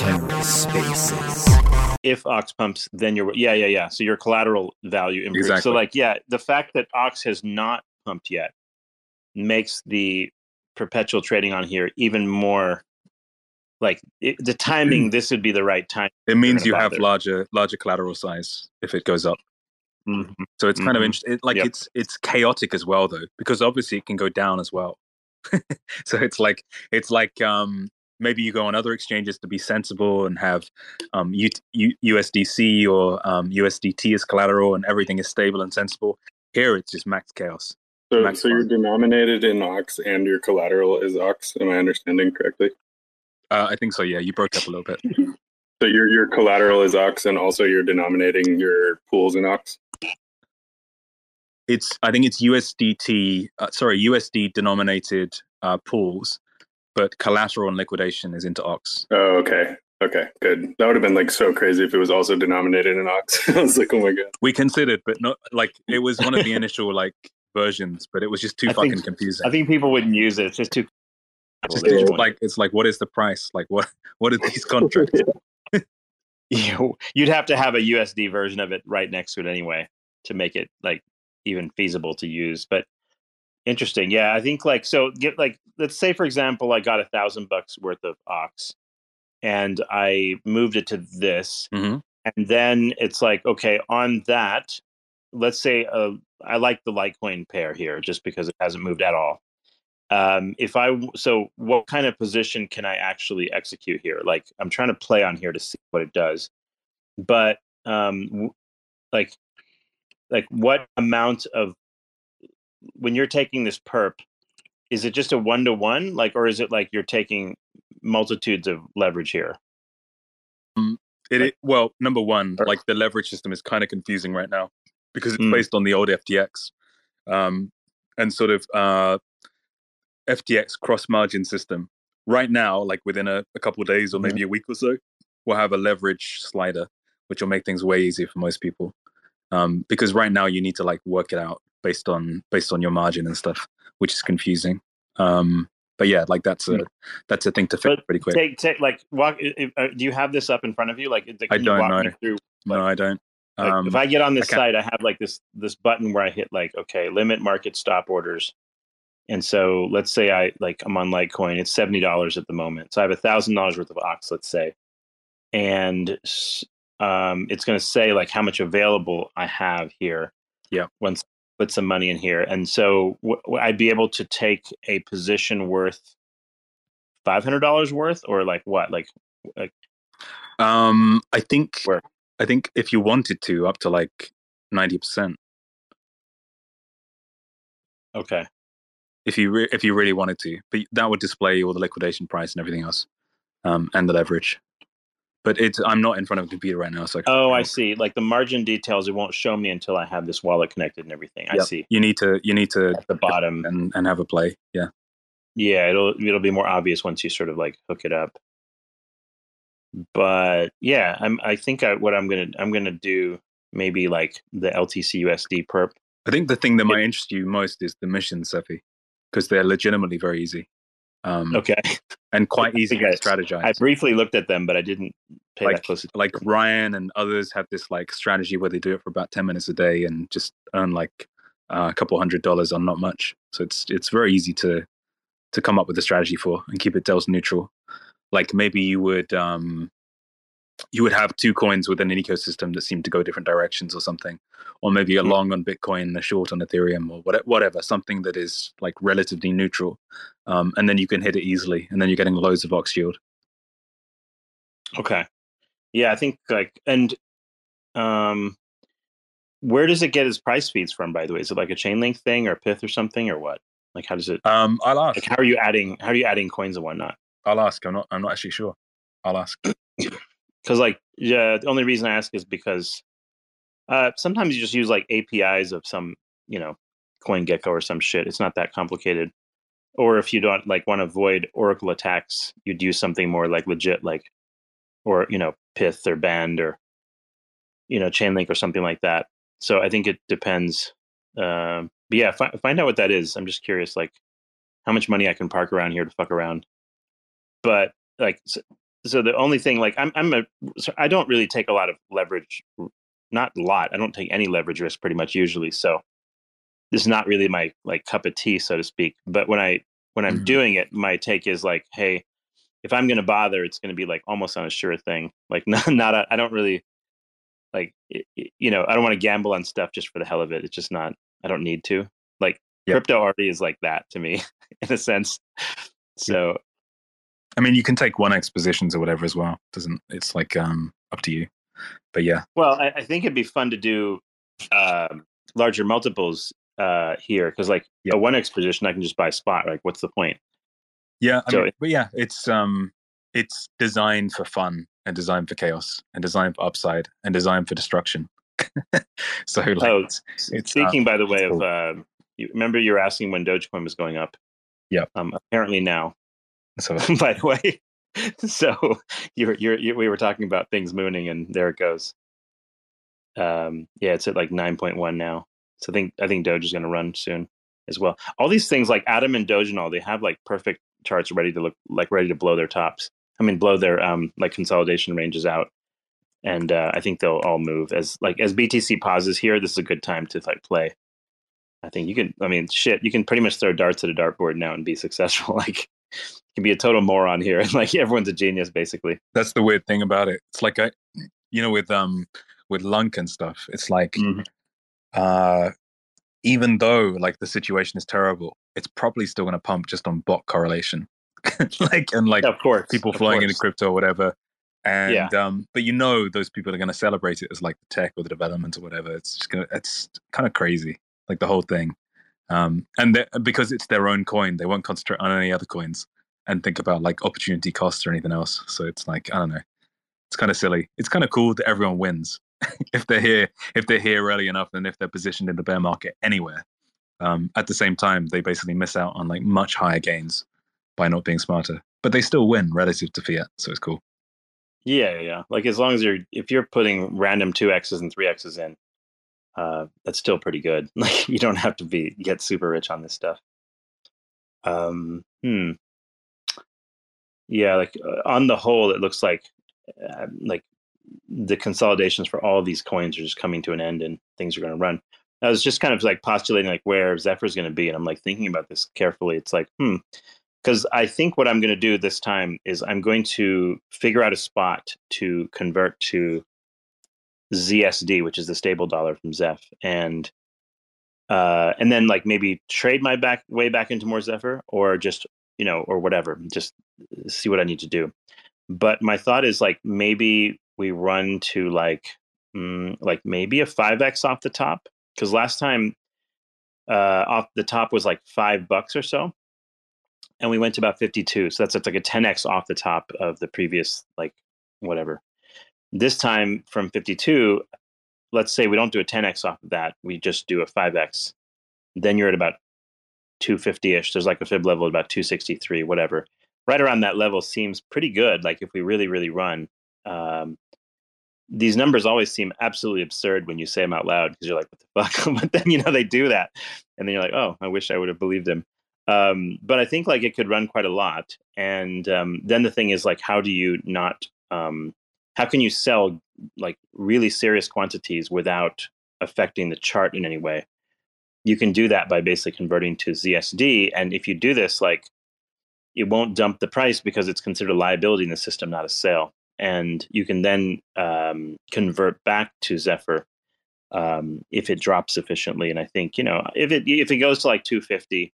TerraSpaces. If Ox pumps, then you're yeah, yeah, yeah. So your collateral value improves. So like, yeah, the fact that Ox has not pumped yet makes the perpetual trading on here even more like it, the timing. Mm. this would be the right time. It means gonna you have bother. larger larger collateral size if it goes up. Mhm. So it's kind of Mhm. interesting. It, like Yep. it's it's chaotic as well though, because obviously it can go down as well. so it's like it's like um maybe you go on other exchanges to be sensible and have um U- U- USDC or um, USDT as collateral and everything is stable and sensible. Here it's just max chaos. So, Max so you're denominated in Ox and your collateral is Ox. Am I understanding correctly? Uh, I think so. Yeah, you broke up a little bit. So your your collateral is Ox, and also you're denominating your pools in Ox. It's I think it's USDT. Uh, sorry, USD denominated uh, pools, but collateral and liquidation is into Ox. Oh, okay, okay, good. That would have been like so crazy if it was also denominated in Ox. I was like, oh my god. We considered, but not like it was one of the initial like versions, but it was just too I think- fucking confusing. I think people wouldn't use it. It's just too. Just just it's like it's like what is the price? Like what what are these contracts? You, you'd have to have a USD version of it right next to it anyway to make it like even feasible to use. But interesting, yeah. I think like so. Get like let's say for example, I got a thousand bucks worth of Ox, and I moved it to this, hmm and then it's like okay, on that, let's say uh, I like the Litecoin pair here just because it hasn't moved at all. Um, if I so, what kind of position can I actually execute here? Like, I'm trying to play on here to see what it does, but um, like, like what amount of when you're taking this perp, is it just a one to one, like, or is it like you're taking multitudes of leverage here? It, it well, number one, Or- like the leverage system is kind of confusing right now because it's Mm. based on the old FTX, um, and sort of uh, FTX cross margin system. Right now, like within a, a couple of days or Mhm. maybe a week or so, we'll have a leverage slider, which will make things way easier for most people. Um, because right now you need to like work it out based on based on your margin and stuff, which is confusing. Um, but yeah, like that's a Mm. that's a thing to fix But pretty quick. Take, take, like, walk. If, uh, do you have this up in front of you? Like, can I don't walk me know. through no, I don't. Like, Um, if I get on this I site, I have like this this button where I hit like okay, limit market stop orders. And so let's say I like I'm on Litecoin, it's seventy dollars at the moment. So I have a thousand dollars worth of Ox, let's say, and um, it's going to say like how much available I have here. Yeah. Once I put some money in here, and so w- w- I'd be able to take a position worth five hundred dollars worth, or like what, like Um, I think Where? I think if you wanted to, up to like ninety percent. okay, If you re- if you really wanted to, but that would display all the liquidation price and everything else, um, and the leverage. But it's I'm not in front of a computer right now, so I Oh, I see. Like the margin details, it won't show me until I have this wallet connected and everything. I see You need to you need to at the bottom. and and have a play. Yeah. Yeah, it'll it'll be more obvious once you sort of like hook it up. But yeah, I'm. I think I, what I'm gonna I'm gonna do maybe like the LTC USD perp. I think the thing that might interest you most is the mission, Cephii, because they're legitimately very easy, um, Okay, and quite easy to strategize. I briefly looked at them, but I didn't pay that like close. attention. like Ryan and others have this like strategy where they do it for about 10 minutes a day and just earn like uh, a couple hundred dollars on not much so it's it's very easy to to come up with a strategy for and keep it delta neutral like maybe you would um you would have two coins within an ecosystem that seem to go different directions or something or maybe a Hmm. long on bitcoin a short on ethereum or whatever, whatever something that is like relatively neutral um, and then you can hit it easily and then you're getting loads of ox yield Okay. Yeah, I think like and um where does it get its price feeds from by the way? Is it like a chain link thing or Pyth or something or what? Like how does it um, i'll ask like how are you adding how are you adding coins and whatnot? i'll ask i'm not i'm not actually sure i'll ask Because like yeah, the only reason I ask is because uh sometimes you just use like APIs of some, you know, CoinGecko or some shit. It's not that complicated. Or if you don't like want to avoid Oracle attacks, you'd use something more like legit like or you know, Pyth or Band or you know, Chainlink or something like that. So I think it depends Um, but yeah, fi- find out what that is. I'm just curious, like how much money I can park around here to fuck around. But like, so, the only thing, like, I'm, I'm a, so I don't really take a lot of leverage, not a lot. I don't take any leverage risk pretty much usually. So this is not really my like cup of tea, so to speak. But when I when I'm Mhm. doing it, my take is like, hey, if I'm going to bother, it's going to be like almost on a sure thing. Like not, not a, I don't really like, you know, I don't want to gamble on stuff just for the hell of it. It's just not, I don't need to. Like Yeah. crypto already is like that to me in a sense. So I mean, you can take one X positions or whatever as well. Doesn't it's like um up to you. But yeah, Well, I, I think it'd be fun to do um, larger multiples uh, here because, like, Yeah. a one X position, I can just buy a spot. Like, what's the point? yeah. I So mean, it- but yeah, it's um it's designed for fun and designed for chaos and designed for upside and designed for destruction. so like, Oh, it's, it's, Speaking, by the way, it's of uh, you remember you were asking when Dogecoin was going up. Yeah. Um, apparently now, so by the way. so you're, you're you we were talking about things mooning, and there it goes. Um, yeah, it's at like nine point one now. So I think I think Doge is going to run soon as well. All these things like Atom and Doge and all, they have like perfect charts ready to look like ready to blow their tops. I mean, blow their um like consolidation ranges out. And uh, I think they'll all move as like as BTC pauses here. This is a good time to like play. I think you can. I mean, shit, you can pretty much throw darts at a dartboard now and be successful. Like, can be a total moron here, and like everyone's a genius basically. that's the weird thing about it. It's like I, you know, with um with LUNC and stuff. It's like Mhm. uh even though like the situation is terrible, it's probably still going to pump just on bot correlation, like and like of course, people of flowing into crypto or whatever. And Yeah. um, but you know those people are going to celebrate it as like the tech or the development or whatever. It's just gonna it's kind of crazy, like the whole thing. Um, and because it's their own coin, they won't concentrate on any other coins and think about like opportunity costs or anything else. So it's like I don't know, it's kind of silly. It's kind of cool that everyone wins if they're here if they're here early enough and if they're positioned in the bear market anywhere. Um, at the same time, they basically miss out on like much higher gains by not being smarter, but they still win relative to fiat. So it's cool. Yeah, yeah, yeah. Like as long as you're if you're putting random two X's and three X's in, uh, that's still pretty good. Like you don't have to be get super rich on this stuff. Um, hmm. Yeah, like uh, on the whole, it looks like uh, like the consolidations for all of these coins are just coming to an end, and things are going to run. I was just kind of like postulating like where Zephyr's going to be, and I'm like thinking about this carefully. It's like, hmm, because I think what I'm going to do this time is I'm going to figure out a spot to convert to ZSD, which is the stable dollar from Zeph, and uh, and then like maybe trade my back way back into more Zephyr, or just you know, or whatever, just see what I need to do. But my thought is like maybe we run to like mm, like maybe a five x off the top because last time uh, off the top was like five bucks or so and we went to about 52 so that's, that's like a 10x off the top of the previous like whatever this time from 52 let's say we don't do a 10x off of that we just do a 5x then you're at about 250ish there's like a fib level at about 263 whatever right around that level seems pretty good like if we really really run um, these numbers always seem absolutely absurd when you say them out loud because you're like what the fuck but then you know they do that and then you're like oh i wish i would have believed him um, but I think like it could run quite a lot. And um, then the thing is like, how do you not? Um, how can you sell like really serious quantities without affecting the chart in any way? You can do that by basically converting to ZSD. And if you do this, like it won't dump the price because it's considered a liability in the system, not a sale. And you can then um, convert back to Zephyr um, if it drops sufficiently. And I think you know if it if it goes to like 250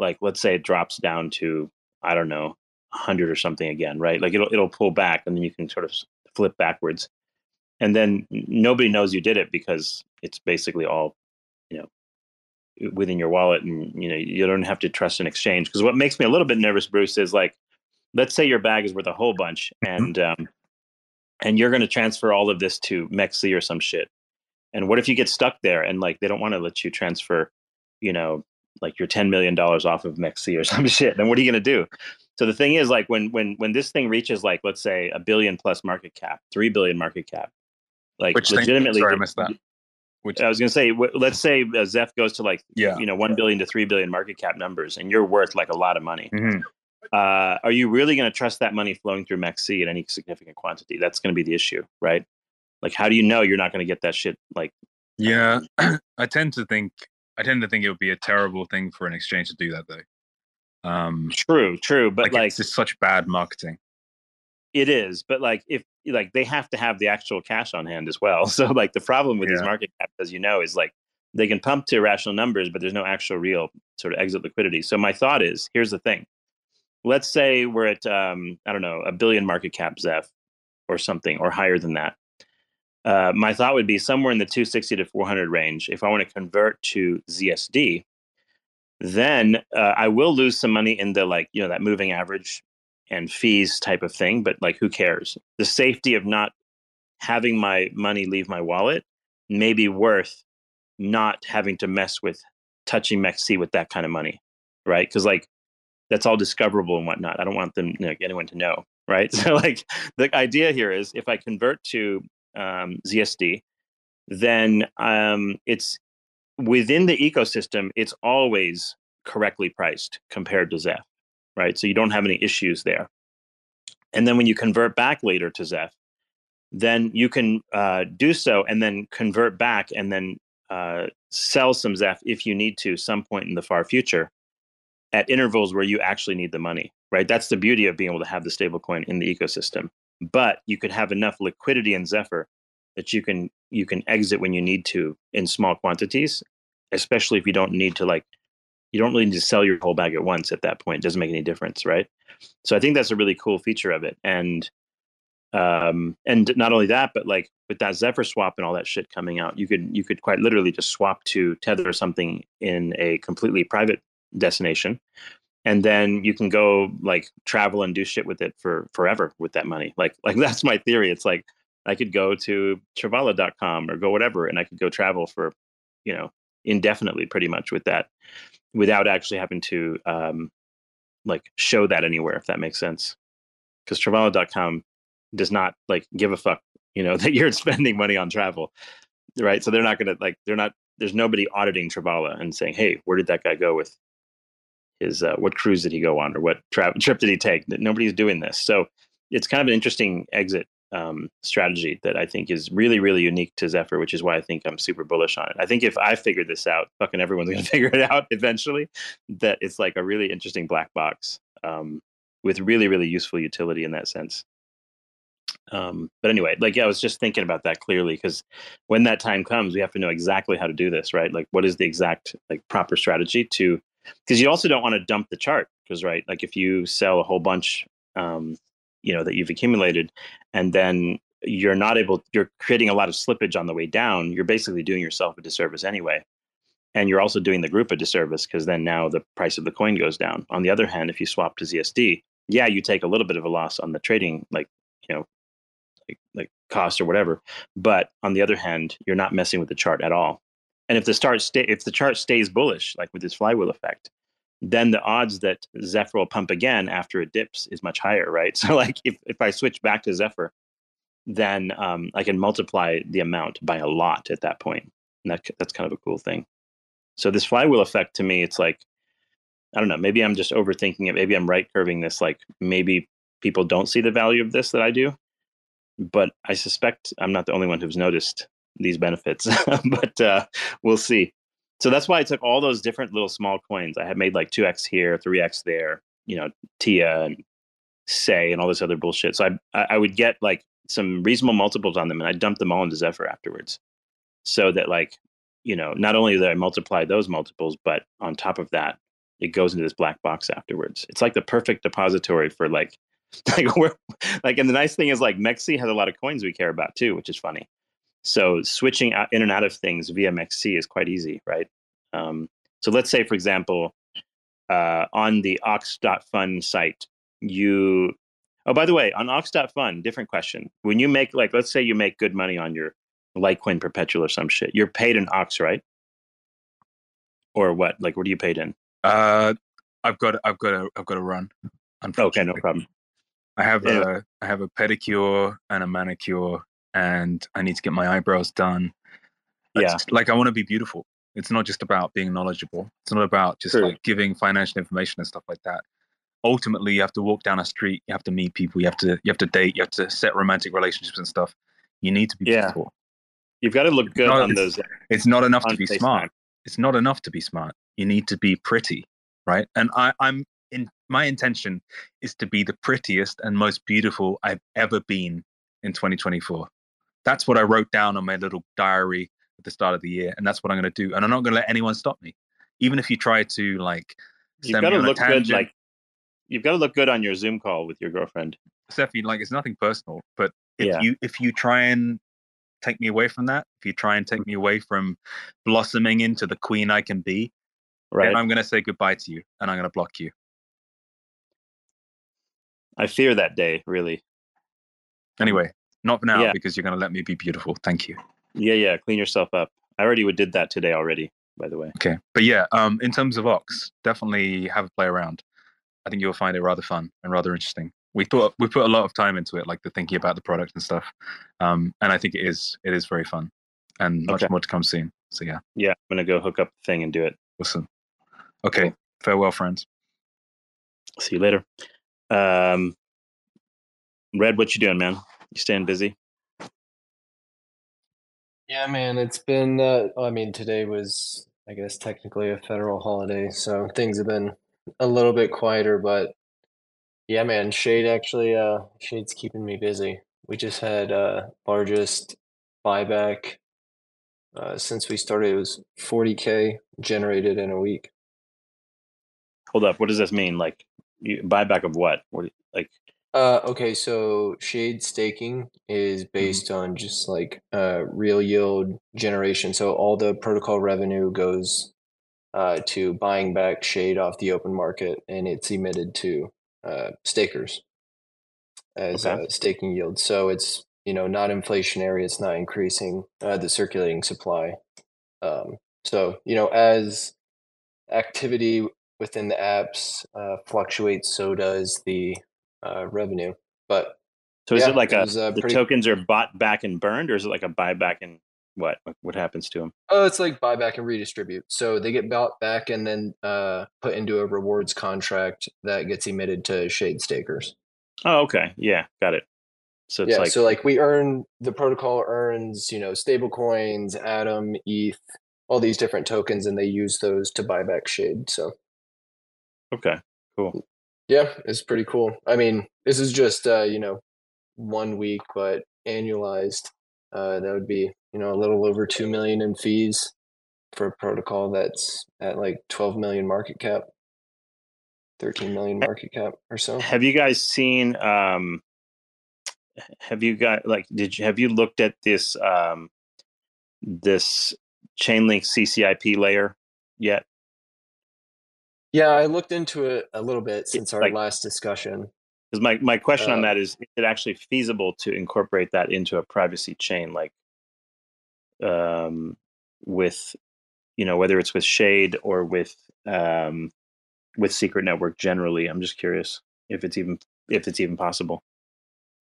like let's say it drops down to i don't know 100 or something again right like it'll it'll pull back and then you can sort of flip backwards and then nobody knows you did it because it's basically all you know within your wallet and you know you don't have to trust an exchange because what makes me a little bit nervous bruce is like let's say your bag is worth a whole bunch and um and you're going to transfer all of this to mexi or some shit and what if you get stuck there and like they don't want to let you transfer you know like your $10 million off of Mexi or some shit. Then what are you going to do? So the thing is like when, when, when this thing reaches like, let's say a billion plus market cap, 3 billion market cap, like Which thing? legitimately, Sorry, I missed that. Which I was going to say, w- let's say uh, Zeph goes to like yeah. you know one billion to three billion market cap numbers, and you're worth like a lot of money. Mhm. Uh, are you really going to trust that money flowing through MEXC in any significant quantity? That's going to be the issue, right? Like, how do you know you're not going to get that shit? Like, Yeah, I tend to think I tend to think it would be a terrible thing for an exchange to do that though. Um, true, true, but like, like, it's just such bad marketing. it is. But like, if like they have to have the actual cash on hand as well. So like, the problem with these market caps, as you know, is like they can pump to irrational numbers, but there's no actual real sort of exit liquidity. So my thought is, here's the thing: let's say we're at um, I don't know a billion market cap Zeph or something or higher than that. Uh, my thought would be somewhere in the 260 to 400 range. If I want to convert to ZSD, then uh, I will lose some money in the like you know that moving average and fees type of thing. But like, who cares? The safety of not having my money leave my wallet may be worth not having to mess with touching MEXC with that kind of money, right? Because like that's all discoverable and whatnot. I don't want them like, anyone to know, right? So like the idea here is if I convert to um, ZSD, then um, it's within the ecosystem. It's always correctly priced compared to Zeph, right? So you don't have any issues there. And then when you convert back later to Zeph, then you can uh, do so and then convert back and then uh, sell some Zeph if you need to some point in the far future at intervals where you actually need the money, right? That's the beauty of being able to have the stablecoin in the ecosystem. But you could have enough liquidity in Zephyr that you can you can exit when you need to in small quantities, especially if you don't need to like you don't really need to sell your whole bag at once at that point. It doesn't make any difference, right? So I think that's a really cool feature of it. And um and not only that, but like with that Zephyr swap and all that shit coming out, you could you could quite literally just swap to Tether or something in a completely private destination and then you can go like travel and do shit with it for forever with that money like like that's my theory it's like i could go to travala.com or go whatever and i could go travel for you know indefinitely pretty much with that without actually having to um like show that anywhere if that makes sense. Because travala.com does not like give a fuck you know that you're spending money on travel right? So they're not gonna like they're not there's nobody auditing travala and saying hey where did that guy go with his uh, what cruise did he go on or what tra- trip did he take? Nobody's doing this. So it's kind of an interesting exit um, strategy that i think is really really unique to zephyr which is why i think i'm super bullish on it. I think if i figure this out fucking everyone's going to figure it out eventually that it's like a really interesting black box um, with really really useful utility in that sense. Um, but anyway like yeah i was just thinking about that clearly because when that time comes we have to know exactly how to do this right? Like what is the exact like proper strategy to because you also don't want to dump the chart because right like if you sell a whole bunch um, you know that you've accumulated and then you're not able you're creating a lot of slippage on the way down you're basically doing yourself a disservice anyway. And you're also doing the group a disservice because then now the price of the coin goes down. On the other hand if you swap to zsd yeah you take a little bit of a loss on the trading like you know like, like cost or whatever but on the other hand you're not messing with the chart at all. And if the chart stay, if the chart stays bullish, like with this flywheel effect, then the odds that Zephyr will pump again after it dips is much higher, right? So like if, if I switch back to Zephyr, then um, I can multiply the amount by a lot at that point. And that, that's kind of a cool thing. So this flywheel effect to me, it's like, I don't know, maybe I'm just overthinking it. Maybe I'm right curving this. Like maybe people don't see the value of this that I do, but I suspect I'm not the only one who's noticed these benefits, but uh, we'll see. So that's why I took all those different little small coins. I had made like 2x here, 3x there, you know, Tia and Say and all this other bullshit. So I I would get like some reasonable multiples on them and I dumped them all into Zephyr afterwards. So that like, you know, not only did I multiply those multiples, but on top of that, it goes into this black box afterwards. It's like the perfect depository for like like like and the nice thing is like Mexi has a lot of coins we care about too, which is funny. So switching out, in and out of things via MXC is quite easy, right? Um, so let's say, for example, uh, on the ox.fun site, you, oh, by the way, on ox.fun, different question. When you make, like, let's say you make good money on your Litecoin perpetual or some shit, you're paid in ox, right? Or what? Like, what are you paid in? Uh, I've got I've got a I've got a run. Okay, no problem. I have Yeah. a I have a pedicure and a manicure, and I need to get my eyebrows done. Yeah. like I want to be beautiful. It's not just about being knowledgeable. It's not about just True. like giving financial information and stuff like that. Ultimately, you have to walk down a street. You have to meet people. You have to you have to date. You have to set romantic relationships and stuff. You need to be Yeah. beautiful. You've got to look good No, on it's- those. It's not enough to be FaceTime. smart. It's not enough to be smart. You need to be pretty, right? And I, I'm in my intention is to be the prettiest and most beautiful I've ever been in 2024. That's what I wrote down on my little diary at the start of the year, and that's what I'm going to do. And I'm not going to let anyone stop me, even if you try to like You've got to look good. Like you've got to look good on your Zoom call with your girlfriend. Steffi, like it's nothing personal, but if Yeah. you if you try and take me away from that, if you try and take me away from blossoming into the queen I can be, Right. then I'm going to say goodbye to you and I'm going to block you. I fear that day. Really. Anyway, not for now Yeah. because you're going to let me be beautiful. Thank you. Yeah. Yeah. Clean yourself up. I already did that today already. By the way. Okay, but yeah, um, in terms of Ox, definitely have a play around. I think you'll find it rather fun and rather interesting. We thought we put a lot of time into it, like the thinking about the product and stuff, um, and I think it is it is very fun and much Okay. more to come soon. So yeah, Yeah. I'm gonna go hook up the thing and do it. awesome. Okay, farewell, friends. See you later. Um, Red, what you doing, man? You staying busy? Yeah, man, it's been, uh, I mean, today was, I guess, technically a federal holiday, so things have been a little bit quieter, but yeah, man, Shade actually, uh, Shade's keeping me busy. We just had uh largest buyback uh since we started. It was 40K generated in a week. Hold up. What does this mean? Like you, buyback of what? What? Like Uh, okay, so Shade staking is based on just like uh, real yield generation. So all the protocol revenue goes uh, to buying back Shade off the open market, and it's emitted to uh, stakers as Okay. staking yield. So it's you know not inflationary. It's not increasing uh, the circulating supply. Um, so you know as activity within the apps uh, fluctuates, so does the uh, revenue. But so? Is Yeah, it like it a was, uh, the pretty- tokens are bought back and burned, or is it like a buyback and what? What- What happens to them? oh, it's like buyback and redistribute. So they get bought back and then uh, put into a rewards contract that gets emitted to shade stakers. Oh, okay. Yeah, got it. So it's yeah, like so like we earn the protocol earns you know stable coins, Atom, ETH, all these different tokens, and they use those to buy back shade. So okay, cool. Yeah, it's pretty cool. I mean, this is just uh, you know one week, but annualized, uh, that would be you know a little over two million in fees for a protocol that's at like twelve million market cap, thirteen million market cap or so. Have you guys seen? um Have you got like? Did you have you looked at this um this Chainlink CCIP layer yet? Yeah, I looked into it a little bit since our like- last discussion. Because my, my question on Uh, that is, is it actually feasible to incorporate that into a privacy chain, like um, with, you know, whether it's with Shade or with um, with Secret Network generally? I'm just curious if it's even if it's even possible.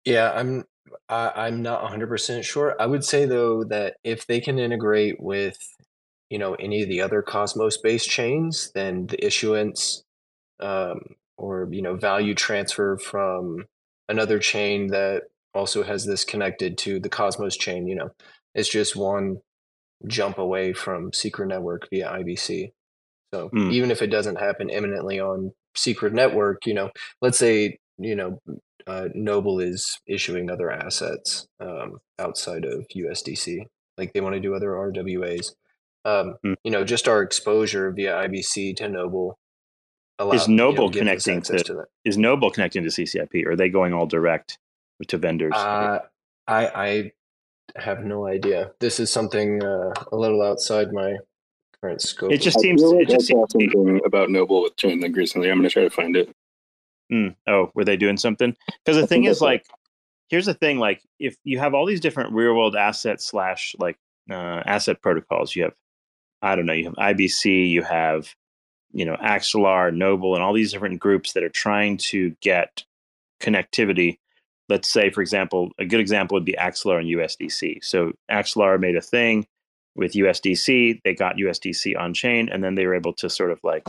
Yeah, I'm I, I'm not 100% sure. I would say though that if they can integrate with, you know, any of the other Cosmos-based chains, then the issuance um, or you know value transfer from another chain that also has this connected to the Cosmos chain, you know, it's just one jump away from Secret Network via IBC. So Hmm. even if it doesn't happen imminently on Secret Network, you know, let's say you know uh, Noble is issuing other assets um, outside of USDC, like they want to do other RWAs. Um, Hmm. You know, just our exposure via IBC to Noble is Noble gives us connecting access to- that. Is Noble connecting to CCIP, or are they going all direct to vendors? Uh, I I have no idea. This is something uh, a little outside my current scope. it just I seems feel it I just saw seems something about Noble with Chainlink recently. I'm going to try to find it. Mm. Oh, were they doing something? Because the I thing is, that's right. like, here's the thing: like, if you have all these different real world assets slash like uh, asset protocols, you have, I don't know, you have IBC, you have, you know, Axelar, Noble, and all these different groups that are trying to get connectivity. Let's say, for example, a good example would be Axelar and USDC. So Axelar made a thing. with USDC. They got USDC on chain, and then they were able to sort of like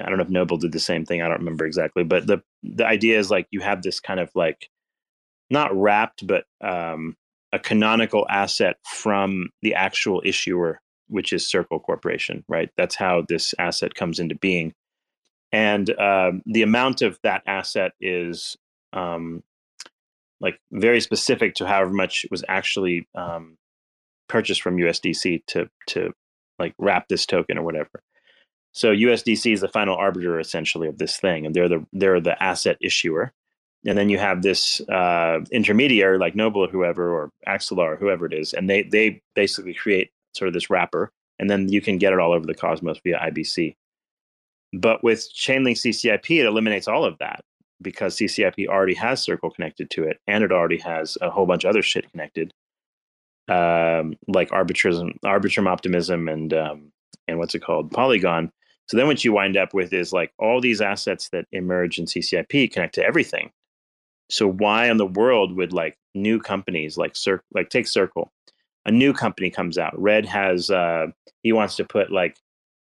I don't know if Noble did the same thing. I don't remember exactly, but the the idea is like you have this kind of like not wrapped, but um, a canonical asset from the actual issuer, which is Circle Corporation, right? That's how this asset comes into being, and um, the amount of that asset is um, like very specific to however much was actually um, purchased from USDC to to like wrap this token or whatever. So USDC is the final arbiter essentially of this thing, and they're the they're the asset issuer. And then you have this uh, intermediary like Noble or whoever or Axelar or whoever it is, and they they basically create sort of this wrapper, and then you can get it all over the cosmos via IBC. But with Chainlink CCIP, it eliminates all of that because CCIP already has Circle connected to it, and it already has a whole bunch of other shit connected, um, like arbitrism, arbitrum optimism, and um, and what's it called, Polygon. So then what you wind up with is like all these assets that emerge in CCIP connect to everything. So why in the world would like new companies like Circle, like take Circle, a new company comes out. Red has uh, he wants to put like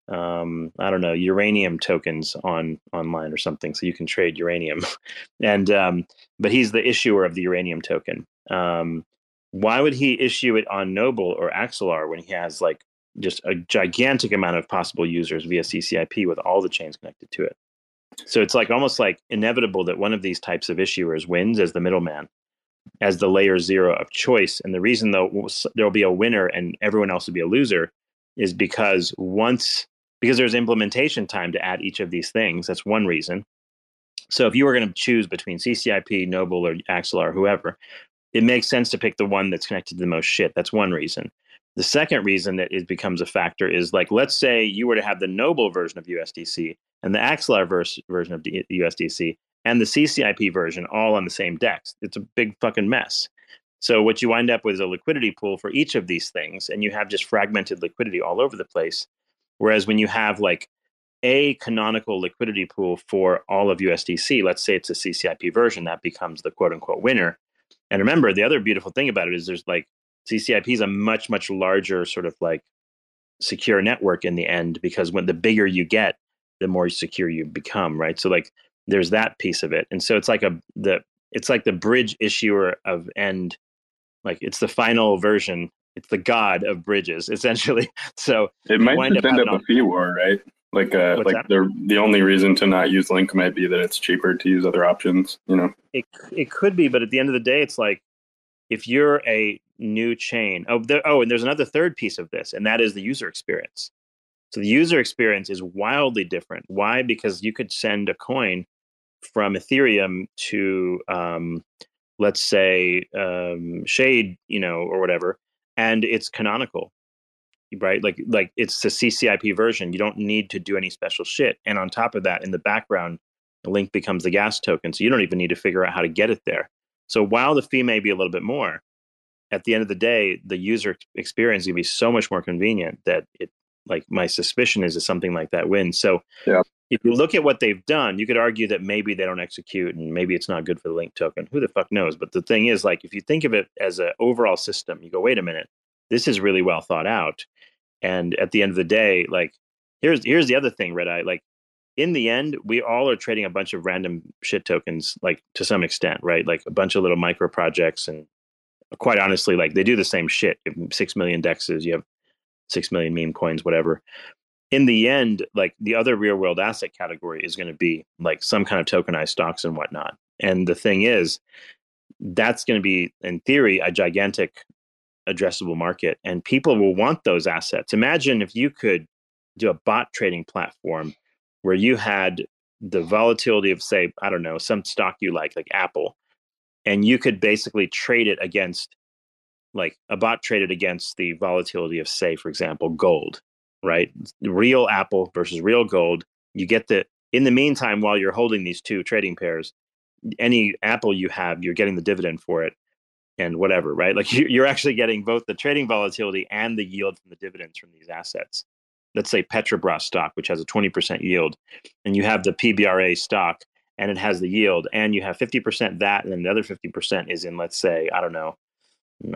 um, I don't know uranium tokens on online or something, so you can trade uranium. and um, but he's the issuer of the uranium token. Um, why would he issue it on Noble or Axelar when he has like just a gigantic amount of possible users via CCIP with all the chains connected to it. So it's like almost like inevitable that one of these types of issuers wins as the middleman, as the layer zero of choice. And the reason though there'll be a winner and everyone else will be a loser is because once because there's implementation time to add each of these things. That's one reason. So if you were going to choose between CCIP, Noble, or Axelar, whoever, it makes sense to pick the one that's connected to the most shit. That's one reason. The second reason that it becomes a factor is like, let's say you were to have the Noble version of USDC and the Axelar verse, version of USDC and the CCIP version all on the same DEX. It's a big fucking mess. So what you wind up with is a liquidity pool for each of these things, and you have just fragmented liquidity all over the place. Whereas when you have like a canonical liquidity pool for all of USDC, let's say it's a CCIP version, that becomes the quote unquote winner. And remember, the other beautiful thing about it is there's like CCIP is a much much larger sort of like secure network in the end because when the bigger you get, the more secure you become, right? So like there's that piece of it, and so it's like a the it's like the bridge issuer of end, like it's the final version. It's the god of bridges, essentially. So it might just end up a fee war, right? Like, uh, like the the only reason to not use Link might be that it's cheaper to use other options. You know, it it could be, but at the end of the day, it's like if you're a new chain. Oh, there, oh, and there's another third piece of this, and that is the user experience. So the user experience is wildly different. Why? Because you could send a coin from Ethereum to, um, let's say, um, Shade, you know, or whatever, and it's canonical, right? Like, like it's the CCIP version. You don't need to do any special shit. And on top of that, in the background, the link becomes the gas token, so you don't even need to figure out how to get it there. So while the fee may be a little bit more, at the end of the day, the user experience is going to be so much more convenient that it, like my suspicion is that something like that wins. So yeah. if you look at what they've done, you could argue that maybe they don't execute and maybe it's not good for the link token. Who the fuck knows? But the thing is, like, if you think of it as an overall system, you go, wait a minute, this is really well thought out. And at the end of the day, like, here's here's the other thing, Red Eye. Like, in the end, we all are trading a bunch of random shit tokens, like to some extent, right? Like a bunch of little micro projects and quite honestly, like they do the same shit. You have six million dexes, you have six million meme coins, whatever. In the end, like the other real world asset category is going to be like some kind of tokenized stocks and whatnot. And the thing is, that's going to be, in theory, a gigantic addressable market, and people will want those assets. Imagine if you could do a bot trading platform where you had the volatility of, say, I don't know, some stock you like, like Apple, and you could basically trade it against like a bot traded against the volatility of say for example gold right? Real apple versus real gold. You get the in the meantime while you're holding these two trading pairs any apple you have you're getting the dividend for it and whatever right? Like you're actually getting both the trading volatility and the yield from the dividends from these assets. Let's say petrobras stock which has a 20% yield and you have the pbra stock and it has the yield and you have 50% that and then the other 50% is in let's say i don't know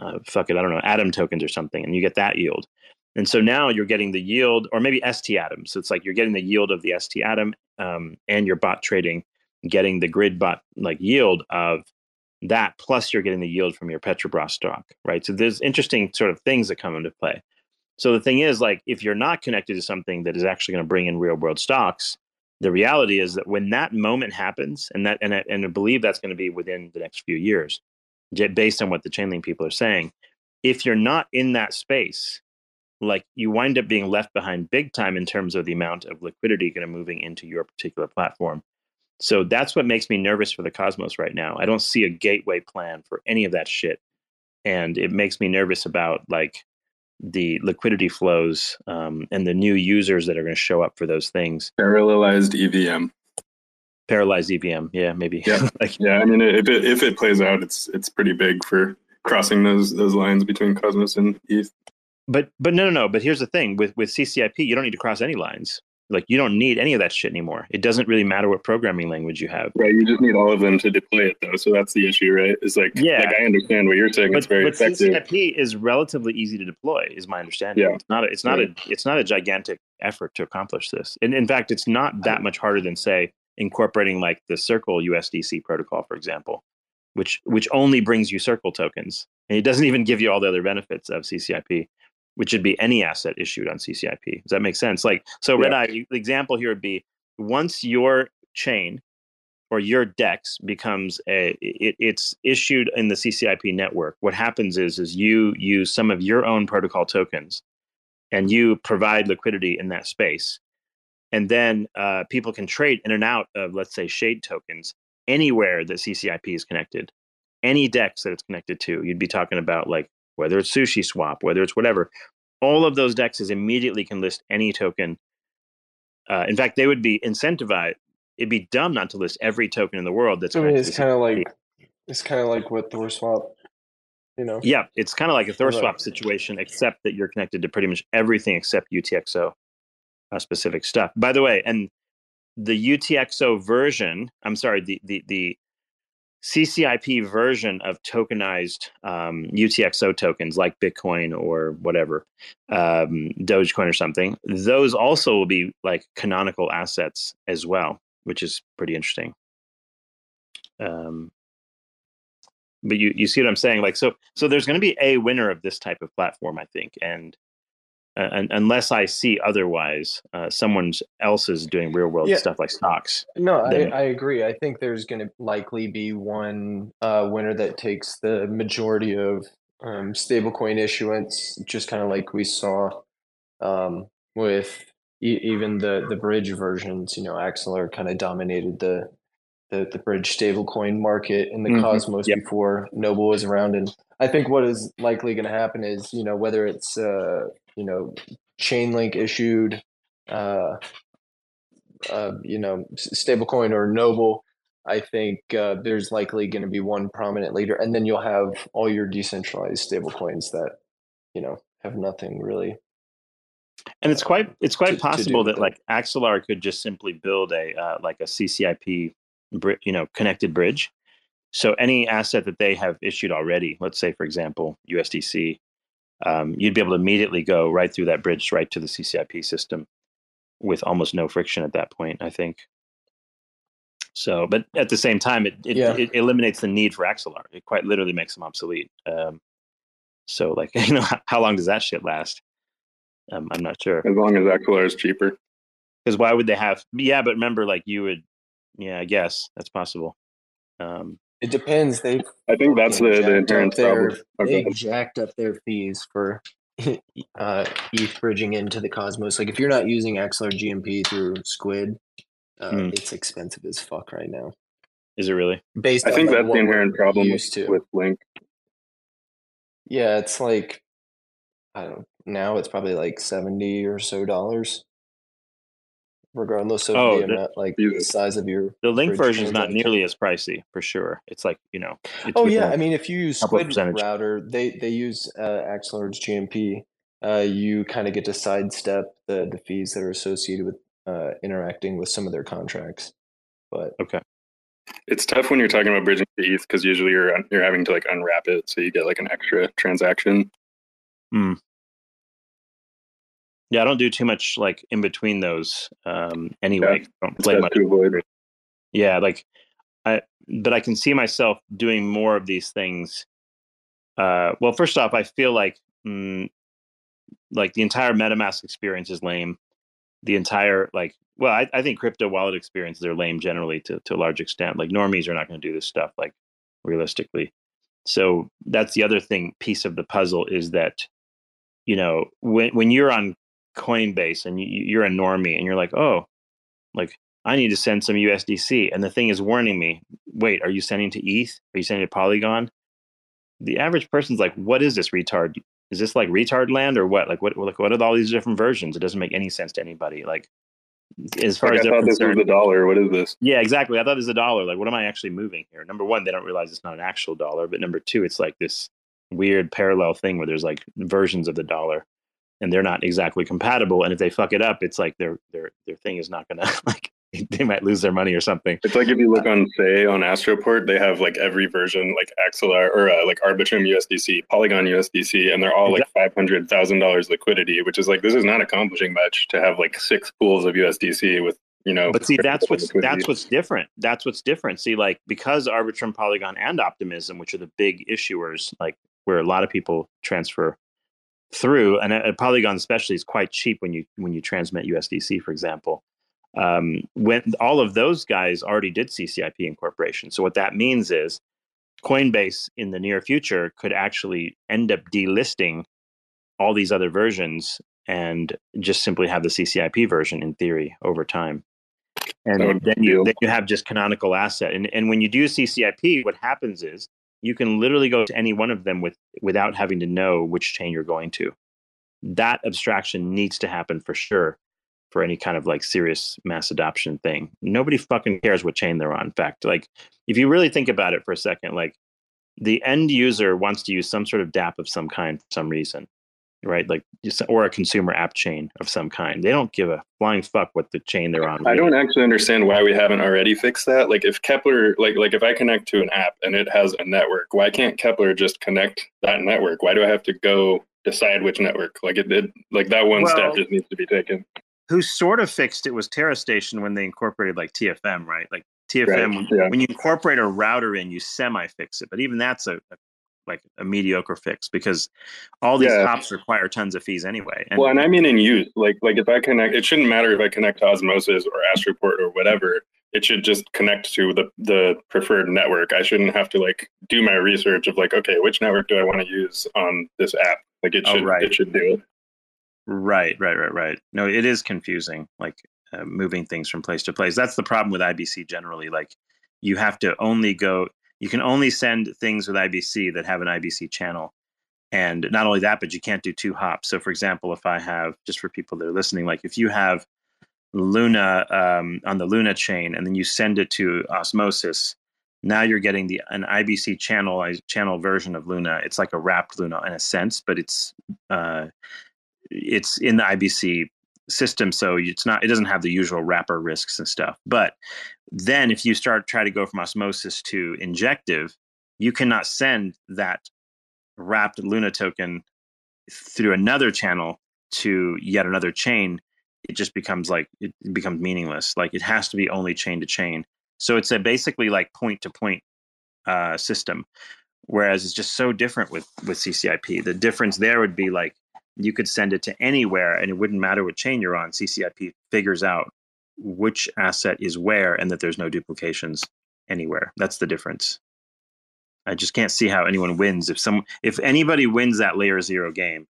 uh, fuck it, I don't know, Atom tokens or something, and you get that yield. And so now you're getting the yield, or maybe ST Atom. So it's like you're getting the yield of the ST Atom, um, and your bot trading, getting the grid bot like yield of that, plus you're getting the yield from your Petrobras stock, right? So there's interesting sort of things that come into play. So the thing is, like, if you're not connected to something that is actually going to bring in real world stocks, the reality is that when that moment happens, and that and I, and I believe that's going to be within the next few years, based on what the Chainlink people are saying, if you're not in that space, like you wind up being left behind big time in terms of the amount of liquidity kind of moving into your particular platform. So that's what makes me nervous for the Cosmos right now. I don't see a gateway plan for any of that shit. And it makes me nervous about like the liquidity flows um, and the new users that are going to show up for those things. Parallelized EVM. Parallelized EVM, yeah, maybe. Yeah, like, yeah. I mean, if it if it plays out, it's it's pretty big for crossing those those lines between Cosmos and ETH. But but no no no. But here's the thing with with CCIP, you don't need to cross any lines. Like you don't need any of that shit anymore. It doesn't really matter what programming language you have. Right. You just need all of them to deploy it though. So that's the issue, right? It's like yeah. Like I understand what you're saying. But, it's very but effective. CCIP is relatively easy to deploy, is my understanding. Yeah. It's not a, it's not right. a it's not a gigantic effort to accomplish this. And in fact, it's not that much harder than say incorporating like the Circle USDC protocol, for example, which which only brings you Circle tokens. And it doesn't even give you all the other benefits of CCIP which would be any asset issued on CCIP. Does that make sense? Like, so Red Eye, the example here would be once your chain or your DEX becomes a, it, it's issued in the CCIP network. What happens is, is you use some of your own protocol tokens and you provide liquidity in that space. And then uh, people can trade in and out of, let's say, shade tokens anywhere that CCIP is connected, any DEX that it's connected to. You'd be talking about like whether it's Sushi Swap, whether it's whatever, all of those dexes immediately can list any token. Uh, in fact, they would be incentivized. It'd be dumb not to list every token in the world. That's I mean, it's kind of like it's kind of like what Thor Swap, you know. Yeah, it's kind of like a Thor Swap situation, except that you're connected to pretty much everything except UTXO uh, specific stuff. By the way, and the UTXO version, I'm sorry, the the the CCIP version of tokenized um, UTXO tokens like Bitcoin or whatever, um, Dogecoin or something, those also will be like canonical assets as well, which is pretty interesting. Um, but you, you see what I'm saying? Like, so, so there's going to be a winner of this type of platform, I think. And uh, unless I see otherwise, uh, someone else is doing real world yeah. stuff like stocks. No. I, I, agree. I think there's going to likely be one uh, winner that takes the majority of um, stablecoin issuance, just kind of like we saw um, with e- even the the bridge versions. You know, Axelar kind of dominated the the, the bridge stablecoin market in the mm-hmm. Cosmos yep. before Noble was around, and I think what is likely going to happen is you know whether it's uh, you know, Chainlink issued, uh, uh, you know, stablecoin or Noble, I think uh, there's likely going to be one prominent leader, and then you'll have all your decentralized stablecoins that, you know, have nothing really. And it's quite it's quite to, possible to that like Axelar could just simply build a uh, like a CCIP, you know, connected bridge. So any asset that they have issued already, let's say for example USDC, um, you'd be able to immediately go right through that bridge right to the CCIP system with almost no friction at that point, I think. So, but at the same time, it it, yeah. it eliminates the need for Axelar. It quite literally makes them obsolete. Um, so, like, you know, how, how, long does that shit last? Um, I'm not sure. As long as Axelar is cheaper. Because why would they have? Yeah, but remember, like, you would. Yeah, I guess that's possible. Um, it depends. They I think that's the, the inherent their, problem. Okay. They jacked up their fees for uh, ETH bridging into the Cosmos. Like if you're not using Axelar GMP through Squid, uh, hmm. it's expensive as fuck right now. Is it really? Based I think that's the inherent problem with, with Link. Yeah, it's like I don't know. Now it's probably like seventy or so dollars regardless of oh, the, amount, like the size of your. The link version is not nearly as pricey for sure. It's like you know. Oh yeah, I mean, if you use Squid Router, they they use uh, Axelar's GMP. Uh, you kind of get to sidestep the the fees that are associated with uh, interacting with some of their contracts. But okay, It's tough when you're talking about bridging to ETH because usually you're you're having to like unwrap it, so you get like an extra transaction. Hmm. Yeah, I don't do too much like in between those um, anyway. Yeah, don't play much. Yeah, like I, but I can see myself doing more of these things. Uh, well, first off, I feel like mm, like the entire MetaMask experience is lame. The entire like, well, I, I think crypto wallet experiences are lame generally to to a large extent. Like normies are not going to do this stuff like realistically. So that's the other thing piece of the puzzle is that you know when when you're on Coinbase and you, you're a normie and you're like, oh, like I need to send some USDC, and the thing is warning me. Wait, are you sending to ETH? Are you sending to Polygon? The average person's like, what is this retard? Is this like retard land or what? Like what? Like what are all these different versions? It doesn't make any sense to anybody. Like as far like as I thought this was the dollar. What is this? Yeah, exactly. I thought this was a dollar. Like, what am I actually moving here? Number one, they don't realize it's not an actual dollar. But number two, it's like this weird parallel thing where there's like versions of the dollar and they're not exactly compatible. And if they fuck it up, it's like their their their thing is not gonna like they might lose their money or something. It's like if you look on say on Astroport, they have like every version like Axelar or uh, like Arbitrum USDC, Polygon USDC, and they're all like five hundred thousand dollars liquidity, which is like this is not accomplishing much to have like six pools of USDC with you know. But see, that's what's liquidity. that's what's different. That's what's different. See, like because Arbitrum, Polygon, and Optimism, which are the big issuers, like where a lot of people transfer through, and a, a Polygon especially is quite cheap when you when you transmit USDC, for example. Um, when all of those guys already did CCIP incorporation, so what that means is Coinbase in the near future could actually end up delisting all these other versions and just simply have the CCIP version in theory over time. And then you, then you have just canonical asset. And, and when you do CCIP, what happens is you can literally go to any one of them with without having to know which chain you're going to. That abstraction needs to happen for sure for any kind of like serious mass adoption thing. Nobody fucking cares what chain they're on. In fact, like if you really think about it for a second, like the end user wants to use some sort of DApp of some kind for some reason right? Like, or a consumer app chain of some kind. They don't give a flying fuck what the chain they're on. I don't actually understand why we haven't already fixed that. Like, if Keplr, like, like if I connect to an app and it has a network, why can't Keplr just connect that network? Why do I have to go decide which network? Like, it did. Like that one well, step just needs to be taken. Who sort of fixed it was TerraStation when they incorporated like TFM, right? Like TFM, right, yeah. when you incorporate a router in, you semi fix it, but even that's a, a like a mediocre fix because all these yeah. hops require tons of fees anyway. And, well, and I mean in use, like like if I connect, it shouldn't matter if I connect to Osmosis or Astroport or whatever. It should just connect to the the preferred network. I shouldn't have to like do my research of like, okay, which network do I want to use on this app? Like it oh, should oh, right. it should do it. Right, right, right, right. No, it is confusing. Like uh, moving things from place to place. That's the problem with IBC generally. Like you have to only go you can only send things with IBC that have an IBC channel. And not only that, but you can't do two hops. So, for example, if I have, just for people that are listening, like if you have Luna um, on the Luna chain and then you send it to Osmosis, now you're getting the an IBC channel channel version of Luna. It's like a wrapped Luna in a sense, but it's uh, it's in the IBC system, so it's not it doesn't have the usual wrapper risks and stuff. But then if you start try to go from osmosis to injective, you cannot send that wrapped Luna token through another channel to yet another chain. It just becomes like it becomes meaningless. Like it has to be only chain to chain. So it's a basically like point to point uh, system. Whereas it's just so different with with CCIP. The difference there would be like you could send it to anywhere and it wouldn't matter what chain you're on. CCIP figures out which asset is where and that there's no duplications anywhere. That's the difference. I just can't see how anyone wins if some if anybody wins that layer zero game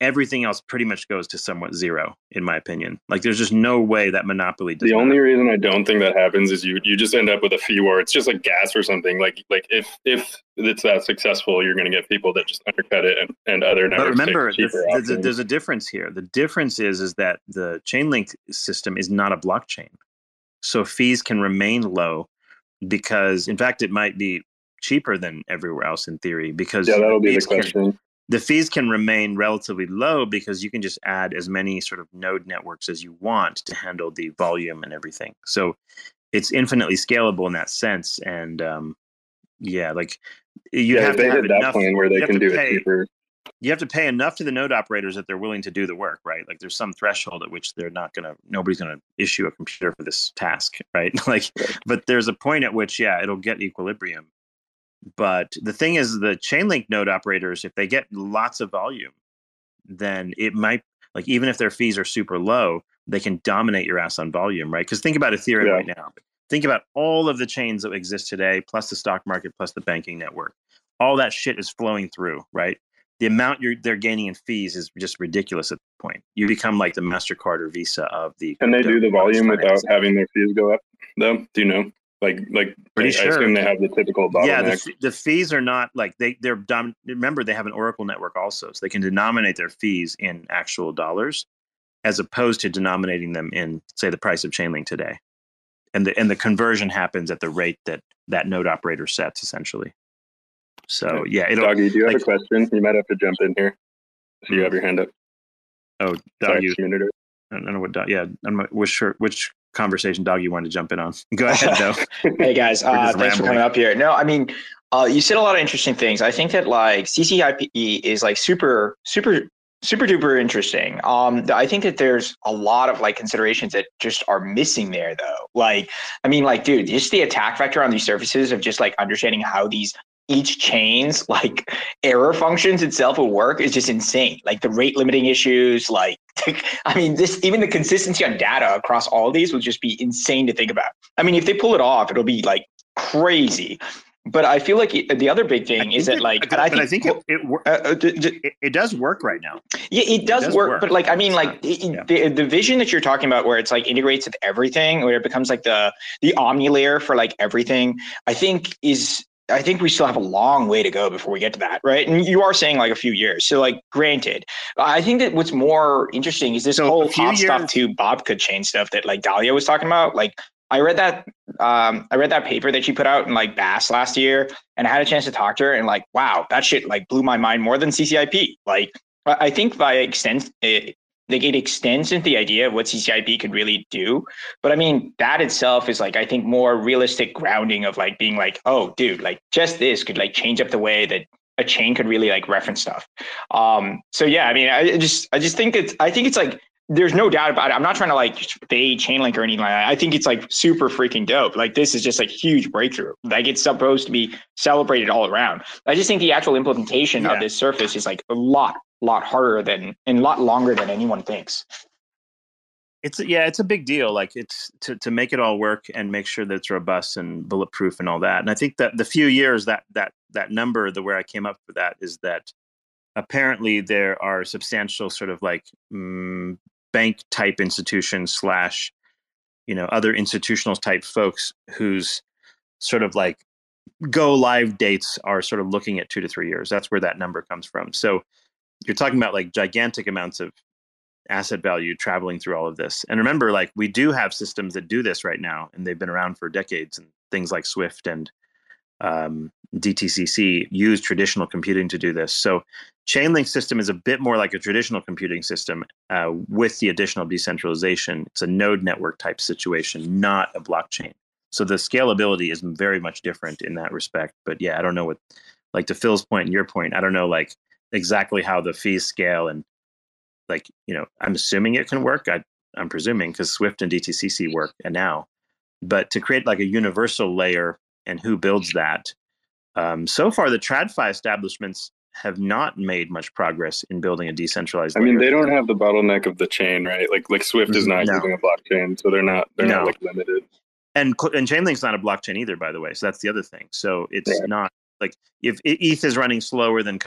everything else pretty much goes to somewhat zero, in my opinion. Like there's just no way that monopoly. the only reason I don't think that happens is you you just end up with a fee war. It's just like gas or something. Like like if if it's that successful, you're going to get people that just undercut it and, and other. But remember, the, the, there's a difference here. The difference is is that the Chainlink system is not a blockchain, so fees can remain low because, in fact, it might be cheaper than everywhere else in theory because yeah that'll be the question can, the fees can remain relatively low because you can just add as many sort of node networks as you want to handle the volume and everything. So it's infinitely scalable in that sense. And um, yeah, like you yeah, have to have enough. where they can do pay- it cheaper. You have to pay enough to the node operators that they're willing to do the work, right? Like there's some threshold at which they're not gonna, nobody's gonna issue a computer for this task, right? like, Right. but there's a point at which, yeah, it'll get equilibrium. But the thing is, the Chainlink node operators, if they get lots of volume, then it might like even if their fees are super low, they can dominate your ass on volume, right? Because think about Ethereum Yeah. right now. Think about all of the chains that exist today, plus the stock market, plus the banking network. All that shit is flowing through, right? The amount you're they're gaining in fees is just ridiculous at the point. You become like the Mastercard or Visa of the. Can they do the volume without having their fees go up? Though, do you know? Like, like Pretty I sure. assume they have the typical bottleneck. Yeah, the, the fees are not like they they're dom- remember they have an Oracle network also, so they can denominate their fees in actual dollars, as opposed to denominating them in say the price of Chainlink today, and the and the conversion happens at the rate that that node operator sets essentially. So yeah, it'll Doggy, do you have like- a question? You might have to jump in here. If you hmm. have your hand up. oh Sorry, dog you just muted it. I don't know what dog yeah I'm not which sure which conversation dog you wanted to jump in on. Go ahead though. Hey guys, uh, thanks for coming up here. No, I mean, uh, you said a lot of interesting things. I think that like CCIP is like super, super, super duper interesting. Um, I think that there's a lot of like considerations that just are missing there, though. Like, I mean, like, dude, just the attack vector on these surfaces of just like understanding how these each chain's like error functions itself will work is just insane. Like the rate limiting issues, like I mean, this even the consistency on data across all these will just be insane to think about. I mean, if they pull it off, it'll be like crazy. But I feel like it- the other big thing is that it- like, I think, I think it, it, wor- uh, uh, d- d- it it does work right now. yeah, it does, does work, work. but like I mean, like yeah. the the vision that you're talking about, where it's like integrates with everything, where it becomes like the the omni layer for like everything. I think is I think we still have a long way to go before we get to that, right? And you are saying like a few years. So like, granted, I think that what's more interesting is this So, whole hot stuff years- to Bobka chain stuff that like Dahlia was talking about. Like, I read that um, I read that paper that she put out in like Bass last year, and I had a chance to talk to her, and like, wow, that shit like blew my mind more than CCIP. Like, I I think by extent, it, like it extends into the idea of what CCIP could really do. But I mean, that itself is like I think more realistic grounding of like being like, oh, dude, like just this could like change up the way that a chain could really like reference stuff. Um, so yeah, I mean, I just I just think it's I think it's like there's no doubt about it. I'm not trying to like fade Chainlink or anything like that. I think it's like super freaking dope. Like this is just like huge breakthrough. Like it's supposed to be celebrated all around. I just think the actual implementation Yeah. of this surface is like a lot, lot harder than and a lot longer than anyone thinks. It's yeah, it's a big deal. Like it's to to make it all work and make sure that it's robust and bulletproof and all that. And I think that the few years that that that number, the where I came up with that is that apparently there are substantial sort of like mm, bank type institutions slash you know other institutional type folks whose sort of like go live dates are sort of looking at two to three years. That's where that number comes from. So you're talking about like gigantic amounts of asset value traveling through all of this. And remember, like we do have systems that do this right now, and they've been around for decades. And things like Swift and um, DTCC use traditional computing to do this. So Chainlink system is a bit more like a traditional computing system uh, with the additional decentralization. It's a node network type situation, not a blockchain. So the scalability is very much different in that respect. But yeah, I don't know what, like to Phil's point and your point, I don't know like exactly how the fees scale and like you know i'm assuming it can work I, i'm presuming because swift and dtcc work and now but to create like a universal layer and who builds that um, so far the tradfi establishments have not made much progress in building a decentralized I mean, layer. they don't have the bottleneck of the chain, right? Like, like Swift is not No. using a blockchain, so they're not they're No. not like limited. and and Chainlink's not a blockchain either, by the way. So that's the other thing. So it's Right. not like if ETH is running slower than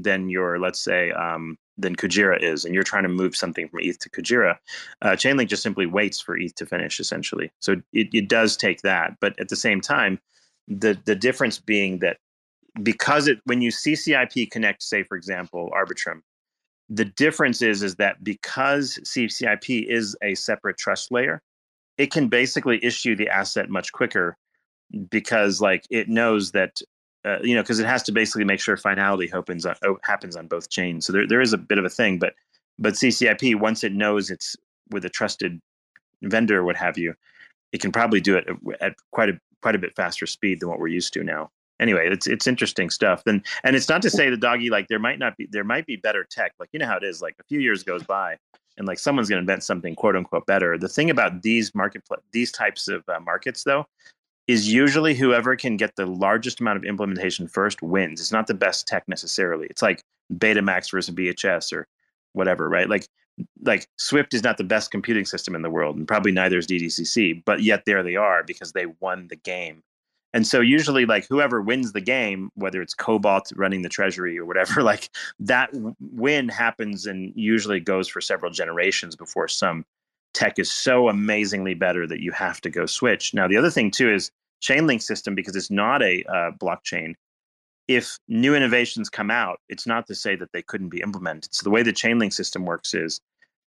than your let's say um, than Kujira is, and you're trying to move something from ETH to Kujira, uh, Chainlink just simply waits for ETH to finish, essentially. So it, it does take that, but at the same time, the the difference being that because it when you CCIP connect, say for example, Arbitrum, the difference is is that because CCIP is a separate trust layer, it can basically issue the asset much quicker because like it knows that uh, you know because it has to basically make sure finality happens on, oh, happens on both chains. So there there is a bit of a thing, but but CCIP once it knows it's with a trusted vendor, what have you, it can probably do it at quite a quite a bit faster speed than what we're used to now. Anyway, it's it's interesting stuff. And and it's not to say the doggy like there might not be there might be better tech. Like you know how it is. Like a few years goes by, and like someone's going to invent something quote unquote better. The thing about these market these types of uh, markets though is usually whoever can get the largest amount of implementation first wins. It's not the best tech necessarily. It's like Betamax versus VHS or whatever, right? Like like Swift is not the best computing system in the world, and probably neither is DTCC, but yet there they are because they won the game. And so usually like whoever wins the game, whether it's COBOL running the treasury or whatever, like that win happens and usually goes for several generations before some tech is so amazingly better that you have to go switch. Now the other thing too is Chainlink system because it's not a uh, blockchain if new innovations come out, it's not to say that they couldn't be implemented. So the way the Chainlink system works is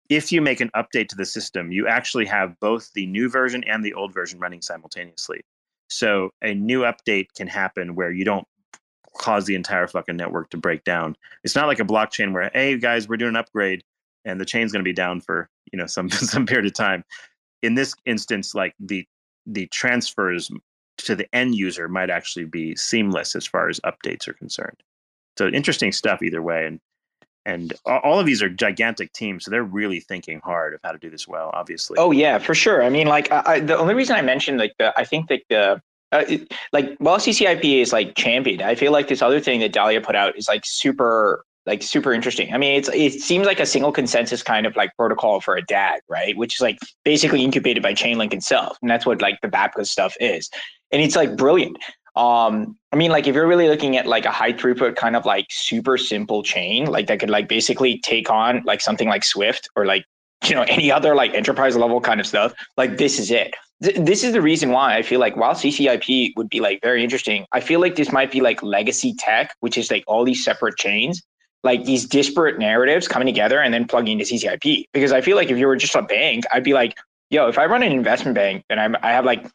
if you make an update to the system, you actually have both the new version and the old version running simultaneously. So a new update can happen where you don't cause the entire fucking network to break down. It's not like a blockchain where, hey guys, we're doing an upgrade and the chain's going to be down for you know some some period of time. In this instance, like the the transfers to the end user might actually be seamless as far as updates are concerned. So interesting stuff either way. And and all of these are gigantic teams, so they're really thinking hard of how to do this well. Obviously. Oh yeah, for sure. I mean, like I, the only reason I mentioned like the I think that the uh, like while CCIP is like championed, I feel like this other thing that Dahlia put out is like super like super interesting. I mean, it's it seems like a single consensus kind of like protocol for a DAG, right? Which is like basically incubated by Chainlink itself, and that's what like the Babka stuff is and it's like brilliant. Um, I mean, like if you're really looking at like a high throughput kind of like super simple chain, like that could like basically take on like something like Swift or like you know any other like enterprise level kind of stuff, like this is it. Th- this is the reason why I feel like while CCIP would be like very interesting, I feel like this might be like legacy tech, which is like all these separate chains, like these disparate narratives coming together and then plugging into CCIP. Because I feel like if you were just a bank, I'd be like, yo, if I run an investment bank and I'm, I have like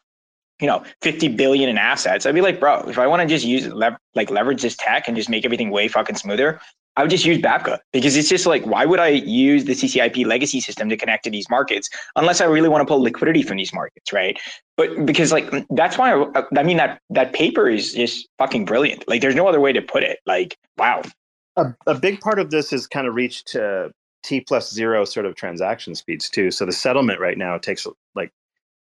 you know 50 billion in assets i'd be like bro if i want to just use lev- like leverage this tech and just make everything way fucking smoother i would just use babka. Because it's just like why would i use the ccip legacy system to connect to these markets unless i really want to pull liquidity from these markets right? But because like that's why I, I mean that that paper is just fucking brilliant. Like there's no other way to put it. Like wow a, a big part of this is kind of reached uh, t plus zero sort of transaction speeds too so the settlement right now takes like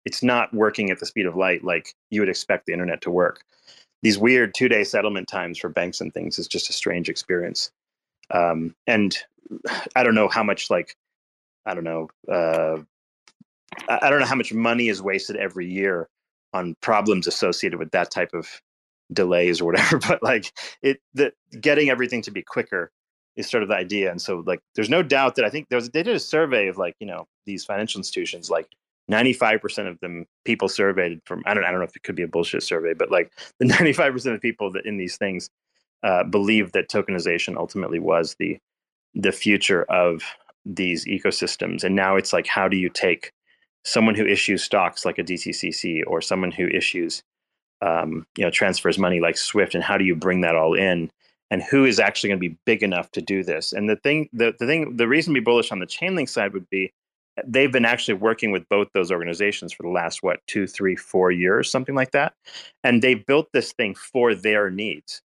it's not working at the speed of light like you would expect the internet to work. These weird two day settlement times for banks and things is just a strange experience. Um, and I don't know how much like I don't know uh, I don't know how much money is wasted every year on problems associated with that type of delays or whatever. But like it, the getting everything to be quicker is sort of the idea. And so like there's no doubt that I think there was they did a survey of like you know these financial institutions like 95% of them people surveyed from I don't I don't know if it could be a bullshit survey, but like the 95% of people that in these things uh, believe that tokenization ultimately was the the future of these ecosystems. And now it's like, how do you take someone who issues stocks like a DTCC or someone who issues um, you know transfers money like Swift, and how do you bring that all in? And who is actually going to be big enough to do this? And the thing, the, the thing, the reason to be bullish on the Chainlink side would be they've been actually working with both those organizations for the last what two three four years something like that and they built this thing for their needs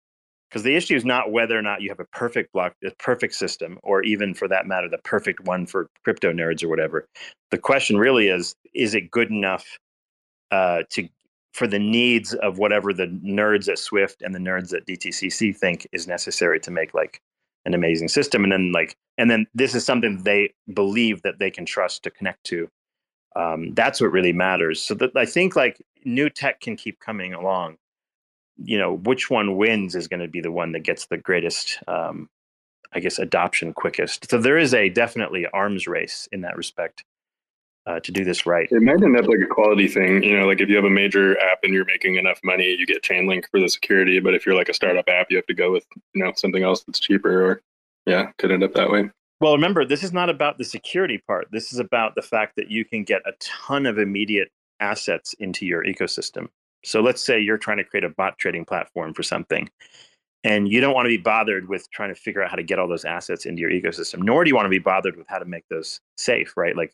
because the issue is not whether or not you have a perfect block a perfect system or even for that matter the perfect one for crypto nerds or whatever the question really is is it good enough uh, to for the needs of whatever the nerds at swift and the nerds at dtcc think is necessary to make like an amazing system. And then like and then this is something they believe that they can trust to connect to. Um, that's what really matters. So that i think like new tech can keep coming along. You know which one wins is going to be the one that gets the greatest um, i guess adoption quickest. So there is a definitely arms race in that respect uh, to do this right. It might end up like a quality thing. You know, like if you have a major app and you're making enough money, you get Chainlink for the security. But if you're like a startup app, you have to go with you know something else that's cheaper. Or yeah, could end up that way. Well, remember, this is not about the security part. This is about the fact that you can get a ton of immediate assets into your ecosystem. So let's say you're trying to create a bot trading platform for something, and you don't want to be bothered with trying to figure out how to get all those assets into your ecosystem, nor do you want to be bothered with how to make those safe, right? Like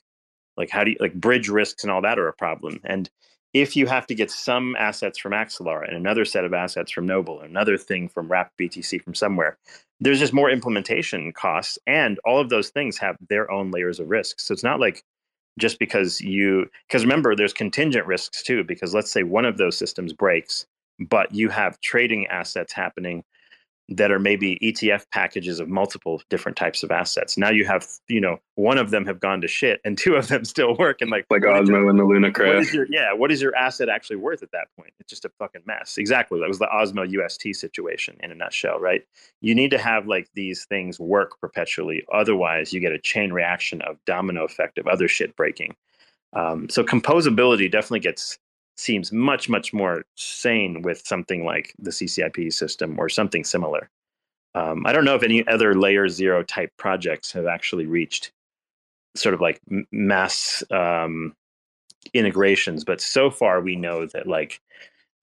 Like how do you like bridge risks and all that are a problem. And if you have to get some assets from Axelar and another set of assets from Noble, and another thing from Wrap BTC from somewhere, there's just more implementation costs, and all of those things have their own layers of risk. So it's not like just because you because remember there's contingent risks too because let's say one of those systems breaks but you have trading assets happening that are maybe ETF packages of multiple different types of assets. Now you have, you know, one of them have gone to shit and two of them still work. And like, like Osmo your, and the Luna crash. Yeah. What is your asset actually worth at that point? It's just a fucking mess. Exactly. That was the Osmo UST situation in a nutshell, right? You need to have like these things work perpetually. Otherwise you get a chain reaction of domino effect of other shit breaking. Um, so composability definitely gets seems much much more sane with something like the CCIP system or something similar. Um, I don't know if any other layer zero type projects have actually reached sort of like mass um, integrations, but so far we know that like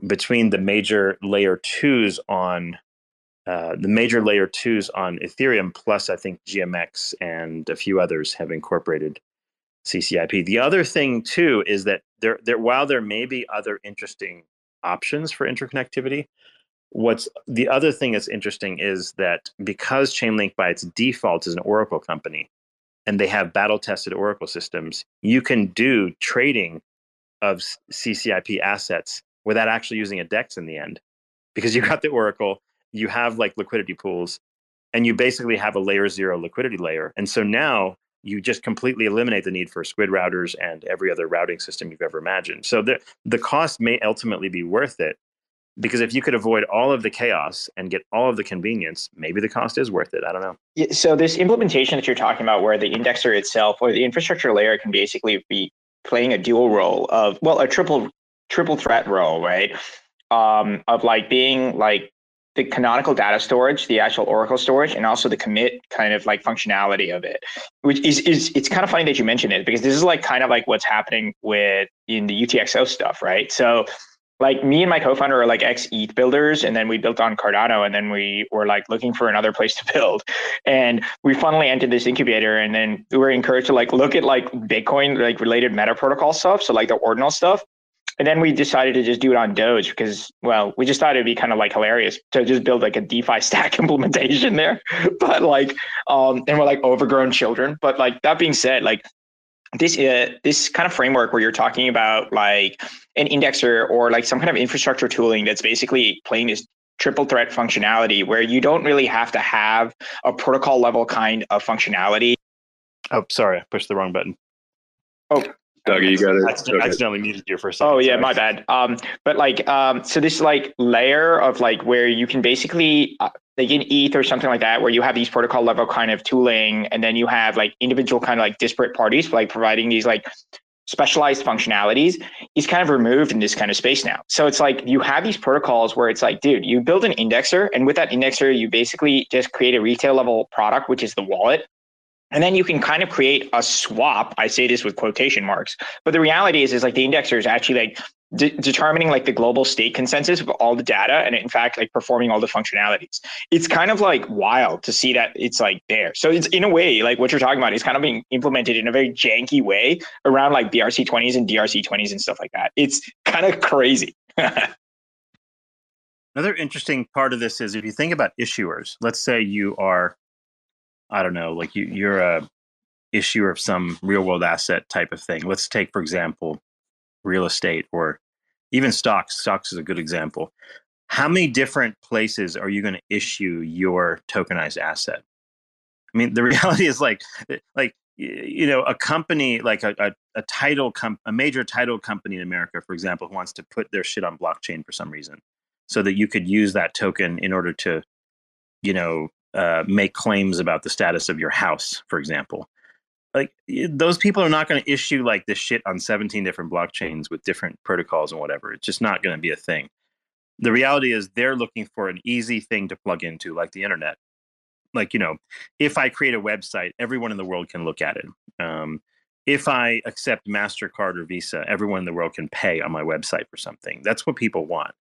between the major layer twos on uh, the major layer twos on Ethereum, plus I think GMX and a few others have incorporated CCIP. The other thing too is that there, there while there may be other interesting options for interconnectivity, what's the other thing that's interesting is that because Chainlink by its default is an Oracle company and they have battle tested Oracle systems, you can do trading of CCIP assets without actually using a DEX in the end because you got the Oracle, you have like liquidity pools, and you basically have a layer zero liquidity layer. And so now you just completely eliminate the need for squid routers and every other routing system you've ever imagined. So the the cost may ultimately be worth it because if you could avoid all of the chaos and get all of the convenience, maybe the cost is worth it. I don't know. So this implementation that you're talking about, where the indexer itself or the infrastructure layer can basically be playing a dual role of well, a triple triple threat role, right? Um, of like being like the canonical data storage, the actual Oracle storage, and also the commit kind of like functionality of it, which is is it's kind of funny that you mentioned it because this is like kind of like what's happening with in the UTXO stuff, right? So like me and my co-founder are like ex ETH builders, and then we built on Cardano, and then we were like looking for another place to build, and we finally entered this incubator, and then we were encouraged to like look at like Bitcoin like related meta protocol stuff, so like the ordinal stuff, and then we decided to just do it on Doge because, well, we just thought it'd be kind of like hilarious to just build like a DeFi stack implementation there. But like, um, and we're like overgrown children. But like that being said, like this uh, this kind of framework where you're talking about like an indexer or like some kind of infrastructure tooling that's basically playing this triple threat functionality where you don't really have to have a protocol level kind of functionality. Oh, sorry, I pushed the wrong button. Oh, Dougie, you got it. Accidentally, okay. accidentally muted you for a second. Oh yeah, sorry. my bad. Um, but like, um, so this like layer of like where you can basically uh, like in ETH or something like that, where you have these protocol level kind of tooling, and then you have like individual kind of like disparate parties like providing these like specialized functionalities is kind of removed in this kind of space now. So it's like you have these protocols where it's like, dude, you build an indexer, and with that indexer, you basically just create a retail level product, which is the wallet. And then you can kind of create a swap. I say this with quotation marks, but the reality is, is like the indexer is actually like de- determining like the global state consensus of all the data, and in fact, like performing all the functionalities. It's kind of like wild to see that it's like there. So it's in a way like what you're talking about is kind of being implemented in a very janky way around like BRC20s and DRC20s and stuff like that. It's kind of crazy. Another interesting part of this is if you think about issuers, let's say you are I don't know, like you, you're a issuer of some real world asset type of thing. Let's take, for example, real estate or even stocks. Stocks is a good example. How many different places are you going to issue your tokenized asset? I mean, the reality is like, eh, like you know, a company like a, a, a title com- a major title company in America, for example, who wants to put their shit on blockchain for some reason, so that you could use that token in order to, you know, uh, make claims about the status of your house, for example. Like those people are not going to issue like this shit on 17 different blockchains with different protocols and whatever. It's just not going to be a thing. The reality is they're looking for an easy thing to plug into, like the internet. Like, you know, if I create a website, everyone in the world can look at it. Um, if I accept MasterCard or Visa, everyone in the world can pay on my website for something. That's what people want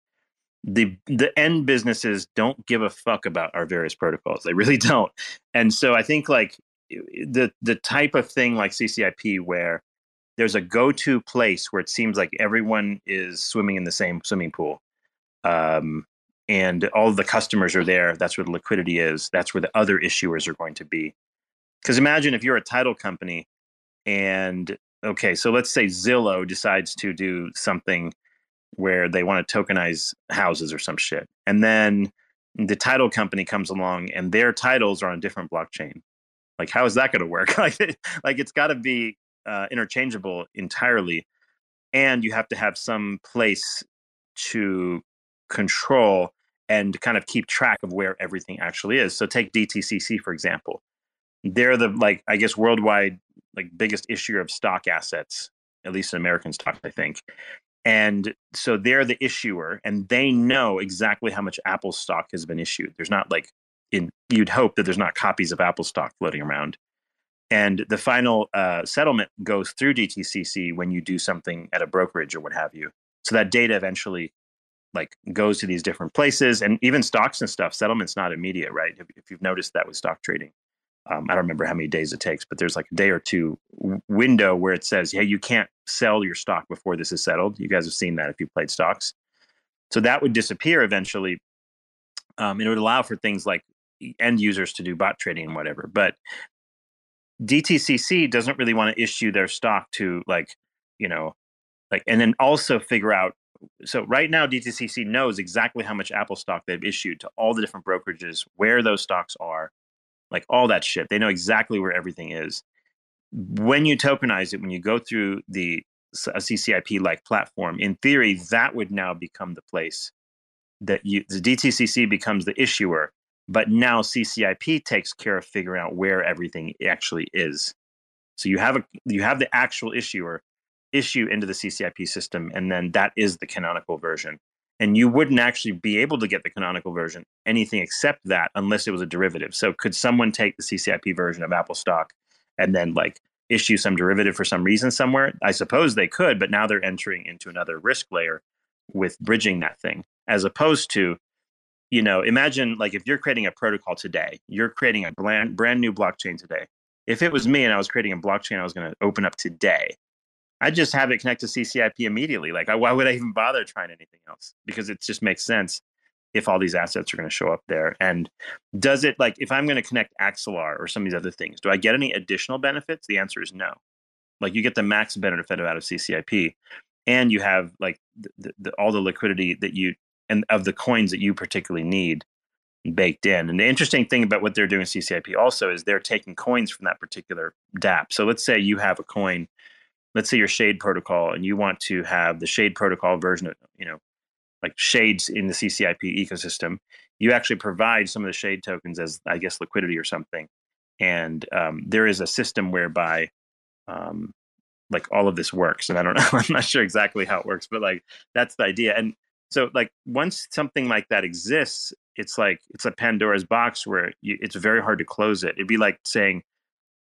the the end businesses don't give a fuck about our various protocols. They really don't. And so I think like the the type of thing like CCIP where there's a go-to place where it seems like everyone is swimming in the same swimming pool um, and all the customers are there that's where the liquidity is that's where the other issuers are going to be because imagine if you're a title company and okay so let's say zillow decides to do something where they want to tokenize houses or some shit and then the title company comes along and their titles are on different blockchain. Like how is that going to work? Like, like it's got to be uh, interchangeable entirely and you have to have some place to control and kind of keep track of where everything actually is. So take dtcc for example. They're the like i guess worldwide like biggest issuer of stock assets at least in american stocks i think and so they're the issuer and they know exactly how much apple stock has been issued there's not like in you'd hope that there's not copies of apple stock floating around and the final uh, settlement goes through DTCC when you do something at a brokerage or what have you. So that data eventually like goes to these different places, and even stocks and stuff. Settlement's not immediate, right? If, if you've noticed that with stock trading, um, I don't remember how many days it takes, but there's like a day or two window where it says, "Hey, you can't sell your stock before this is settled." You guys have seen that if you played stocks. So that would disappear eventually. Um, it would allow for things like end users to do bot trading and whatever. But DTCC doesn't really want to issue their stock to like, you know, like, and then also figure out. So right now, DTCC knows exactly how much Apple stock they've issued to all the different brokerages, where those stocks are, like all that shit. They know exactly where everything is. When you tokenize it, when you go through the a CCIP like platform, in theory, that would now become the place that you the DTCC becomes the issuer but now CCIP takes care of figuring out where everything actually is. So you have a you have the actual issuer issue into the CCIP system, and then that is the canonical version. And you wouldn't actually be able to get the canonical version anything except that unless it was a derivative. So could someone take the CCIP version of Apple stock and then like issue some derivative for some reason somewhere? I suppose they could, but now they're entering into another risk layer with bridging that thing, as opposed to you know, imagine like if you're creating a protocol today, you're creating a brand, brand new blockchain today. If it was me and I was creating a blockchain I was going to open up today, I'd just have it connect to CCIP immediately. Like, why would I even bother trying anything else? Because it just makes sense if all these assets are going to show up there. And does it like if I'm going to connect Axelar or some of these other things, do I get any additional benefits? The answer is no. Like you get the max benefit out of CCIP, and you have like the, the, all the liquidity that you and of the coins that you particularly need baked in. And the interesting thing about what they're doing in CCIP also is they're taking coins from that particular DApp. So let's say you have a coin, let's say your Shade protocol, and you want to have the Shade protocol version of, you know, like shades in the CCIP ecosystem. You actually provide some of the Shade tokens as, I guess, liquidity or something. And um, there is a system whereby um, like all of this works. And I don't know, I'm not sure exactly how it works, but like that's the idea. And so like once something like that exists it's like it's a pandora's box where you, it's very hard to close it it'd be like saying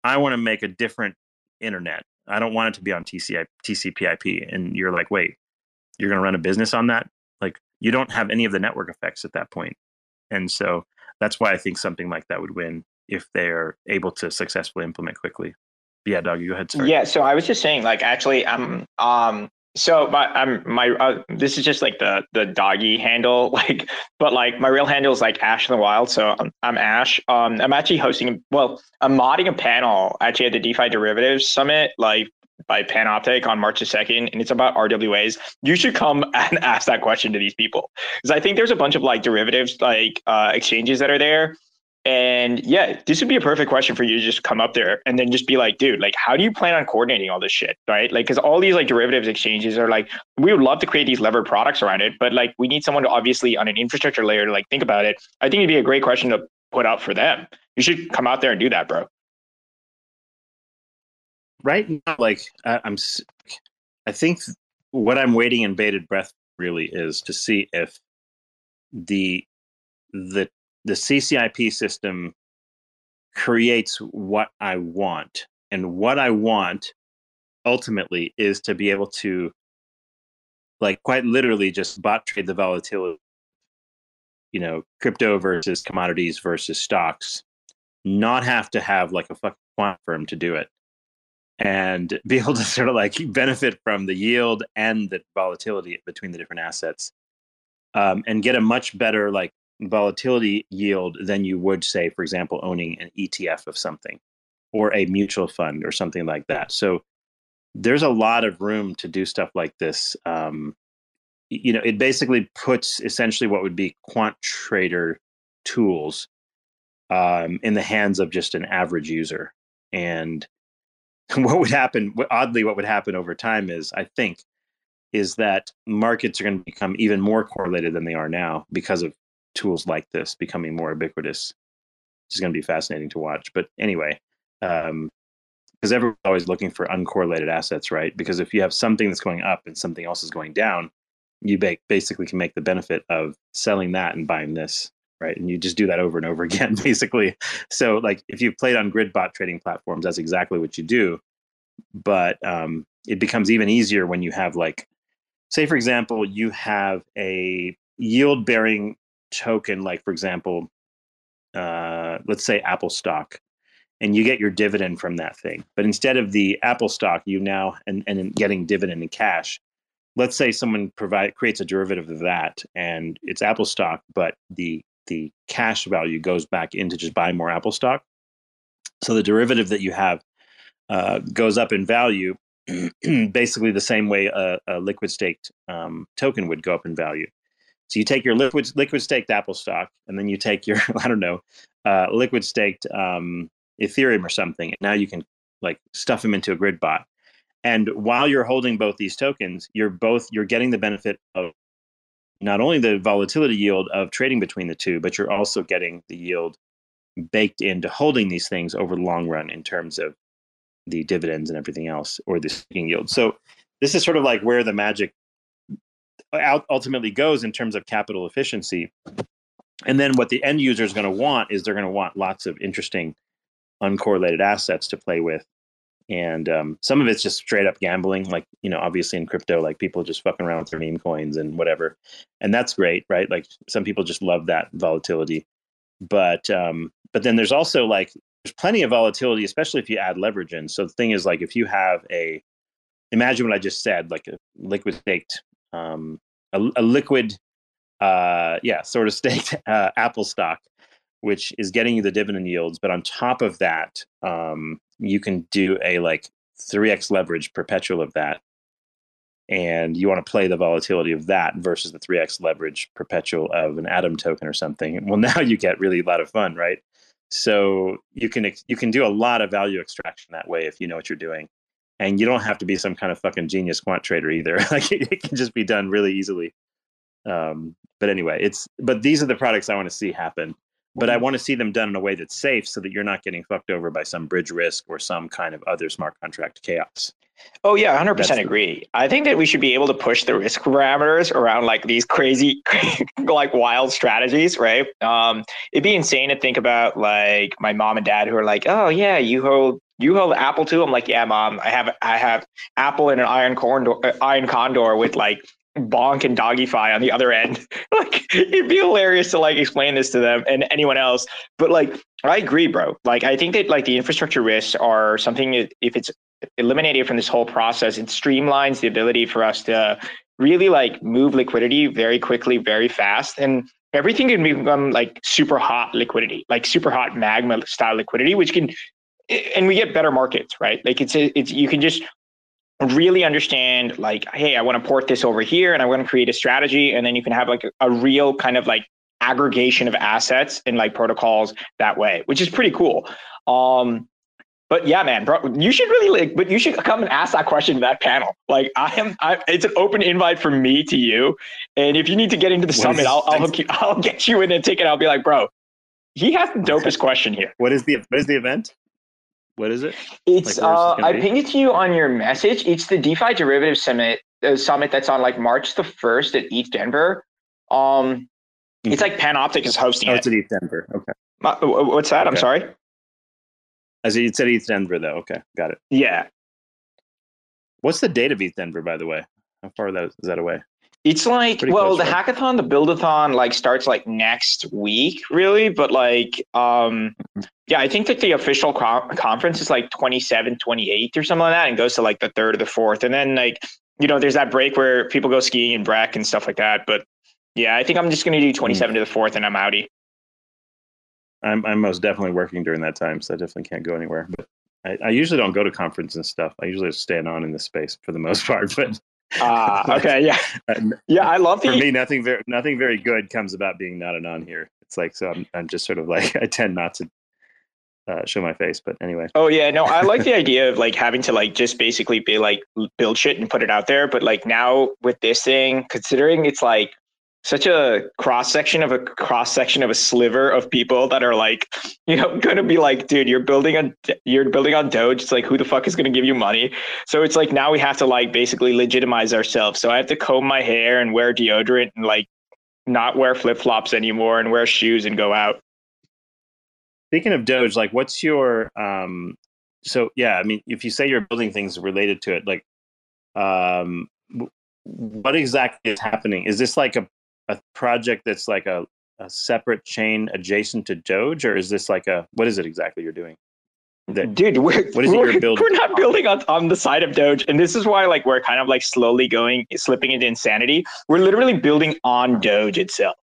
i want to make a different internet i don't want it to be on TCI, tcp/ip and you're like wait you're going to run a business on that like you don't have any of the network effects at that point. and so that's why i think something like that would win if they're able to successfully implement quickly yeah dog you go ahead sorry. yeah so i was just saying like actually i'm um so my I'm my uh, this is just like the the doggy handle like but like my real handle is like Ash in the Wild so I'm, I'm Ash um I'm actually hosting well I'm modding a panel actually at the DeFi Derivatives Summit like by Panoptic on March the 2nd, and it's about RWAs. You should come and ask that question to these people because I think there's a bunch of like derivatives like uh, exchanges that are there and yeah, this would be a perfect question for you to just come up there and then just be like, dude, like, how do you plan on coordinating all this shit? Right. Like, cause all these like derivatives exchanges are like, we would love to create these levered products around it, but like, we need someone to obviously on an infrastructure layer to like think about it. I think it'd be a great question to put out for them. You should come out there and do that, bro. Right now, like, I'm, I think what I'm waiting in bated breath really is to see if the the the CCIP system creates what I want. And what I want ultimately is to be able to, like, quite literally just bot trade the volatility, you know, crypto versus commodities versus stocks, not have to have like a fucking quant firm to do it. and be able to sort of like benefit from the yield and the volatility between the different assets um, and get a much better like volatility yield than you would say for example owning an etf of something or a mutual fund or something like that. So there's a lot of room to do stuff like this um, you know it basically puts essentially what would be quant trader tools um, in the hands of just an average user. And what would happen oddly what would happen over time is i think is that markets are going to become even more correlated than they are now because of tools like this becoming more ubiquitous. It's going to be fascinating to watch but anyway um, because everyone's always looking for uncorrelated assets right? Because if you have something that's going up and something else is going down you basically can make the benefit of selling that and buying this right? And you just do that over and over again basically. So like if you've played on grid bot trading platforms that's exactly what you do. But um, it becomes even easier when you have like say for example you have a yield bearing token like for example uh, let's say apple stock and you get your dividend from that thing. But instead of the apple stock you now and, and getting dividend in cash let's say someone provide creates a derivative of that and it's apple stock but the the cash value goes back into just buying more apple stock. So the derivative that you have uh, goes up in value basically the same way a, a liquid staked um, token would go up in value so you take your liquid liquid staked apple stock and then you take your i don't know uh, liquid staked um, ethereum or something and now you can like stuff them into a grid bot and while you're holding both these tokens, you're both you're getting the benefit of not only the volatility yield of trading between the two, but you're also getting the yield baked into holding these things over the long run in terms of the dividends and everything else or the staking yield. So this is sort of like where the magic ultimately goes in terms of capital efficiency. And then what the end user is going to want is they're going to want lots of interesting uncorrelated assets to play with. And um, some of it's just straight up gambling like you know obviously in crypto like people just fucking around with their meme coins and whatever. And that's great right? Like some people just love that volatility. But um but then there's also like there's plenty of volatility especially if you add leverage in. So the thing is like if you have a imagine what i just said like a liquid staked um a, a liquid uh yeah sort of staked uh, apple stock which is getting you the dividend yields. But on top of that, um, you can do a like 3x leverage perpetual of that. And you want to play the volatility of that versus the 3x leverage perpetual of an Atom token or something. Well, now you get really a lot of fun, right? So you can you can do a lot of value extraction that way if you know what you're doing, and you don't have to be some kind of fucking genius quant trader either. like it can just be done really easily. Um, but anyway, it's but these are the products I want to see happen but I want to see them done in a way that's safe so that you're not getting fucked over by some bridge risk or some kind of other smart contract chaos. Oh yeah, 100% that's agree. I think that we should be able to push the risk parameters around like these crazy like wild strategies, right? Um it'd be insane to think about like my mom and dad who are like, "Oh yeah, you hold you hold Apple too?" I'm like, "Yeah, mom, I have I have Apple and an iron condor, uh, iron condor with like bonk and dogify on the other end. like it'd be hilarious to like explain this to them and anyone else. But like I agree, bro. Like I think that like the infrastructure risks are something if it's eliminated from this whole process, it streamlines the ability for us to really like move liquidity very quickly, very fast. And everything can become like super hot liquidity, like super hot magma style liquidity, which can and we get better markets, right? Like it's it's you can just really understand like hey i want to port this over here and i want to create a strategy and then you can have like a, a, real kind of like aggregation of assets and like protocols that way which is pretty cool. Um but yeah man bro you should really like but you should come and ask that question to that panel. Like i am I, it's an open invite from me to you and if you need to get into the what summit i'll I'll, you, I'll get you in a ticket. I'll be like bro he has the dopest question here. What is the what is the event what is it? It's like, uh, it I pinged it to you on your message. It's the DeFi Derivative Summit uh, summit that's on like March the first at ETH Denver. Um, mm-hmm. it's like Panoptic is hosting oh, it. It's at ETH Denver. Okay. Uh, what's that? Okay. I'm sorry. As you said ETH Denver though. Okay, got it. Yeah. What's the date of ETH Denver, by the way? How far that is that away? It's like Pretty well, close, the right? hackathon, the buildathon, like starts like next week, really. But like, um, yeah, I think that the official co- conference is like 27, 28 or something like that, and goes to like the third or the fourth, and then like you know, there's that break where people go skiing and Breck and stuff like that. But yeah, I think I'm just gonna do 27 to the fourth, and I'm outie. I'm I'm most definitely working during that time, so I definitely can't go anywhere. But I, I usually don't go to conference and stuff. I usually just stand on in the space for the most part. But Ah, okay, yeah, uh, yeah, I love for the me, nothing very nothing very good comes about being not a non here. It's like so I'm I'm just sort of like I tend not to uh, show my face. But anyway, Oh yeah, no, I like the idea of like having to like just basically be like build shit and put it out there. But like now with this thing, considering it's like such a cross section of a cross section of a sliver of people that are like, you know, gonna be like, dude, you're building on you're building on Doge. It's like who the fuck is gonna give you money? So it's like now we have to like basically legitimize ourselves. So I have to comb my hair and wear deodorant and like not wear flip flops anymore and wear shoes and go out. speaking of Doge, like what's your um? So yeah, I mean, if you say you're building things related to it, like um, what exactly is happening? Is this like a a project that's like a a separate chain adjacent to Doge, or is this like a what is it exactly you're doing? That- Dude, we're, What is it we're, you're building? we're not building on, on the side of Doge. And this is why like we're kind of like slowly going, slipping into insanity. We're literally building on Doge itself.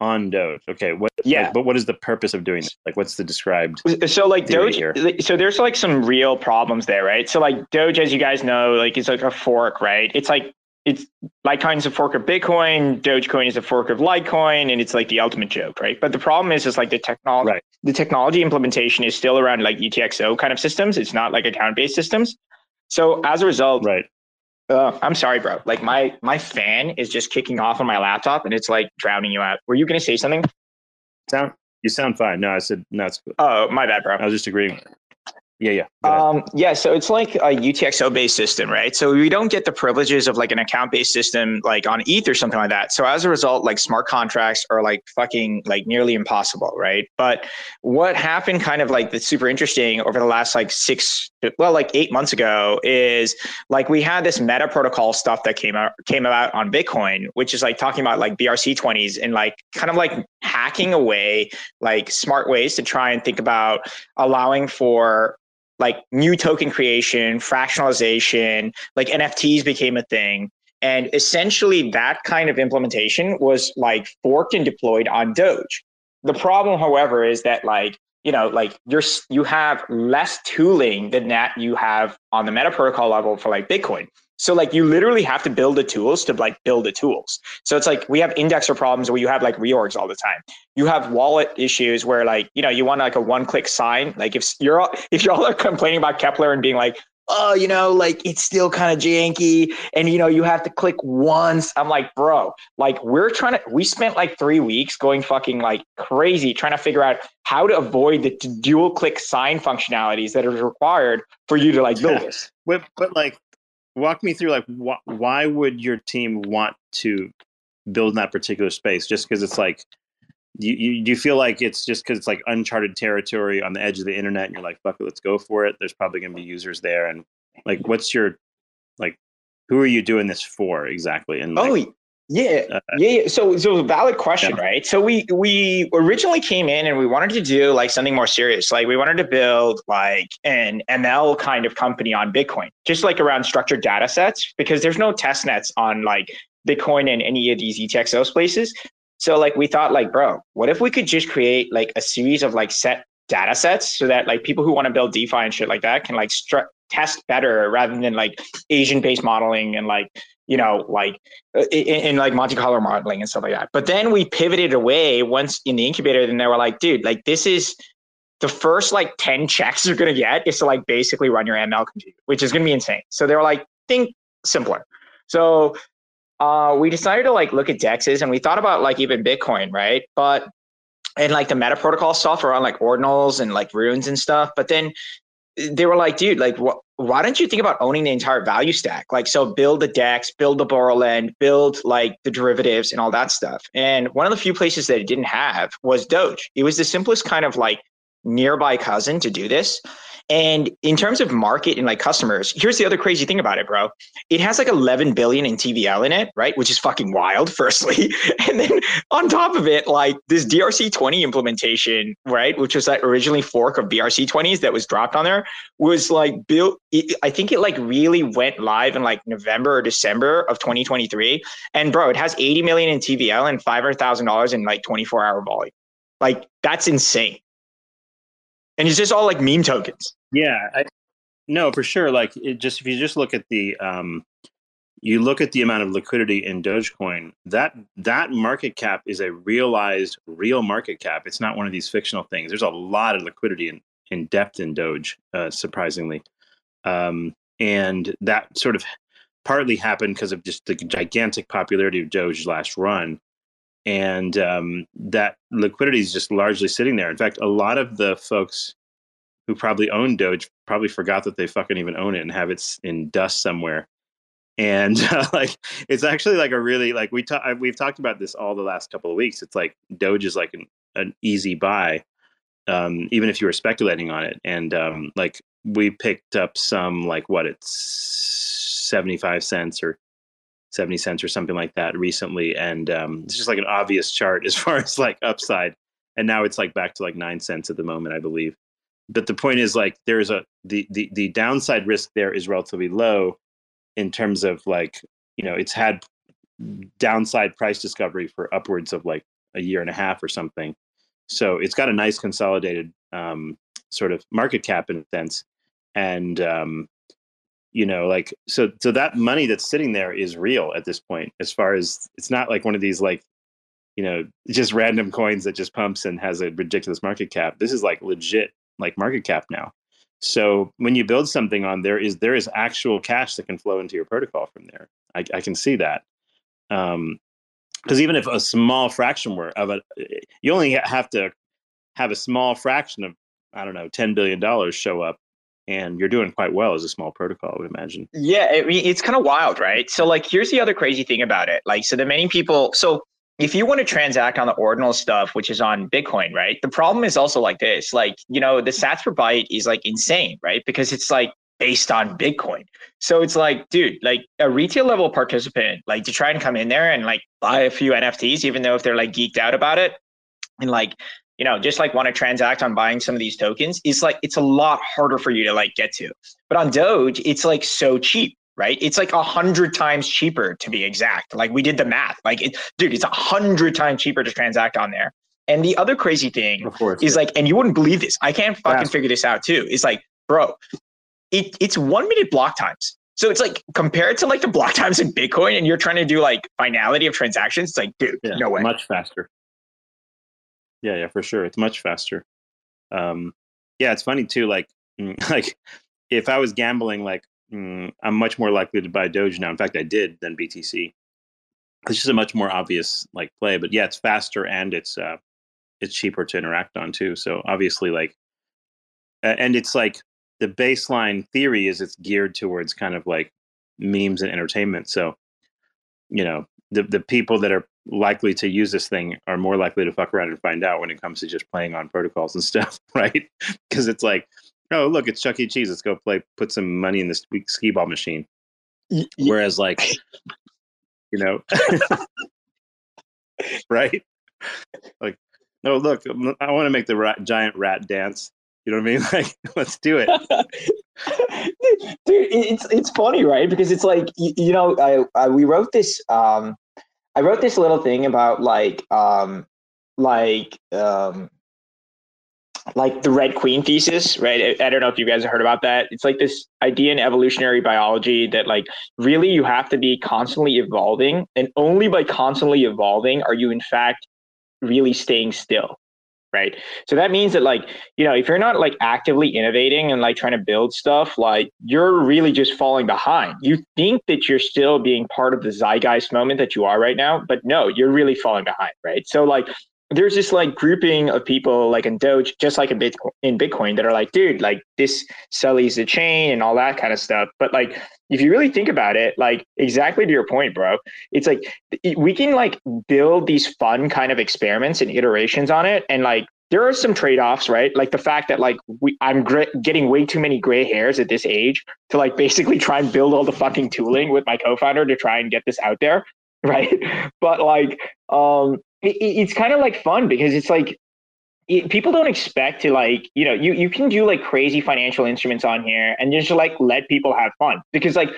on Doge. Okay, what? Yeah. like, but what is the purpose of doing this? Like, what's the described? So like Doge, here. so there's like some real problems there, right? So like Doge, as you guys know, like it's like a fork, right? It's like it's Litecoin is a fork of Bitcoin, Dogecoin is a fork of Litecoin, and it's like the ultimate joke, right? But the problem is, is like the technology, Right. the technology implementation is still around like E UTXO kind of systems. It's not like account-based systems. So as a result, Right. Uh, I'm sorry, bro. Like my my fan is just kicking off on my laptop, and it's like drowning you out. Were you gonna say something? Sound you sound fine. No, I said no. It's, Oh, my bad, bro. I was just agreeing. Yeah, yeah. Um, yeah, so it's like a UTXO based system, right? So we don't get the privileges of like an account based system like on ETH or something like that. So as a result, like smart contracts are like fucking like nearly impossible, right? But what happened kind of like that's super interesting over the last like six, well, like eight months ago is like we had this meta protocol stuff that came out came about on Bitcoin, which is like talking about like BRC twenties and like kind of like hacking away like smart ways to try and think about allowing for like new token creation, fractionalization, like NFTs became a thing. And essentially, that kind of implementation was like forked and deployed on Doge. The problem, however, is that like you know, like you're you have less tooling than that you have on the meta protocol level for like Bitcoin. So like you literally have to build the tools to like build the tools. So it's like we have indexer problems where you have like reorgs all the time. You have wallet issues where like you know you want like a one click sign. Like if you're all, if y'all are complaining about Keplr and being like oh you know like it's still kind of janky and you know you have to click once. I'm like bro like we're trying to we spent like three weeks going fucking like crazy trying to figure out how to avoid the dual click sign functionalities that are required for you to like build this. But, but like, walk me through like wh- why would your team want to build in that particular space? Just because it's like, you, you do you feel like it's just because it's like uncharted territory on the edge of the internet, and you're like, fuck it, let's go for it. There's probably going to be users there, and like, what's your like, who are you doing this for exactly? And like, oh yeah uh, yeah, yeah. So, so valid question, Yeah. right? So we we originally came in and we wanted to do like something more serious. Like we wanted to build like an ML kind of company on Bitcoin, just like around structured data sets, because there's no test nets on like Bitcoin and any of these E ETXO places. So like we thought like, bro, what if we could just create like a series of like set data sets so that like people who want to build DeFi and shit like that can like stru- test better rather than like agent based modeling and like you know like uh, in, in like Monte Carlo modeling and stuff like that. But then we pivoted away once in the incubator, and they were like, dude, like this is the first like 10 checks you're gonna get is to like basically run your ML compute, which is gonna be insane. So they were like, think simpler. So uh, we decided to like look at dexes and we thought about like even Bitcoin, right? But and like the meta protocol stuff around like ordinals and like runes and stuff. But then they were like, dude, like, wh- why don't you think about owning the entire value stack? Like, so build the DEX, build the Borrowland, build like the derivatives and all that stuff. And one of the few places that it didn't have was Doge. It was the simplest kind of like nearby cousin to do this. And in terms of market and like customers, here's the other crazy thing about it, bro. It has like 11 billion in TVL in it, right? Which is fucking wild, firstly. And then on top of it, like this DRC20 implementation, right? Which was that originally fork of BRC20s that was dropped on there was like built. I think it like really went live in like November or December of 2023. And bro, it has 80 million in TVL and $500,000 in like 24 hour volume. Like that's insane. And it's just all like meme tokens. Yeah, I, no, for sure. Like just if you just look at the um, you look at the amount of liquidity in Dogecoin, that that market cap is a realized real market cap. It's not one of these fictional things. There's a lot of liquidity in, in depth in Doge, uh, surprisingly, um, and that sort of partly happened because of just the gigantic popularity of Doge last run and um, that liquidity is just largely sitting there. In fact, a lot of the folks who probably own Doge probably forgot that they fucking even own it and have it in dust somewhere. And uh, like, it's actually like a really like we talk we've talked about this all the last couple of weeks. It's like Doge is like an, an easy buy, um, even if you were speculating on it. And um, like we picked up some like what it's seventy five cents or 70 cents or something like that recently. And um, it's just like an obvious chart as far as like upside. And now it's like back to like nine cents at the moment, I believe. But the point is like there's a the, the the downside risk there is relatively low in terms of like, you know, it's had downside price discovery for upwards of like a year and a half or something. So it's got a nice consolidated um, sort of market cap in a sense. And um, you know like so so that money that's sitting there is real at this point as far as it's not like one of these like you know just random coins that just pumps and has a ridiculous market cap this is like legit like market cap now so when you build something on there is there is actual cash that can flow into your protocol from there i, I can see that um because even if a small fraction were of it you only have to have a small fraction of i don't know 10 billion dollars show up and you're doing quite well as a small protocol, I would imagine. Yeah, it's kind of wild, right? So, like, here's the other crazy thing about it. Like, so the many people, so if you want to transact on the ordinal stuff, which is on Bitcoin, right? The problem is also like this, like, you know, the sats per byte is like insane, right? Because it's like based on Bitcoin. So it's like, dude, like a retail level participant, like to try and come in there and like buy a few NFTs, even though if they're like geeked out about it, and like you know, just like want to transact on buying some of these tokens, it's like it's a lot harder for you to like get to. But on Doge, it's like so cheap, right? It's like a hundred times cheaper to be exact. Like we did the math. Like it, dude, it's a hundred times cheaper to transact on there. And the other crazy thing course, is yeah. like, and you wouldn't believe this. I can't fucking figure this out too. It's like, bro, it, it's one minute block times. So it's like compared to like the block times in Bitcoin, and you're trying to do like finality of transactions. It's like, dude, yeah, no way. Much faster. Yeah, yeah, for sure. It's much faster. Um, yeah, it's funny too. Like, like if I was gambling, like mm, I'm much more likely to buy Doge now. In fact, I did than BTC. It's just a much more obvious like play. But yeah, it's faster and it's uh, it's cheaper to interact on too. So obviously, like, and it's like the baseline theory is it's geared towards kind of like memes and entertainment. So, you know, the the people that are likely to use this thing are more likely to fuck around and find out when it comes to just playing on protocols and stuff, right? Because it's like, oh look, it's Chuck E. Cheese. Let's go play, put some money in this skee ball machine. Whereas, like, you know, right? Like, no, look, I want to make the rat, giant rat dance. You know what I mean? Like, let's do it. Dude, it's it's funny, right? Because it's like you, you know, I, I we wrote this um I wrote this little thing about like um like um like the red queen thesis right? I, I, don't know if you guys have heard about that. It's like this idea in evolutionary biology that like really you have to be constantly evolving and only by constantly evolving are you in fact really staying still right? So that means that like you know if you're not like actively innovating and like trying to build stuff like you're really just falling behind. You think that you're still being part of the zeitgeist moment that you are right now but no you're really falling behind right? So like there's this like grouping of people like in Doge, just like in Bitcoin, in Bitcoin, that are like, dude, like this sullies the chain and all that kind of stuff. But like, if you really think about it, like exactly to your point, bro, it's like we can like build these fun kind of experiments and iterations on it, and like there are some trade-offs, right? Like the fact that like we, I'm gr- getting way too many gray hairs at this age to like basically try and build all the fucking tooling with my co-founder to try and get this out there, right? But like, um, it, it's kind of like fun because it's like it, people don't expect to like you know you you can do like crazy financial instruments on here and just like let people have fun because like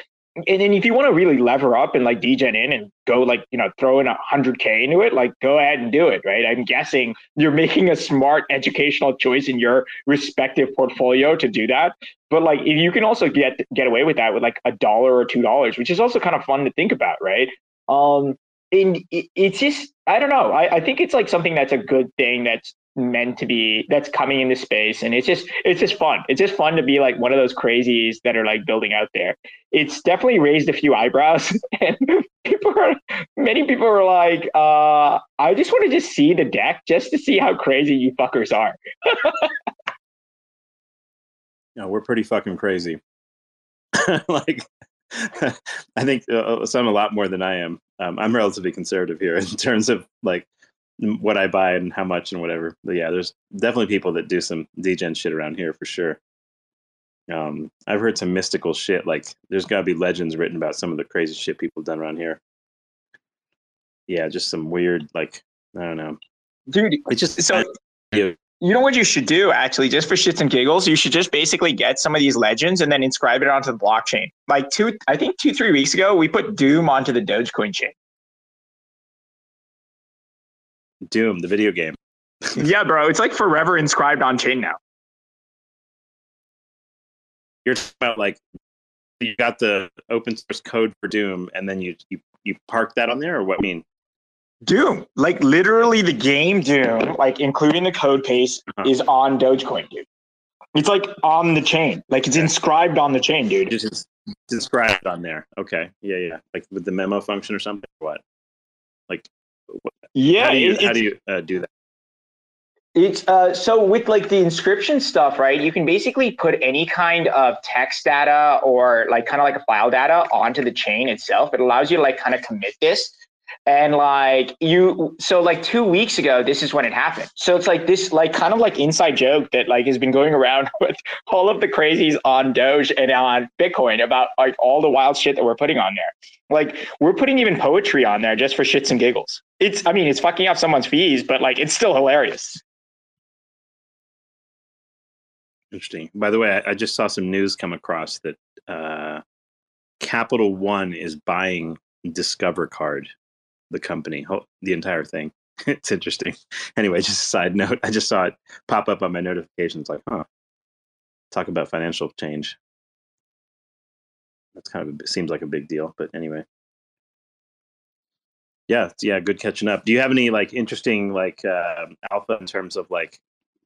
and then if you want to really lever up and like degen in and go like you know throw in a hundred k into it like go ahead and do it right? I'm guessing you're making a smart educational choice in your respective portfolio to do that. But like if you can also get get away with that with like a dollar or two dollars which is also kind of fun to think about right? Um it, it's just i don't know. I, I think it's like something that's a good thing that's meant to be that's coming into space. And it's just it's just fun. It's just fun to be like one of those crazies that are like building out there. It's definitely raised a few eyebrows. And people are many people are like uh i just want to just see the deck just to see how crazy you fuckers are. No we're pretty fucking crazy. Like i think uh, some a lot more than i am um, i'm relatively conservative here in terms of like what I buy and how much and whatever. But yeah, there's definitely people that do some degen shit around here for sure. Um, I've heard some mystical shit. Like there's got to be legends written about some of the crazy shit people done around here. Yeah, just some weird like I don't know, dude. It's just so. You know what you should do actually, just for shits and giggles? You should just basically get some of these legends and then inscribe it onto the blockchain. Like two, I think two, three weeks ago, we put Doom onto the Dogecoin chain. Doom, the video game. yeah, bro, it's like forever inscribed on chain now. You're talking about like you got the open source code for Doom, and then you you you park that on there, or what? I mean, Doom, like literally the game Doom, like including the code paste, uh-huh. is on Dogecoin, dude. It's like on the chain, like it's inscribed on the chain, dude. It's, it's inscribed on there. Okay, yeah, yeah, like with the memo function or something. Or what? Like yeah. How do you, how do, you uh, do that? It's uh, so with like the inscription stuff, right? You can basically put any kind of text data or like kind of like a file data onto the chain itself. It allows you to like kind of commit this. And like you, so like two weeks ago, this is when it happened. So it's like this, like kind of like inside joke that like has been going around with all of the crazies on Doge and on Bitcoin about like all the wild shit that we're putting on there. Like we're putting even poetry on there just for shits and giggles. It's, I mean, it's fucking up someone's fees, but like it's still hilarious. Interesting. By the way, I, I just saw some news come across that uh, Capital One is buying Discover Card the company, the entire thing. it's interesting. Anyway, just a side note. I just saw it pop up on my notifications. Like, huh? Talk about financial change. That's kind of a, seems like a big deal, but anyway. Yeah, yeah, good catching up. Do you have any like interesting like uh, alpha in terms of like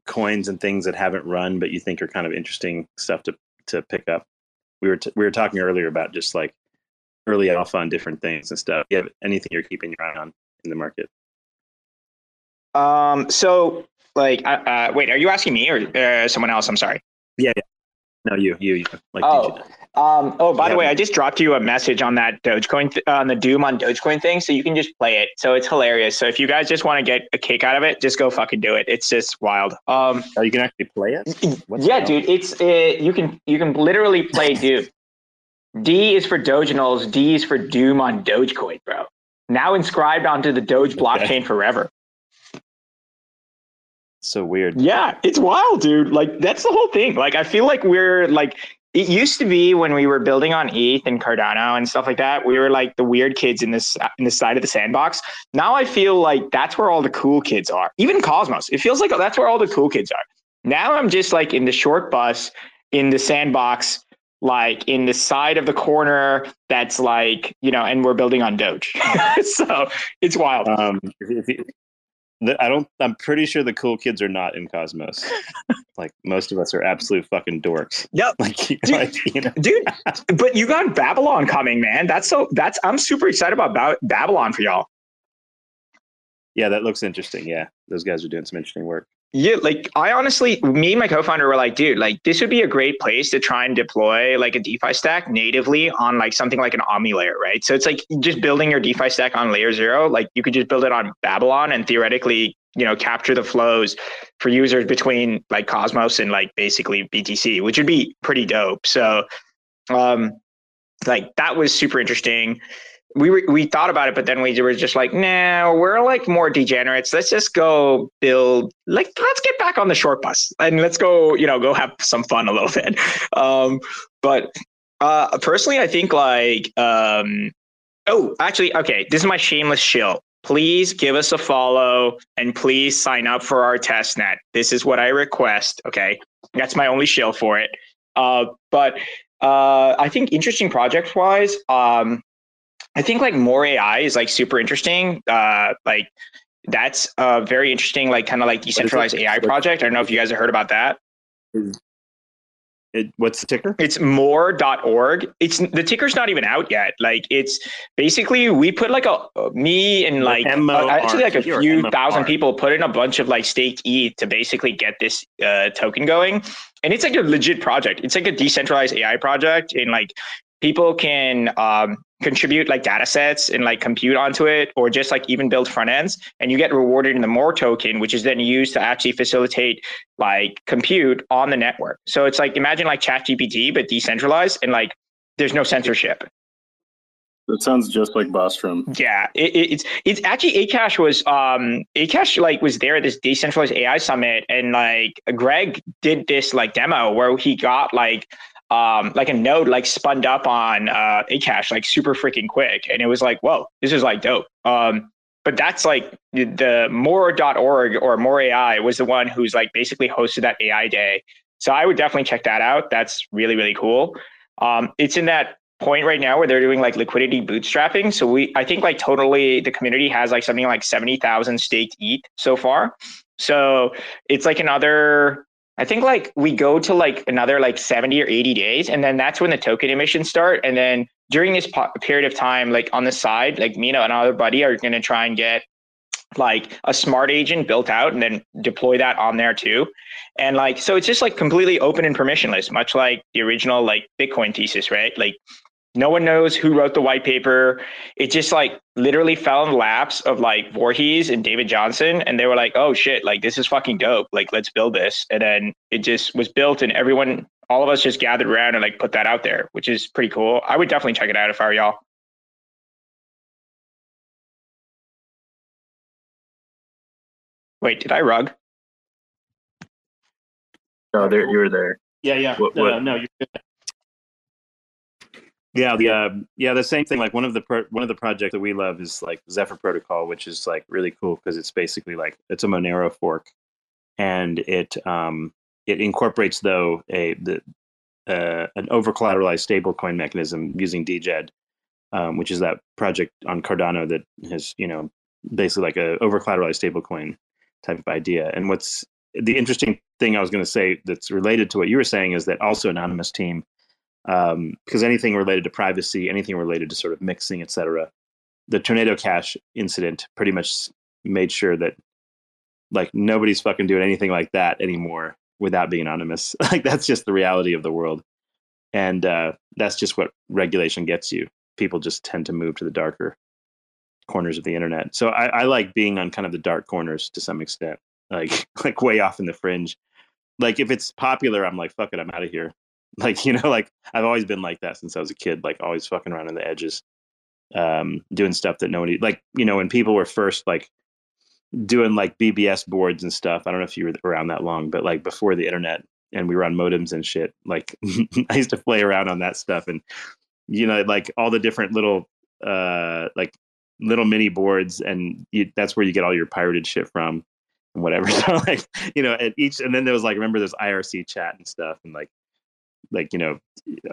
coins and things that haven't run, but you think are kind of interesting stuff to to pick up? We were t- we were talking earlier about just like early alpha on different things and stuff. you have anything you're keeping your eye on in the market? Um. So, like, uh, uh wait, are you asking me or uh, someone else? I'm sorry. Yeah. yeah. No, you, you, you. Like, oh, um, oh, by the way, I just dropped you a message on that Dogecoin, th- on the Doom on Dogecoin thing, so you can just play it. So it's hilarious. So if you guys just want to get a kick out of it, just go fucking do it. It's just wild. Um, oh, you can actually play it. What's yeah, dude. It's uh, you can you can literally play Doom. D is for Doginals. D is for Doom on Dogecoin, bro. Now inscribed onto the Doge blockchain okay. forever. So weird. Yeah, it's wild, dude. Like that's the whole thing. Like I feel like we're like it used to be when we were building on ETH and Cardano and stuff like that. We were like the weird kids in this in the side of the sandbox. Now I feel like that's where all the cool kids are. Even Cosmos, it feels like that's where all the cool kids are. Now I'm just like in the short bus in the sandbox like in the side of the corner that's like you know and we're building on doge. So it's wild. Um i don't i'm pretty sure the cool kids are not in cosmos. Like most of us are absolute fucking dorks. Yep like, dude, like you know. dude but you got babylon coming man. That's so that's i'm super excited about ba- babylon for y'all. Yeah that looks interesting. Yeah those guys are doing some interesting work Yeah, like I honestly, me and my co-founder were like, dude, like this would be a great place to try and deploy like a DeFi stack natively on like something like an Omni layer, right? So it's like just building your DeFi stack on layer zero. Like you could just build it on Babylon and theoretically, you know, capture the flows for users between like Cosmos and like basically BTC, which would be pretty dope. So, um, like that was super interesting we we thought about it, but then we were just like, nah, we're like more degenerates. Let's just go build. Like, let's get back on the short bus and let's go. You know, go have some fun a little bit. Um, but uh, personally, I think like, um, oh, actually, okay, this is my shameless shill. Please give us a follow and please sign up for our test net. This is what I request. Okay, that's my only shill for it. Uh, but uh, I think interesting project wise, um, I think like MOR AI is like super interesting. Uh, like that's a very interesting, like kind of like decentralized AI project. I don't know if you guys have heard about that. It, what's the ticker? It's mor.org. It's the ticker's not even out yet. Like it's basically we put like a me and like uh, actually like a few thousand people put in a bunch of like staked ETH to basically get this uh, token going. And it's like a legit project. It's like a decentralized AI project and like people can um, contribute like data sets and like compute onto it or just like even build front ends and you get rewarded in the MOR token which is then used to actually facilitate like compute on the network so it's like imagine like chat gpt but decentralized and like there's no censorship that sounds just like Bostrom. Yeah, it, it, it's it's actually Akash was um Akash like was there at this decentralized AI summit and like Greg did this like demo where he got like um, like a node like spun up on uh, Akash like super freaking quick. And it was like, whoa, this is like dope. Um, but that's like the, mor.org or MOR AI was the one who's like basically hosted that AI day. So I would definitely check that out. That's really, really cool. Um, it's in that point right now where they're doing like liquidity bootstrapping. So we, I think like totally the community has like something like 70,000 staked ETH so far. So it's like another I think like we go to like another like 70 or 80 days, and then that's when the token emissions start. And then during this po- period of time, like on the side, like me and another buddy are going to try and get like a smart agent built out and then deploy that on there too. And like, so it's just like completely open and permissionless, much like the original like Bitcoin thesis, right? Like no one knows who wrote the white paper. It just like literally fell in the laps of like Voorhees and David Johnston. And they were like, oh shit, like this is fucking dope. Like, let's build this. And then it just was built and everyone, all of us just gathered around and like put that out there, which is pretty cool. I would definitely check it out if I were y'all. Wait, did I rug? No, there you were there. Yeah, yeah. What, what? No, no, you're good. Yeah, the uh, yeah the same thing. Like one of the pro- one of the projects that we love is like Zephyr Protocol, which is like really cool because it's basically like it's a Monero fork, and it um it incorporates though a the uh, an over collateralized stablecoin mechanism using Djed, um, which is that project on Cardano that has you know basically like a over collateralized stablecoin type of idea. And what's the interesting thing I was going to say that's related to what you were saying is that also anonymous team um, because anything related to privacy, anything related to sort of mixing, etc. The Tornado Cash incident pretty much made sure that like nobody's fucking doing anything like that anymore without being anonymous. like that's just the reality of the world, and uh, that's just what regulation gets you. People just tend to move to the darker corners of the internet. So I, I like being on kind of the dark corners to some extent, like like way off in the fringe. Like if it's popular, I'm like, fuck it, I'm out of here. Like, you know, like I've always been like that since I was a kid, like always fucking around on the edges, um, doing stuff that nobody like, you know, when people were first like doing like BBS boards and stuff. I don't know if you were around that long, but like before the internet and we were on modems and shit, like I used to play around on that stuff and you know, like all the different little uh like little mini boards and you, that's where you get all your pirated shit from and whatever. So like, you know, at each and then there was like remember there's IRC chat and stuff and like like you know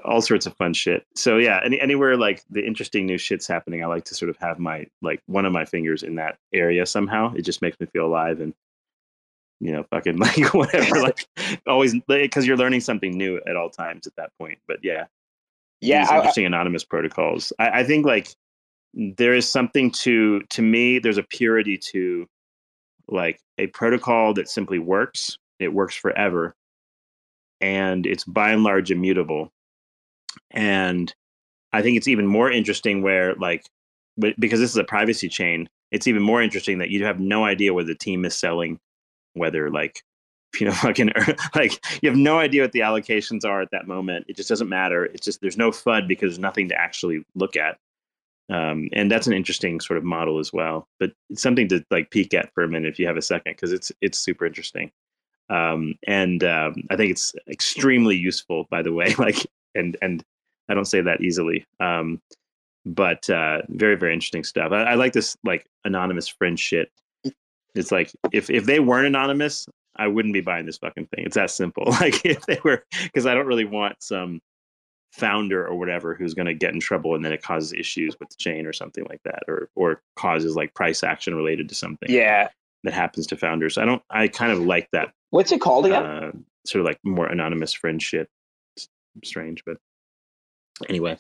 all sorts of fun shit. So yeah any, anywhere like the interesting new shit's happening i like to sort of have my like one of my fingers in that area somehow. It just makes me feel alive and you know fucking like whatever like always because you're learning something new at all times at that point but yeah yeah these interesting I, anonymous protocols. I, I think like there is something to to me there's a purity to like a protocol that simply works. It works forever, and it's by and large immutable. And I think it's even more interesting where like, because this is a privacy chain, it's even more interesting that you have no idea where the team is selling, whether like you know fucking like you have no idea what the allocations are at that moment. It just doesn't matter. It's just there's no fud because there's nothing to actually look at. Um, and that's an interesting sort of model as well. But it's something to like peek at for a minute if you have a second because it's it's super interesting um, and um, i think it's extremely useful by the way like and and i don't say that easily um, but uh, very very interesting stuff I, I like this like anonymous friend shit it's like if if they weren't anonymous I wouldn't be buying this fucking thing. It's that simple. Like if they were, because I don't really want some founder or whatever who's going to get in trouble and then it causes issues with the chain or something like that, or or causes like price action related to something. Yeah, that happens to founders. I don't. I kind of like that. What's it called again? Uh, sort of like more anonymous friendship. It's strange, but anyway.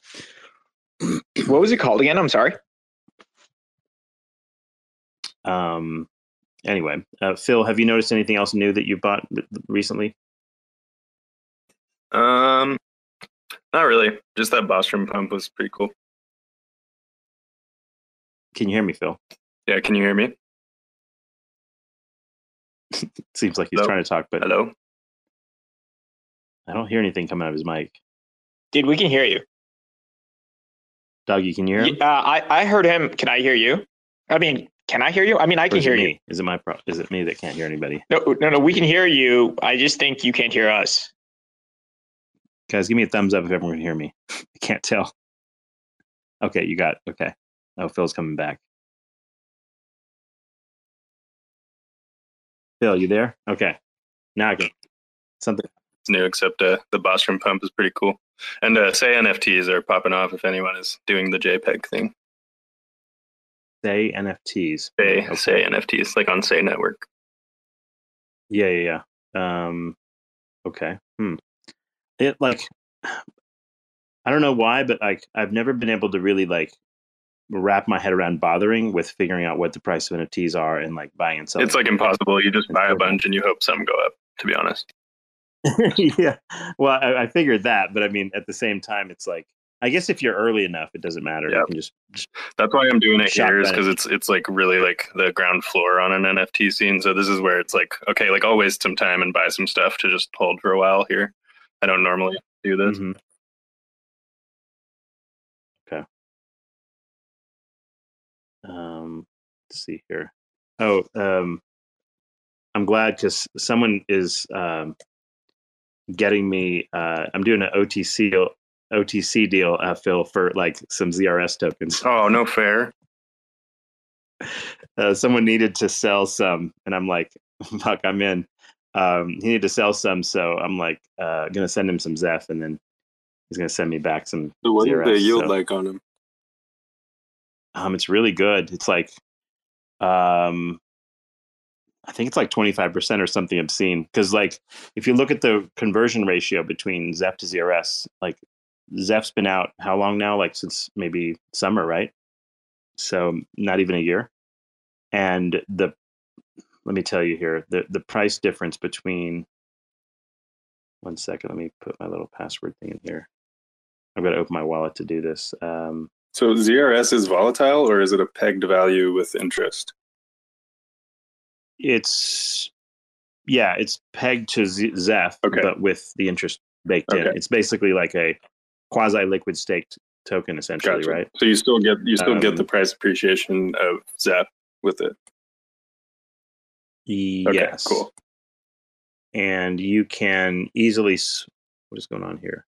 what was it called again? I'm sorry. Um, anyway, uh, Phil, have you noticed anything else new that you bought recently? Um, not really. Just that Bostrom pump was pretty cool. Can you hear me, Phil? Yeah, can you hear me? Seems like he's Hello? trying to talk, but Hello. I don't hear anything coming out of his mic. Dude, we can hear you. Doug, you can hear him? Uh, I I heard him. Can I hear you? I mean, can I hear you? I mean, I Or can hear me? you. Is it my pro- is it me that can't hear anybody? No, no, no. We can hear you. I just think you can't hear us. Guys, give me a thumbs up if everyone can hear me. I can't tell. Okay, you got okay. Oh, Phil's coming back. Phil, you there? Okay. Now I can something It's new, except uh, the Bostrom pump is pretty cool. And uh, Sei NFTs are popping off if anyone is doing the JPEG thing. Sei NFTs. Say Okay. Sei NFTs like on Sei Network. Yeah, yeah, yeah. Um, okay. Hmm. It like, I don't know why, but like I've never been able to really like wrap my head around bothering with figuring out what the price of NFTs are and like buying and selling. It's like impossible. You just buy a bunch and you hope some go up. To be honest. yeah. Well, I, I figured that, but I mean, at the same time, it's like I guess if you're early enough, it doesn't matter. Yeah. You can just, just That's why I'm doing it here is because it's it's like really like the ground floor on an NFT scene. So this is where it's like okay, like I'll waste some time and buy some stuff to just hold for a while here. I don't normally do this. Mhm. Um, let's see here. Oh, um, I'm glad because someone is um, getting me. Uh, I'm doing an OTC deal, OTC deal, uh, Phil, for like some ZRS tokens. Oh no fair. Uh, someone needed to sell some, and I'm like, "Fuck, I'm in." Um, he needed to sell some, so I'm like, uh, gonna send him some Zeph, and then he's gonna send me back some. So what is the yield so- like on them? Um, it's really good. It's like, um, I think it's like 25% or something obscene. Because, like, if you look at the conversion ratio between Zeph to ZRS, like, Zeph's been out how long now? Like, since maybe summer, right? So, not even a year. And the, let me tell you here, the, the price difference between, one second, let me put my little password thing in here. I've got to open my wallet to do this. Um, So ZRS is volatile or is it a pegged value with interest? it's yeah, it's pegged to Z- Zeph, Okay. but with the interest baked in. It's basically like a quasi liquid staked token, essentially, Gotcha. right? So you still get you still get Um, the price appreciation of Zeph with it. Okay, yes. cool. And you can easily. What is going on here?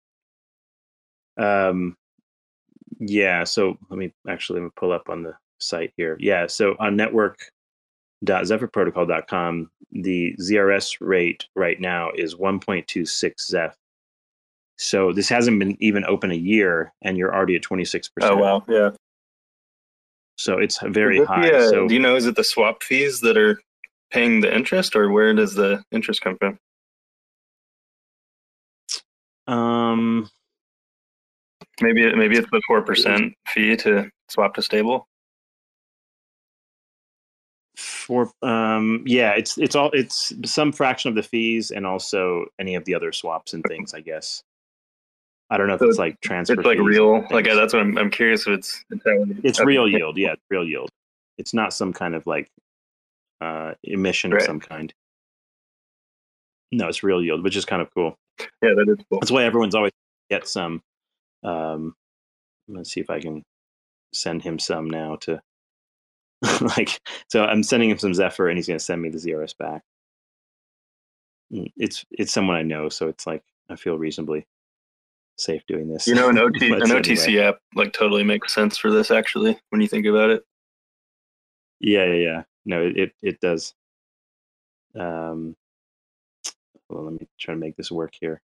Um, yeah. So let me actually let me pull up on the site here. Yeah. So on network.zephyrprotocol.com, the ZRS rate right now is 1.26 Zeph. So this hasn't been even open a year, and you're already at 26%. Oh wow, yeah. So it's very high. uh, so do you know is it the swap fees that are paying the interest, or where does the interest come from? um, Maybe maybe it's the four percent fee to swap to stable. for um yeah it's it's all it's some fraction of the fees and also any of the other swaps and things i guess i don't know if So it's like transfer It's like real. Like that's what I'm. I'm curious if it's. It's, it's real yield yeah it's real yield it's not some kind of like uh emission of some kind no it's real yield which is kind of cool Yeah, that is cool. that's why everyone's always get some um let's see if i can send him some now to like so i'm sending him some zephyr and he's going to send me the zrs back Mm, it's it's someone i know so it's like i feel reasonably safe doing this You know, an OT, an anyway. OTC app like totally makes sense for this. Actually, when you think about it. yeah yeah yeah no it it, it does um well let me try to make this work here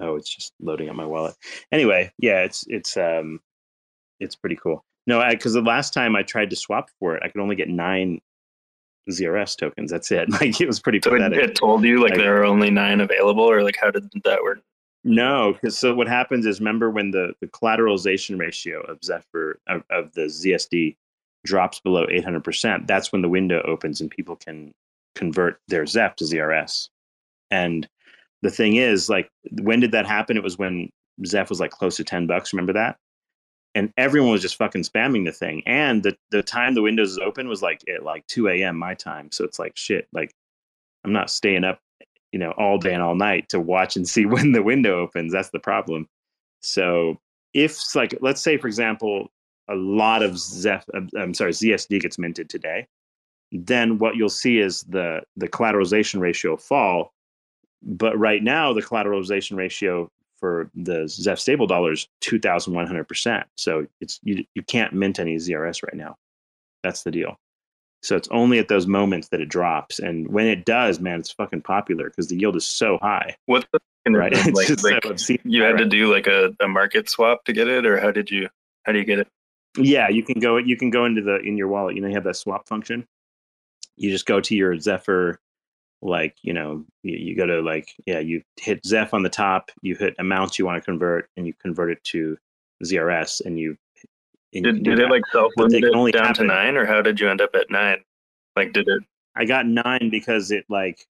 oh it's just loading up my wallet anyway yeah it's it's um it's pretty cool no because the last time i tried to swap for it i could only get nine zrs tokens that's it like it was pretty So pathetic it told you like Like- there are only nine available, or like how did that work? No, because so what happens is remember when the, the collateralization ratio of Zephyr of, of the ZSD drops below 800%, that's when the window opens and people can convert their ZEPH to ZRS. And the thing is, like, when did that happen? It was when Zeph was like close to 10 bucks. Remember that? And everyone was just fucking spamming the thing. And the, the time the windows open was like at like 2 a.m. my time. So it's like, shit, like, I'm not staying up you know all day and all night to watch and see when the window opens that's the problem so if like let's say for example a lot of zeph um, i'm sorry zsd gets minted today then what you'll see is the the collateralization ratio fall but right now the collateralization ratio for the zeph stable dollar is 2100% so it's you, you can't mint any zrs right now that's the deal so it's only at those moments that it drops. And when it does, man, it's fucking popular because the yield is so high. What's the Right. like, like so obscene. you had to do like a, a market swap to get it, or how did you how do you get it? Yeah, you can go you can go into the in your wallet, you know, you have that swap function. You just go to your Zephyr, like, you know, you, you go to like, yeah, you hit Zeph on the top, you hit amounts you want to convert, and you convert it to ZRS and you and Did, do did it like self limit only down to nine, or how did you end up at nine? Like, did it? I got nine because it like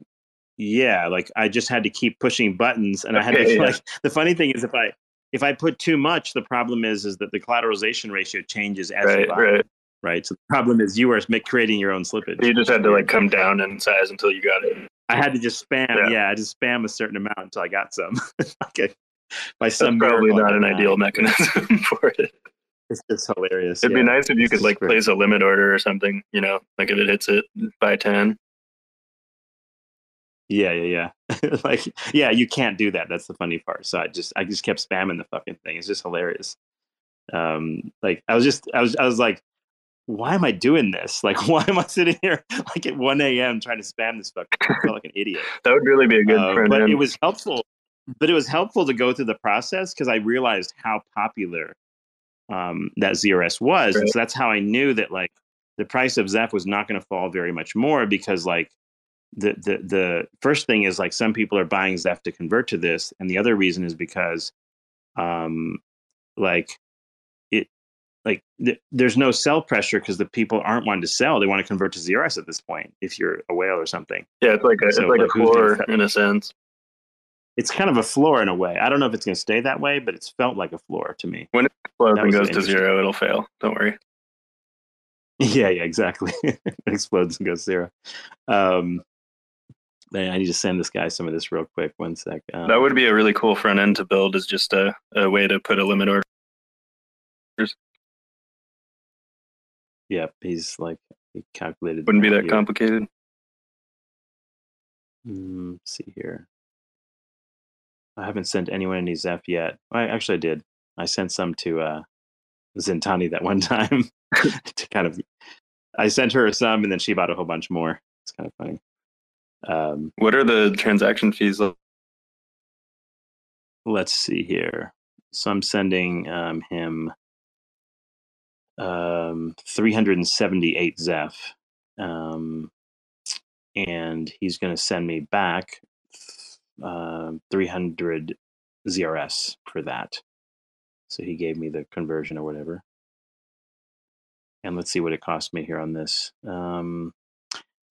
yeah, like I just had to keep pushing buttons and I had to yeah. like the funny thing is if I if I put too much, the problem is is that the collateralization ratio changes as you Right, buy, right. Right? So the problem is you are creating your own slippage. You just had to like come down in size until you got it. I had to just spam, Yeah. yeah, I just spam a certain amount until I got some. okay. By That's some probably not an ideal mechanism for it. It's just hilarious. It'd be nice if you It's could like great. place a limit order or something. You know, like if it hits it by ten. Yeah, yeah, yeah. like, yeah, you can't do that. That's the funny part. So I just, I just kept spamming the fucking thing. It's just hilarious. Um, like I was just, I was, I was like, why am I doing this? Like, why am I sitting here like at 1 a.m. trying to spam this fucking? I feel like an idiot. That would really be a good Uh, front but it was helpful. But it was helpful to go through the process because I realized how popular um, that ZRS was, and so that's how I knew that like the price of Zeph was not going to fall very much more because like the the the first thing is like some people are buying Zeph to convert to this, and the other reason is because um like like th- there's no sell pressure because the people aren't wanting to sell; they want to convert to ZRS at this point. If you're a whale or something. yeah, it's like a, so, it's like, like, a floor in a sense. it's kind of a floor in a way. I don't know if it's going to stay that way, but it's felt like a floor to me. When it goes to zero, it'll fail. Don't worry. Yeah, yeah, exactly. it explodes and goes zero. Um, I need to send this guy some of this real quick. One sec. Um, That would be a really cool front end to build. Is just a, a way to put a limit order. Yeah, he's like he calculated. Wouldn't be that complicated. Mm, let's see here. I haven't sent anyone any Zeph yet. I actually I did. I sent some to uh, Zintani that one time to kind of. I sent her some, and then she bought a whole bunch more. It's kind of funny. Um, What are the transaction fees? like? let's see here. So I'm sending um, him um, 378 Zeph, um, and he's going to send me back uh, 300 ZRS for that. So he gave me the conversion or whatever. And let's see what it cost me here on this. Um,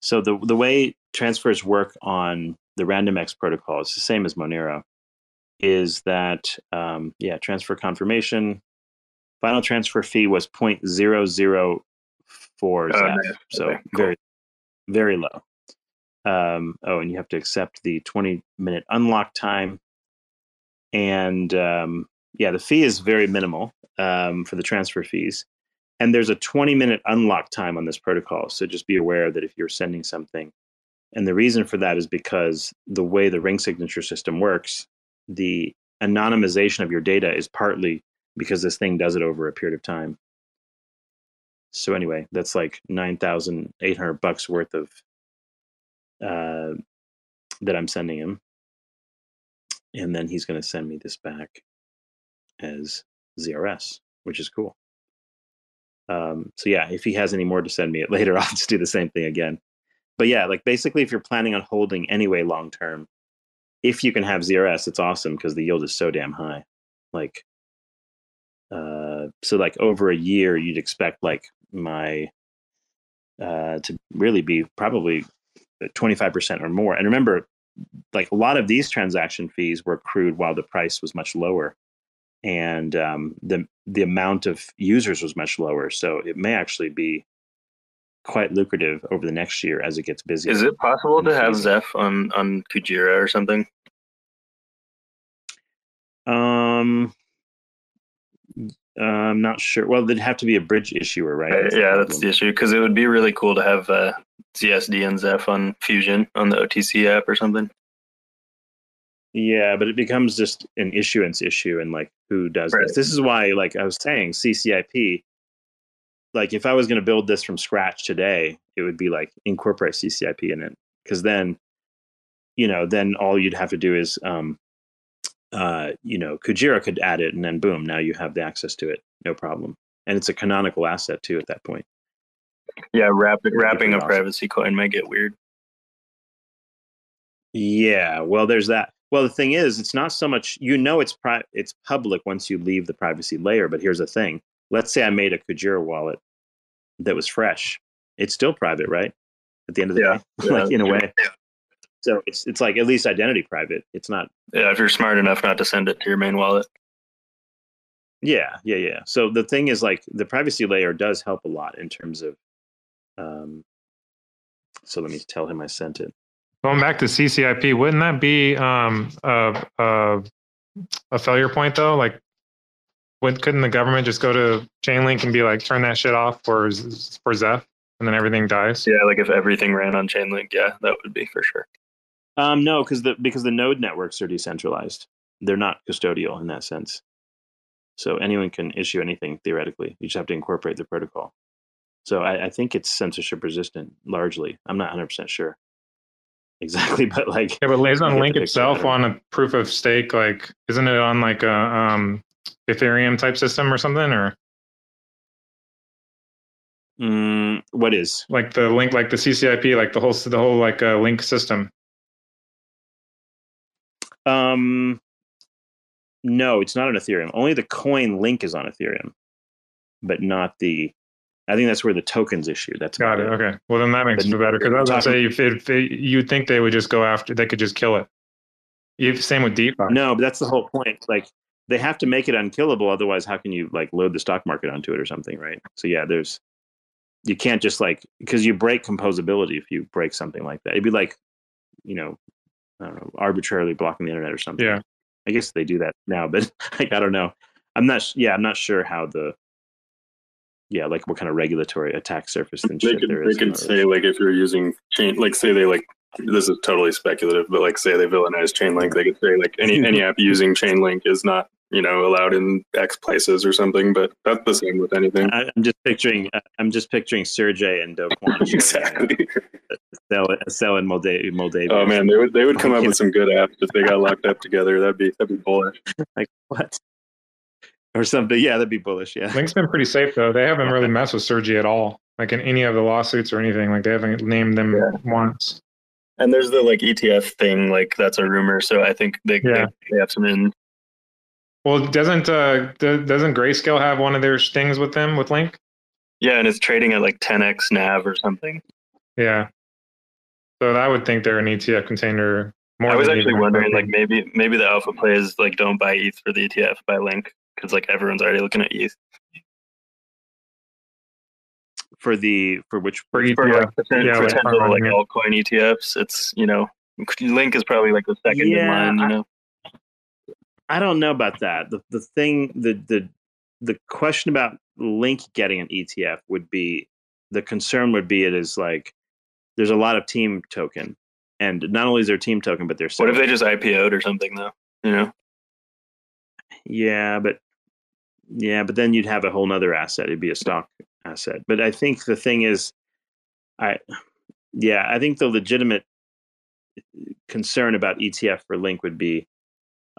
So the the way transfers work on the RandomX protocol is the same as Monero. Is that um, yeah? Transfer confirmation. Final transfer fee was 0.004 Oh, so Okay, cool. very very low. Um, oh, and you have to accept the 20 minute unlock time. And um, yeah, the fee is very minimal um, for the transfer fees. And there's a 20 minute unlock time on this protocol. So just be aware that if you're sending something, and the reason for that is because the way the ring signature system works, the anonymization of your data is partly because this thing does it over a period of time. So anyway, that's like nine thousand eight hundred bucks worth of uh, that I'm sending him, and then he's going to send me this back as ZRS, which is cool. Um, so yeah, if he has any more to send me it later, I'll just do the same thing again. But yeah, like basically, if you're planning on holding anyway long term, if you can have ZRS, it's awesome because the yield is so damn high. Like, uh, so like over a year, you'd expect like my uh, to really be probably 25% or more. And remember, like a lot of these transaction fees were accrued while the price was much lower and um, the the amount of users was much lower. So it may actually be quite lucrative over the next year as it gets busier. Is it possible to have. Zeph on on Kujira or something? Um, uh, I'm not sure. Well, there'd have to be a bridge issuer, right? Uh, That's the yeah, that's the issue because it would be really cool to have uh, ZSD and Zeph on Fuzion on the OTC app or something. Yeah, but it becomes just an issuance issue and like who does Right. this. This is why, like I was saying, CCIP. Like if I was going to build this from scratch today, it would be like incorporate CCIP in it because then, you know, then all you'd have to do is, um, uh, you know, Kujira could add it and then boom, now you have the access to it, no problem. And it's a canonical asset too at that point. Yeah, wrap, wrapping a awesome. privacy coin might get weird. Yeah, well, there's that. Well, the thing is, it's not so much you know it's pri- it's public once you leave the privacy layer. But here's the thing: let's say I made a Kujira wallet that was fresh. It's still private, right? At the end of the Yeah, day, yeah, like in a sure. way. So it's it's like at least identity private. It's not. Yeah, if you're smart enough not to send it to your main wallet. Yeah, yeah, yeah. So the thing is, like the privacy layer does help a lot in terms of. Um, so let me tell him I sent it. Going back to CCIP, wouldn't that be um, a, a a failure point though? Like, would, couldn't the government just go to Chainlink and be like, turn that shit off for for Zeph, and then everything dies? Yeah, like if everything ran on Chainlink, yeah, that would be for sure. Um, no, because the because the node networks are decentralized. They're not custodial in that sense. So anyone can issue anything theoretically. You just have to incorporate the protocol. So I, I think it's censorship resistant largely. I'm not 100 percent sure exactly, but like Yeah, but isn't I get the Link itself on a proof of stake? Like, isn't it on like a um, Ethereum type system or something, or mm, what is like the Link, like the CCIP, like the whole the whole like uh, Link system? Um no, it's not on Ethereum. Only the coin link is on Ethereum, but not the. I think that's where the tokens issue. That's Got about it. Okay. Well, then that makes But it better because I was gonna say if, if it, you'd think they would just go after, they could just kill it. If, same with DeFi. No, but that's the whole point. Like they have to make it unkillable, otherwise, how can you like load the stock market onto it or something, right? So yeah, there's you can't just like because you break composability if you break something like that. It'd be like you know, I don't know, arbitrarily blocking the internet or something. Yeah. I guess they do that now, but like I don't know. I'm not. s- Yeah, I'm not sure how the. Yeah, like what kind of regulatory attack surface and They shit could there they is. could say like if you're using chain, like say they like this is totally speculative, but like say they villainize Chainlink, they could say like any any app using Chainlink is not you know allowed in X places or something. But that's the same with anything. I, I'm just picturing. I'm just picturing Sergey and Do Kwon sharing exactly. a cell, a cell in Molda- Moldavia. Oh man, they would they would come up with some good apps if they got locked up together. That'd be that'd be bullish. like what or something yeah that'd be bullish yeah Link's been pretty safe though. They haven't really messed with Sergey at all, like in any of the lawsuits or anything. Like they haven't named them Yeah. once. And there's the like ETF thing, like that's a rumor. So I think they Yeah. they, they have some in. Well, doesn't uh do- doesn't Grayscale have one of their things with them with Link? Yeah, and it's trading at like 10x NAV or something. Yeah. So I would think they're an ETF container. More I was than actually wondering, like maybe maybe the alpha play is like don't buy ETH for the ETF, buy Link because like everyone's already looking at ETH for the for which for for ETF. like potential, yeah, like potential like altcoin ETFs. It's you know Link is probably like the second in line. You know, I don't know about that. The the thing the the the question about Link getting an ETF would be the concern would be it is like there's a lot of team token, and not only is there team token, but there's what if they just IPO'd or something though? You know, yeah, but yeah, but then you'd have a whole nother asset. It'd be a stock asset. But I think the thing is, I yeah, I think the legitimate uh, concern about ETF for Link would be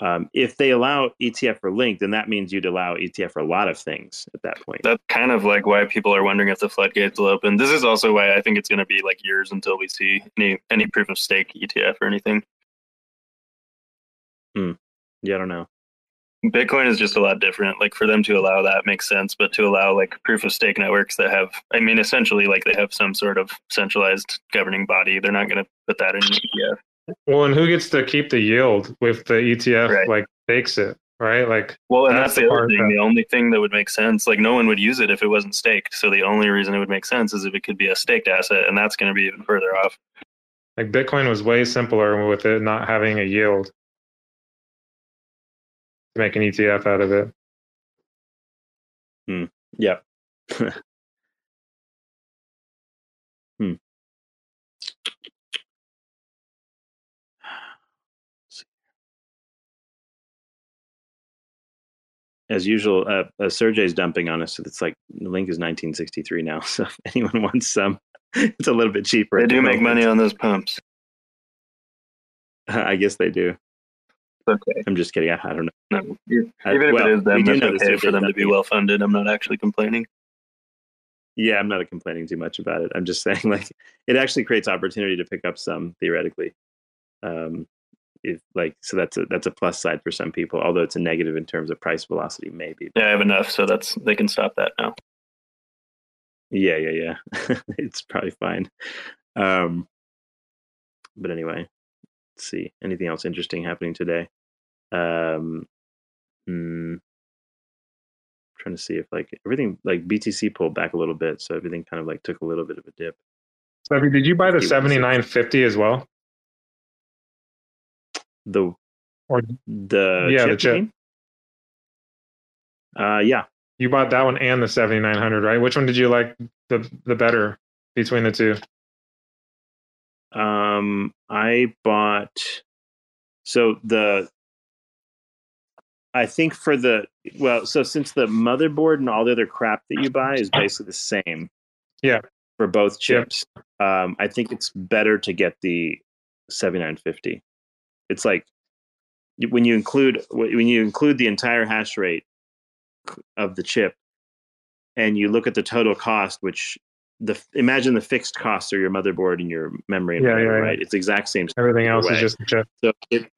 um, if they allow ETF for Link, then that means you'd allow ETF for a lot of things at that point. that's kind of like why people are wondering if the floodgates will open. This is also why I think it's going to be like years until we see any any proof of stake ETF or anything. yeah, I don't know. Bitcoin is just a lot different. Like for them to allow that makes sense, but to allow like proof of stake networks that have, I mean, essentially like they have some sort of centralized governing body, they're not going to put that in an ETF. Well, and who gets to keep the yield if the ETF Right. like takes it, right? Like, Well, and That's that's, the the other thing. that- The only thing that would make sense, like no one would use it if it wasn't staked. So the only reason it would make sense is if it could be a staked asset, and that's going to be even further off. like Bitcoin was way simpler with it not having a yield. To make an ETF out of it. Yep. hmm. As usual, uh, uh, Sergey's dumping on us. It's like the link is 1963 now. So if anyone wants some, it's a little bit cheaper. They do make moment. money on those pumps. I guess they do. Okay. I'm just kidding. I, I don't know. No, even I- if well, it is them, it's okay for them to be well funded. I'm not actually complaining. Yeah, I'm not complaining too much about it. I'm just saying, like, it actually creates opportunity to pick up some theoretically. Um, if like, so that's a that's a plus side for some people, although it's a negative in terms of price velocity, maybe. Yeah, I have enough, so that's they can stop that now. Yeah, yeah, yeah. it's probably fine. Um, but anyway, let's see. Anything else interesting happening today? Um, mm, trying to see if like everything like BTC pulled back a little bit, so everything kind of like took a little bit of a dip. So, did you buy the 7950 as well? The Or the Yeah, the chip. Uh, yeah. you bought that one and the 7900, right? Which one did you like the the better between the two? Um, I bought so the I think for the well, so since the motherboard and all the other crap that you buy is basically the same, Yeah. for both Yep. chips, um, I think it's better to get the 7950. It's like when you include when you include the entire hash rate of the chip, and you look at the total cost, which the imagine the fixed costs are your motherboard and your memory and Yeah, whatever, yeah, yeah. right? It's the exact same Everything else way. is just a chip. so it,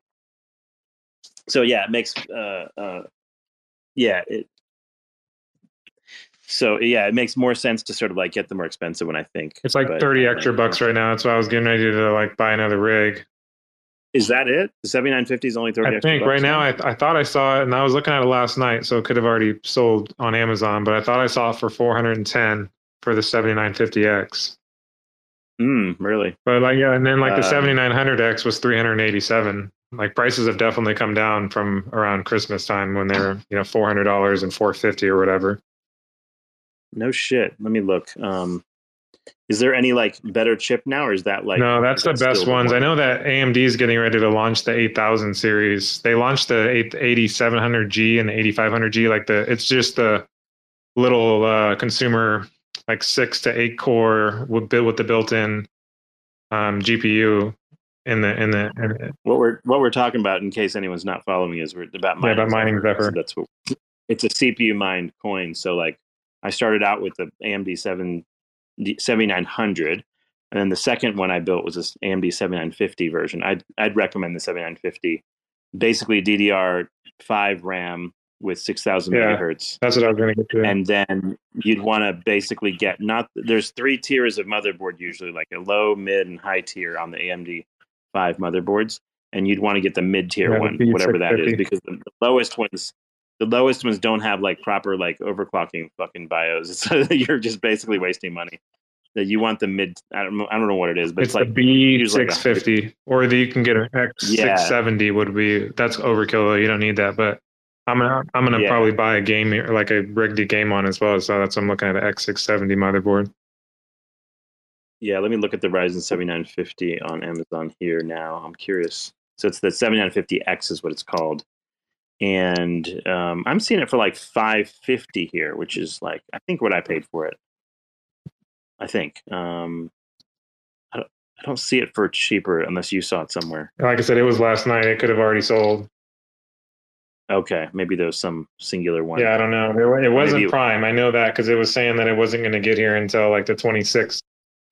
so yeah, it makes uh uh yeah it. So yeah, it makes more sense to sort of like get the more expensive one. I think It's like But, 30 uh, extra bucks right now. That's why I was getting ready to like buy another rig. Is that it? The seventy nine fifty is only thirty. I think right now I, I thought I saw it and I was looking at it last night, so it could have already sold on Amazon, but I thought I saw it for 410 for the 7950X. Mm, really? But like yeah, and then like the Um, 7900X was 387. Like prices have definitely come down from around Christmas time when they're, you know, $400 and 450 or whatever. No shit. Let me look. Um, is there any like better chip now, or is that like no, that's the best ones. I know that AMD is getting ready to launch the 8000 series. They launched the 8 8700G and the 8500G. Like the, it's just the little uh, consumer, like six to eight core with built with the built-in um, GPU in the in the. In, What we're what we're talking about, in case anyone's not following, is we're about mining Yeah, about mining Zephyr. So that's what it's a CPU mined coin. So like I started out with the AMD seven nine hundred, and then the second one I built was this AMD seventy nine fifty version. I'd I'd recommend the seventy nine fifty. Basically DDR five RAM, with 6000 Yeah. megahertz That's what I was going to get to. and then you'd want to basically get not there's three tiers of motherboard usually like a low mid and high tier on the amd 5 motherboards and you'd want to get the mid tier Yeah, one whatever that is because the, the lowest ones the lowest ones don't have like proper like overclocking fucking bios so you're just basically wasting money that you want the mid I don't, know- I don't know what it is but it's it's, like like a- B650, or the, you can get an X670 would be that's overkill. Though. You don't need that, but I'm gonna I'm gonna Yeah. probably buy a game like a rig to game on as well. So that's what I'm looking at an X670 motherboard. Yeah, let me look at the Ryzen 7950 on Amazon here now. I'm curious. So it's the 7950X is what it's called. And um, I'm seeing it for like 550 here, which is like I think what I paid for it. I think. Um, I don't, I don't see it for cheaper unless you saw it somewhere. Like I said, it was last night. It could have already sold. Okay, maybe there was some singular one. Yeah, I don't know. It, it wasn't Maybe- Prime. I know that because it was saying that it wasn't going to get here until like the 26th.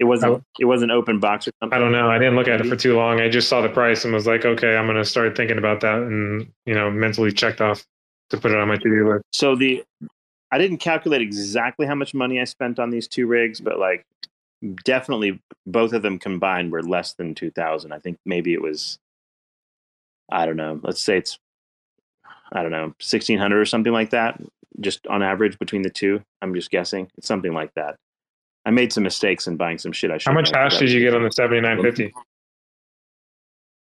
It wasn't. It wasn't open box or something. I don't know. I didn't look at it for too long. I just saw the price and was like, okay, I'm going to start thinking about that, and you know, mentally checked off to put it on my to-do list. So the I didn't calculate exactly how much money I spent on these two rigs, but like definitely both of them combined were less than 2000. I think maybe it was I don't know. Let's say it's I don't know, 1600 or something like that just on average between the two. I'm just guessing. It's something like that. I made some mistakes in buying some shit I should How much hash did you get on the 7950?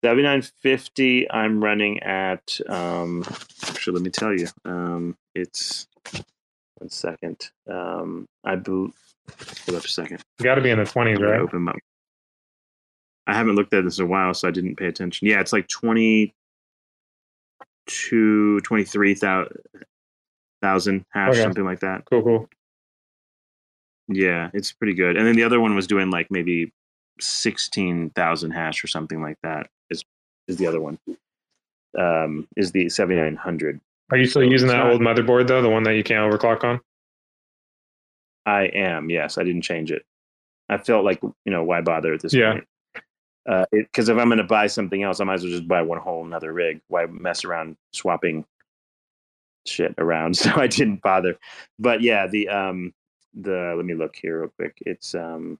7950 i'm running at um actually let me tell you um it's one second um i boot. hold up a second Got to be in the 20s, I'm right? open my i haven't looked at this in a while so i didn't pay attention yeah it's like 22 23,000 hash Okay. something like that Cool, cool. Yeah it's pretty good and then the other one was doing like maybe 16,000 hash or something like that is is the other one um is the 7900 Are you still So using that old motherboard though, the one that you can't overclock on? I am. Yes, I didn't change it. I felt like you know why bother at this Yeah. point? Because if I'm going to buy something else, I might as well just buy one whole another rig. Why mess around swapping shit around? So I didn't bother. But yeah, the um the let me look here real quick. It's um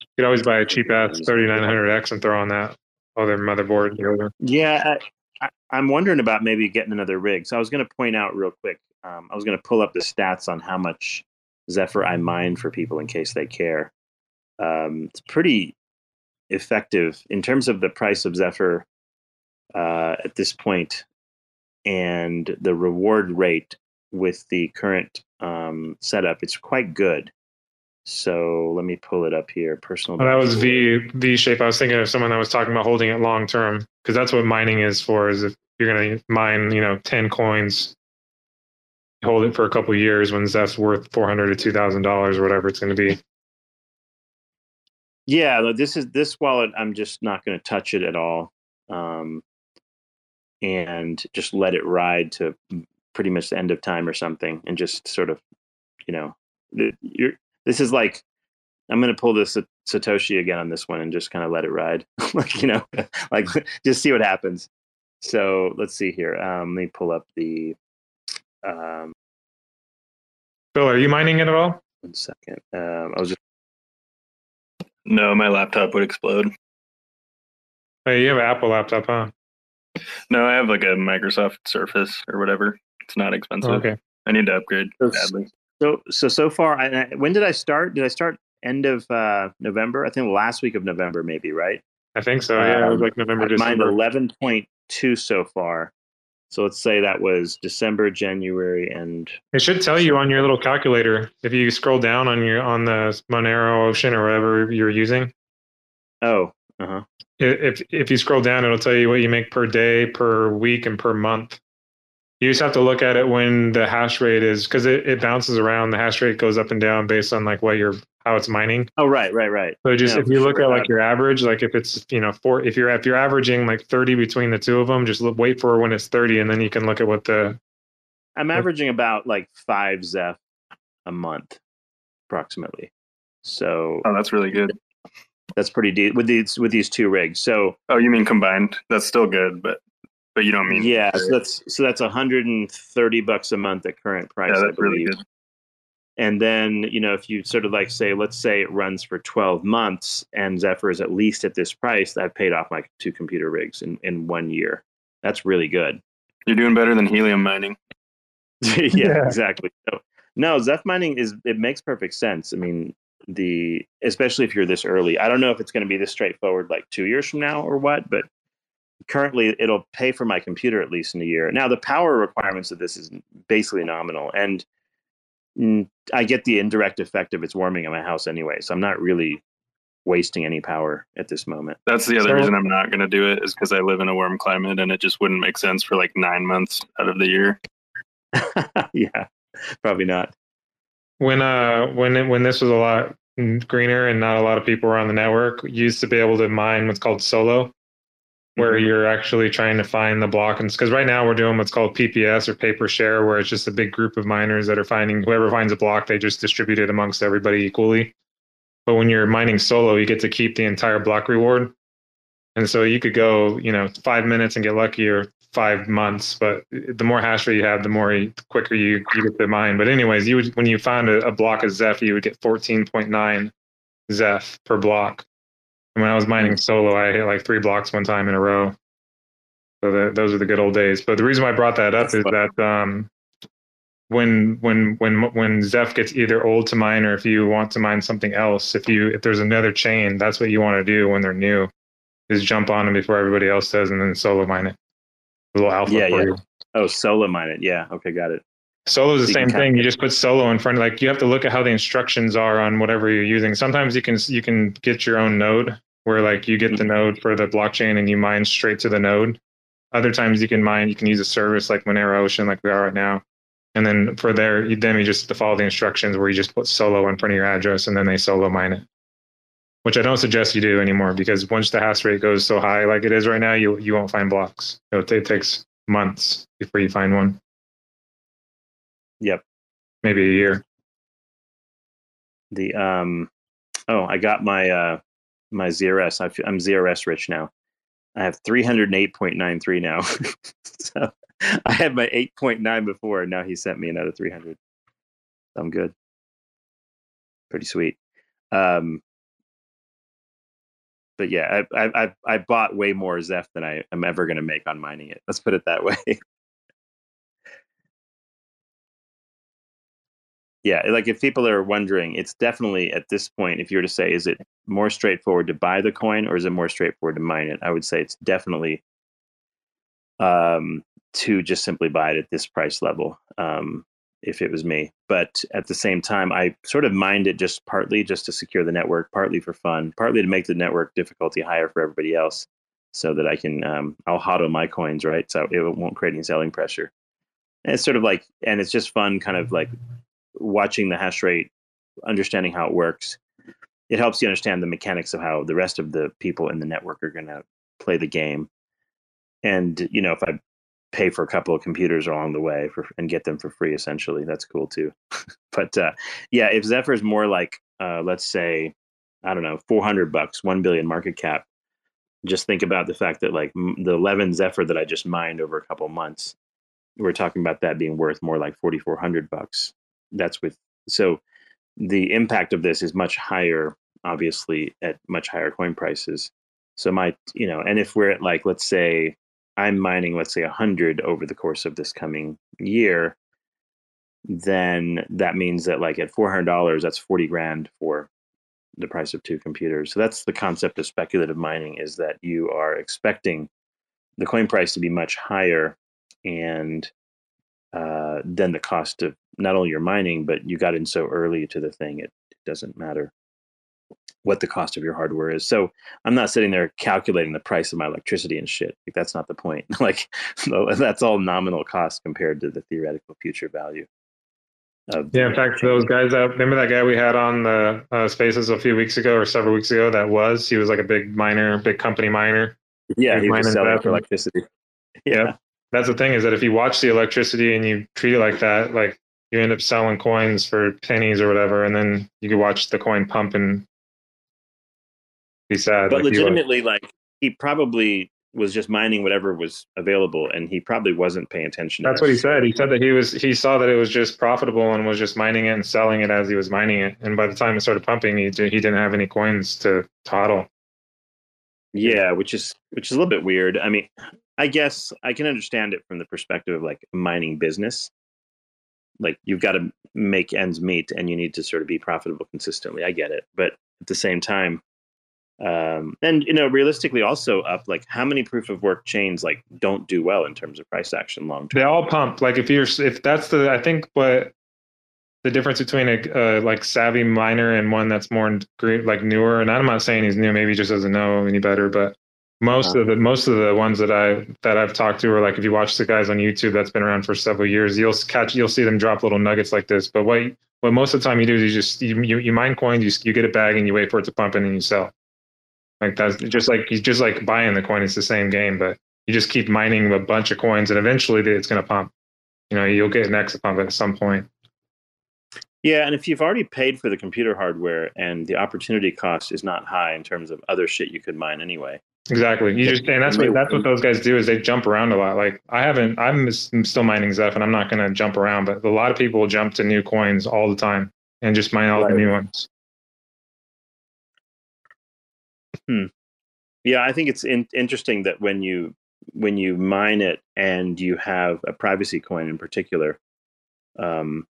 You could always buy a cheap ass 3900X and throw on that other motherboard. the yeah. I, I, I'm wondering about maybe getting another rig. So I was going to point out real quick. Um, I was going to pull up the stats on how much Zephyr I mine for people in case they care. Um, it's pretty effective in terms of the price of Zephyr uh, at this point and the reward rate with the current um, setup. It's quite good. So let me pull it up here. Personal. Oh, that was dashboard. V V shape. I was thinking of someone that was talking about holding it long term because that's what mining is for. Is if you're going to mine, you know, 10 coins, hold it for a couple years when Zeph's worth 400 to 2000 dollars or whatever it's going to be. Yeah, this is this wallet. I'm just not going to touch it at all, um, and just let it ride to pretty much the end of time or something, and just sort of, you know, you're, this is like I'm going to pull this Satoshi again on this one and just kind of let it ride, like you know, like just see what happens. So let's see here. Um, let me pull up the. Um, Phil, are you mining it at all? one second. Um, I was just No, my laptop would explode. Hey, you have an Apple laptop, huh? No, I have like a Microsoft Surface or whatever. It's not expensive. Oh, okay. I need to upgrade So- badly. So so so far, I, I- when did I start? Did I start end of uh, November? I think last week of November, maybe right. I think so. Yeah, it was Um, like November, I've eleven point two so far. So let's say that was December, January, and It should tell you on your little calculator if you scroll down on your on the Monero Ocean or whatever you're using. oh, uh huh. If if you scroll down, it'll tell you what you make per day, per week, and per month. You just have to look at it when the hash rate is because it, it bounces around. The hash rate goes up and down based on like what you're how it's mining. Oh, right, right, right. So just Yeah, if you look sure. at like your average, like if it's you know four, if you're if you're averaging like thirty between the two of them, just look, wait for when it's thirty, and then you can look at what the I'm averaging about like five Zeph a month, approximately. So Oh, that's really good. that's pretty deep with these with these two rigs. So Oh, you mean combined? That's still good, but but you don't mean Yeah, so that's so that's 130 bucks a month at current price. yeah, I that's really good. And then, you know, if you sort of like say, let's say it runs for 12 months and Zephyr is at least at this price, I've paid off my two computer rigs in, in one year. That's really good. You're doing better than helium mining. yeah, Yeah. exactly. So, no, Zeph mining is, it makes perfect sense. I mean, the, especially if you're this early, I don't know if it's going to be this straightforward like two years from now or what, but currently it'll pay for my computer at least in a year. Now, the power requirements of this is basically nominal. And I get the indirect effect of it's warming in my house anyway. So I'm not really wasting any power at this moment. That's the other So- reason I'm not going to do it is because I live in a warm climate and it just wouldn't make sense for like nine months out of the year. yeah, probably not. when uh when it, when this was a lot greener and not a lot of people were on the network, used to be able to mine what's called solo, where Mhm. you're actually trying to find the block. And because right now we're doing what's called PPS or pay per share, where it's just a big group of miners that are finding whoever finds a block, they just distribute it amongst everybody equally. But when you're mining solo, you get to keep the entire block reward. And so you could go, you know, five minutes and get lucky or five months. But the more hash rate you have, the more you, the quicker you, you get to mine. But anyways, you would when you found a, a block of Zeph, you would get 14.9 Zeph per block. And when I was mining solo, I hit like three blocks one time in a row. So the, those are the good old days. But the reason why I brought that up That's is fun. that um, when when when when Zeph gets either old to mine or if you want to mine something else, if you if there's another chain, that's what you want to do when they're new, is jump on them before everybody else does and then solo mine it. A little alpha Yeah, for yeah. you. Oh, solo mine it. Yeah. Okay. Got it. Solo is the So same thing. You just put solo in front. Like you have to look at how the instructions are on whatever you're using. Sometimes you can you can get your own node where like you get the Mhm. node for the blockchain and you mine straight to the node. Other times you can mine. You can use a service like Monero Ocean, like we are right now. And then for there, you, then you just follow the instructions where you just put solo in front of your address and then they solo mine it. Which I don't suggest you do anymore because once the hash rate goes so high like it is right now, you you won't find blocks. It'll, it takes months before you find one. Yep. Maybe a year. The um, oh, I got my uh my ZRS. I I'm ZRS rich now. I have 308.93 now. so I had my 8.9 before, and now he sent me another 300. I'm good. Pretty sweet. Um, but yeah, I, I I I bought way more Zeph than I am ever going to make on mining it. Let's put it that way. Yeah, like if people are wondering, it's definitely at this point, if you were to say, is it more straightforward to buy the coin or is it more straightforward to mine it? I would say it's definitely um, to just simply buy it at this price level. Um, if it was me, but at the same time, I sort of mined it just partly just to secure the network, partly for fun, partly to make the network difficulty higher for everybody else, so that I can um, I'll hodl my coins right, so it won't create any selling pressure. And it's sort of like, and it's just fun, kind of like watching the hash rate, understanding how it works. It helps you understand the mechanics of how the rest of the people in the network are going to play the game. And you know, if I pay for a couple of computers along the way for, and get them for free, essentially, that's cool too. but uh, yeah, if Zephyr is more like, uh, let's say, I don't know, four hundred bucks, one billion market cap. Just think about the fact that like the eleven Zephyr that I just mined over a couple months, we're talking about that being worth more like forty four hundred bucks that's with so the impact of this is much higher obviously at much higher coin prices. So my you know and if we're at like let's say i'm mining let's say 100 over the course of this coming year then that means that like at $400 that's 40 grand for the price of two computers. So that's the concept of speculative mining is that you are expecting the coin price to be much higher and uh, than the cost of not only your mining, but you got in so early to the thing, it, it doesn't matter what the cost of your hardware is. So I'm not sitting there calculating the price of my electricity and shit. Like that's not the point. like that's all nominal cost compared to the theoretical future value. Of Yeah, in fact, those guys that remember that guy we had on the uh, Spaces a few weeks ago or several weeks ago. That was he was like a big miner, big company miner. yeah, he was selling for electricity. Yeah. That's the thing is that if you watch the electricity and you treat it like that, like you end up selling coins for pennies or whatever, and then you can watch the coin pump and be sad. but like legitimately like he probably was just mining whatever was available, and he probably wasn't paying attention. That's what he said. He said that he was he saw that it was just profitable and was just mining it and selling it as he was mining it. And by the time it started pumping, he did, he didn't have any coins to hodl. Yeah, which is which is a little bit weird. I mean, I guess I can understand it from the perspective of like mining business. Like you've got to make ends meet, and you need to sort of be profitable consistently. I get it, but at the same time, um, and you know, realistically, also up like how many proof of work chains like don't do well in terms of price action long term. They all pump. Like if you're if that's the I think what the difference between a uh, like savvy miner and one that's more like newer. And I'm not saying he's new. Maybe he just doesn't know any better. But most of the most of the ones that I that I've talked to are like if you watch the guys on YouTube that's been around for several years, you'll catch you'll see them drop little nuggets like this. But what what most of the time you do is you just you you, you mine coins, you you get a bag and you wait for it to pump and then you sell. Like that's just like you just like buying the coin. It's the same game, but you just keep mining a bunch of coins, and eventually it's going to pump. You know, you'll get an exit pump at some point. Yeah, and if you've already paid for the computer hardware and the opportunity cost is not high in terms of other shit you could mine anyway. Exactly. You just and that's what that's what those guys do is they jump around a lot. Like I haven't, I'm still mining Zeph, and I'm not going to jump around, but a lot of people jump to new coins all the time and just mine all right. the new ones. Hmm. Yeah, I think it's in, interesting that when you when you mine it and you have a privacy coin in particular, um,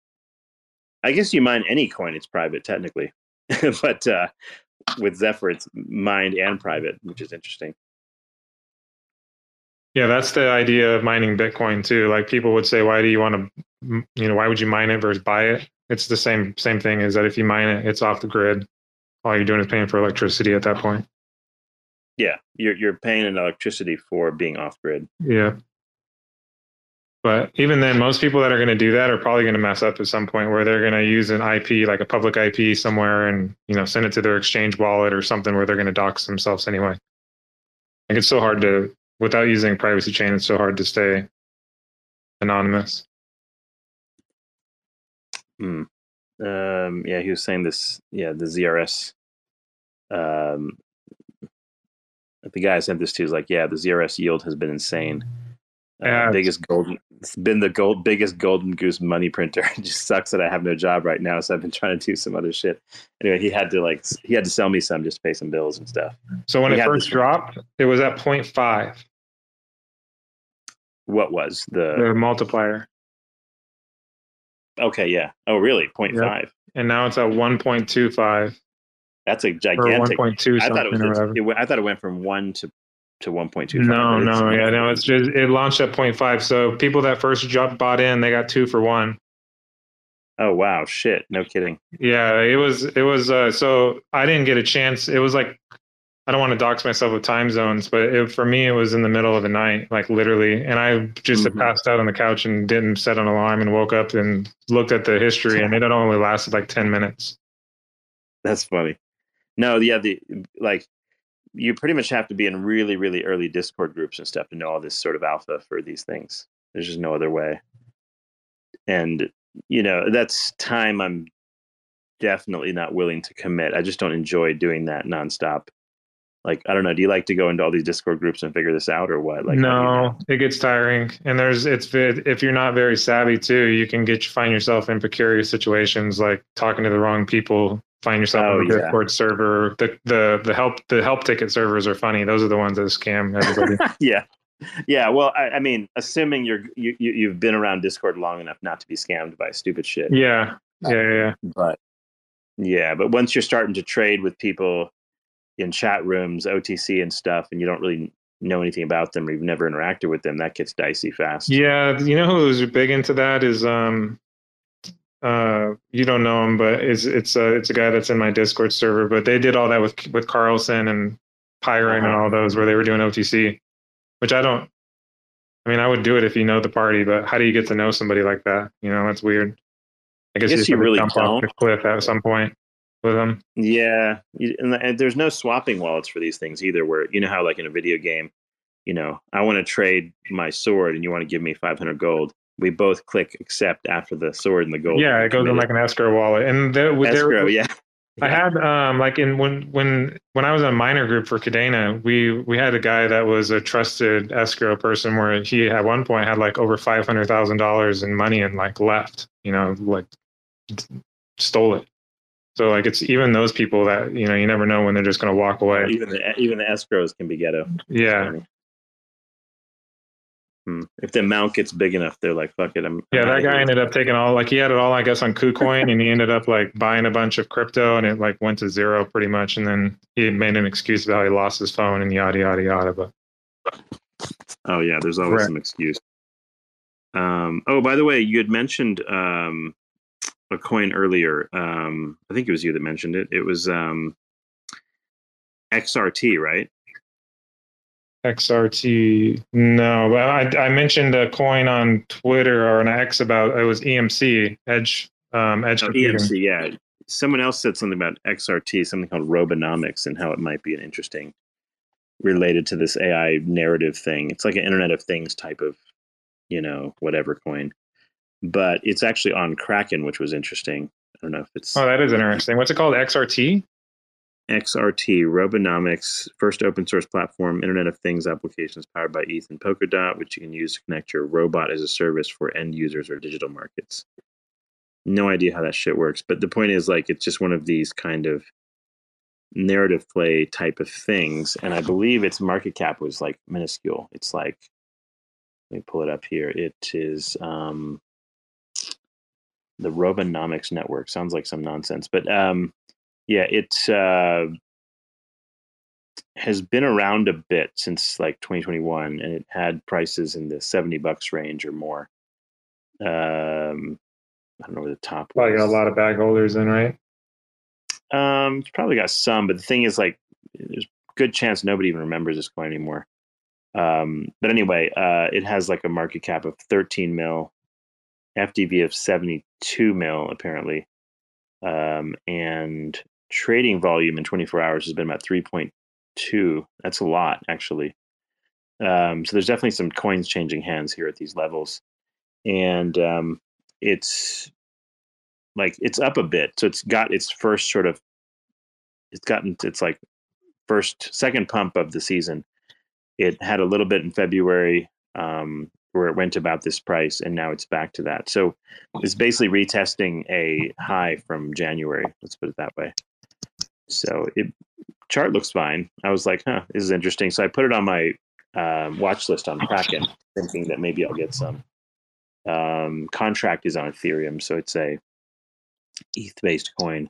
I guess you mine any coin; it's private technically, but uh, with Zephyr, it's mined and private, which is interesting. Yeah, that's the idea of mining Bitcoin too. Like people would say, why do you want to, you know, why would you mine it versus buy it? It's the same same thing. Is that if you mine it, it's off the grid. All you're doing is paying for electricity at that point. Yeah, you're you're paying an electricity for being off grid. Yeah. But even then, most people that are going to do that are probably going to mess up at some point where they're going to use an IP, like a public IP somewhere, and you know send it to their exchange wallet or something where they're going to dox themselves anyway. Like it's so hard to, without using privacy chain, it's so hard to stay anonymous. Hmm. Um, yeah, he was saying this. Yeah, the ZRS um, the guy I sent this to is like, yeah, the ZRS yield has been insane. Uh, biggest golden, it's been the gold biggest golden goose money printer. it just sucks that I have no job right now, so I've been trying to do some other shit. Anyway, he had to like he had to sell me some just to pay some bills and stuff. So when he it first dropped, it was at 0.5. What was the the multiplier? Okay, yeah. Oh, really? 0.5. Yep. And now it's at 1.25. That's a gigantic. Or 1.2 I thought it was. It, I thought it went from one to to 1.2. No, no, yeah, no. It's just it launched at 0.5. So people that first jump bought in, they got two for one. Oh wow, shit! No kidding. Yeah, it was. It was. Uh, so I didn't get a chance. It was like I don't want to dox myself with time zones, but it, for me, it was in the middle of the night, like literally. And I just mm-hmm. passed out on the couch and didn't set an alarm and woke up and looked at the history, and it only lasted like ten minutes. That's funny. No, yeah, the like you pretty much have to be in really, really early Discord groups and stuff to know all this sort of alpha for these things. There's just no other way. And you know, that's time I'm definitely not willing to commit. I just don't enjoy doing that nonstop. Like, I don't know. Do you like to go into all these Discord groups and figure this out, or what? Like, no, it gets tiring. And there's, it's if you're not very savvy too, you can get find yourself in precarious situations, like talking to the wrong people find yourself oh, on the Discord server. The the the help the help ticket servers are funny. Those are the ones that scam everybody. yeah. Yeah, well, I, I, mean, assuming you're you, you you've been around Discord long enough not to be scammed by stupid shit. Yeah, yeah, yeah. But yeah, but once you're starting to trade with people in chat rooms, OTC and stuff, and you don't really know anything about them or you've never interacted with them, that gets dicey fast. Yeah, you know who's big into that is um uh, you don't know him, but it's it's a it's a guy that's in my Discord server. But they did all that with with Carlson and Pyron uh-huh. and all those where they were doing OTC, which I don't. I mean, I would do it if you know the party, but how do you get to know somebody like that? You know, that's weird. I guess, I guess you, really jump don't. off the cliff at some point with them. Yeah, and there's no swapping wallets for these things either. Where you know how like in a video game, you know, I want to trade my sword and you want to give me 500 gold we both click accept after the sword and the gold. Yeah, it goes in like an escrow wallet, and there, escrow, there, yeah. I had um like in when when when I was a miner group for Kadena, we we had a guy that was a trusted escrow person where he at one point had like over five hundred thousand dollars in money and like left, you know, like stole it. So like it's even those people that you know you never know when they're just going to walk away. Even the even the escrows can be ghetto. Yeah. If the amount gets big enough, they're like, "Fuck it." I'm yeah. I'm That guy ended up taking all like he had it all, I guess, on KuCoin, and he ended up like buying a bunch of crypto, and it like went to zero pretty much. And then he made an excuse about how he lost his phone and yada yada yada. But Oh yeah, there's always Right. some excuse. Um, oh, by the way, you had mentioned um, a coin earlier. Um, I think it was you that mentioned it. It was um, XRT, right? XRT, no. But I I mentioned a coin on Twitter or an X about it was EMC Edge um Edge Oh. EMC, yeah. Someone else said something about XRT, something called Robonomics, and how it might be an interesting related to this AI narrative thing. It's like an Internet of Things type of, you know, whatever coin. But it's actually on Kraken, which was interesting. I don't know if it's Oh, that is interesting. What's it called? XRT? XRT, Robonomics, first open source platform, Internet of Things applications powered by ETH and Polkadot, which you can use to connect your robot as a service for end users or digital markets. No idea how that shit works, but the point is, like, it's just one of these kind of narrative play type of things, and I believe its market cap was like minuscule. It's like, let me pull it up here. It is um, the Robonomics Network. Sounds like some nonsense, but um, yeah, it uh, has been around a bit since like 2021, and it had prices in the 70 bucks range or more. Um, I don't know where the top Probably got a lot of bag holders in, right? Um, it's probably got some, but the thing is, like, there's good chance nobody even remembers this coin anymore. Um, but anyway, uh, it has like a market cap of 13 mil, FDV of 72 mil apparently, um, and trading volume in 24 hours has been about 3.2. That's a lot, actually. Um, so there's definitely some coins changing hands here at these levels, and um, it's like it's up a bit. So it's got its first sort of it's gotten its like first second pump of the season. It had a little bit in February um, where it went about this price, and now it's back to that. So it's basically retesting a high from January. Let's put it that way. So it chart looks fine. I was like, huh, this is interesting. So I put it on my um, watch list on Kraken, thinking that maybe I'll get some. Um, contract is on Ethereum, so it's a ETH based coin.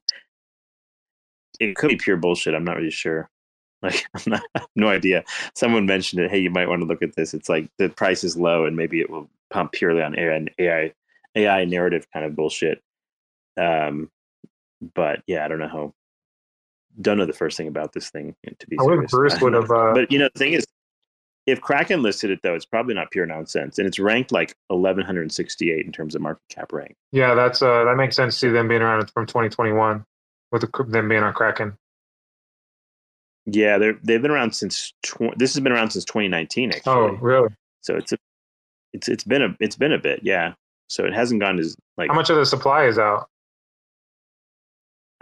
It could be pure bullshit. I'm not really sure. Like, I'm not, I have no idea. Someone mentioned it. Hey, you might want to look at this. It's like the price is low, and maybe it will pump purely on AI, AI, AI narrative kind of bullshit. Um, but yeah, I don't know how. Don't know the first thing about this thing. To be I. Bruce would have. Uh, But you know, the thing is, if Kraken listed it though, it's probably not pure nonsense, and it's ranked like 1168 in terms of market cap rank. yeah, that's uh, that makes sense. to them being around from 2021 with the, them being on Kraken. Yeah, they're they've been around since tw- this has been around since 2019 actually. Oh, really? So it's a, it's it's been a it's been a bit, yeah. So it hasn't gone as like How much of the supply is out?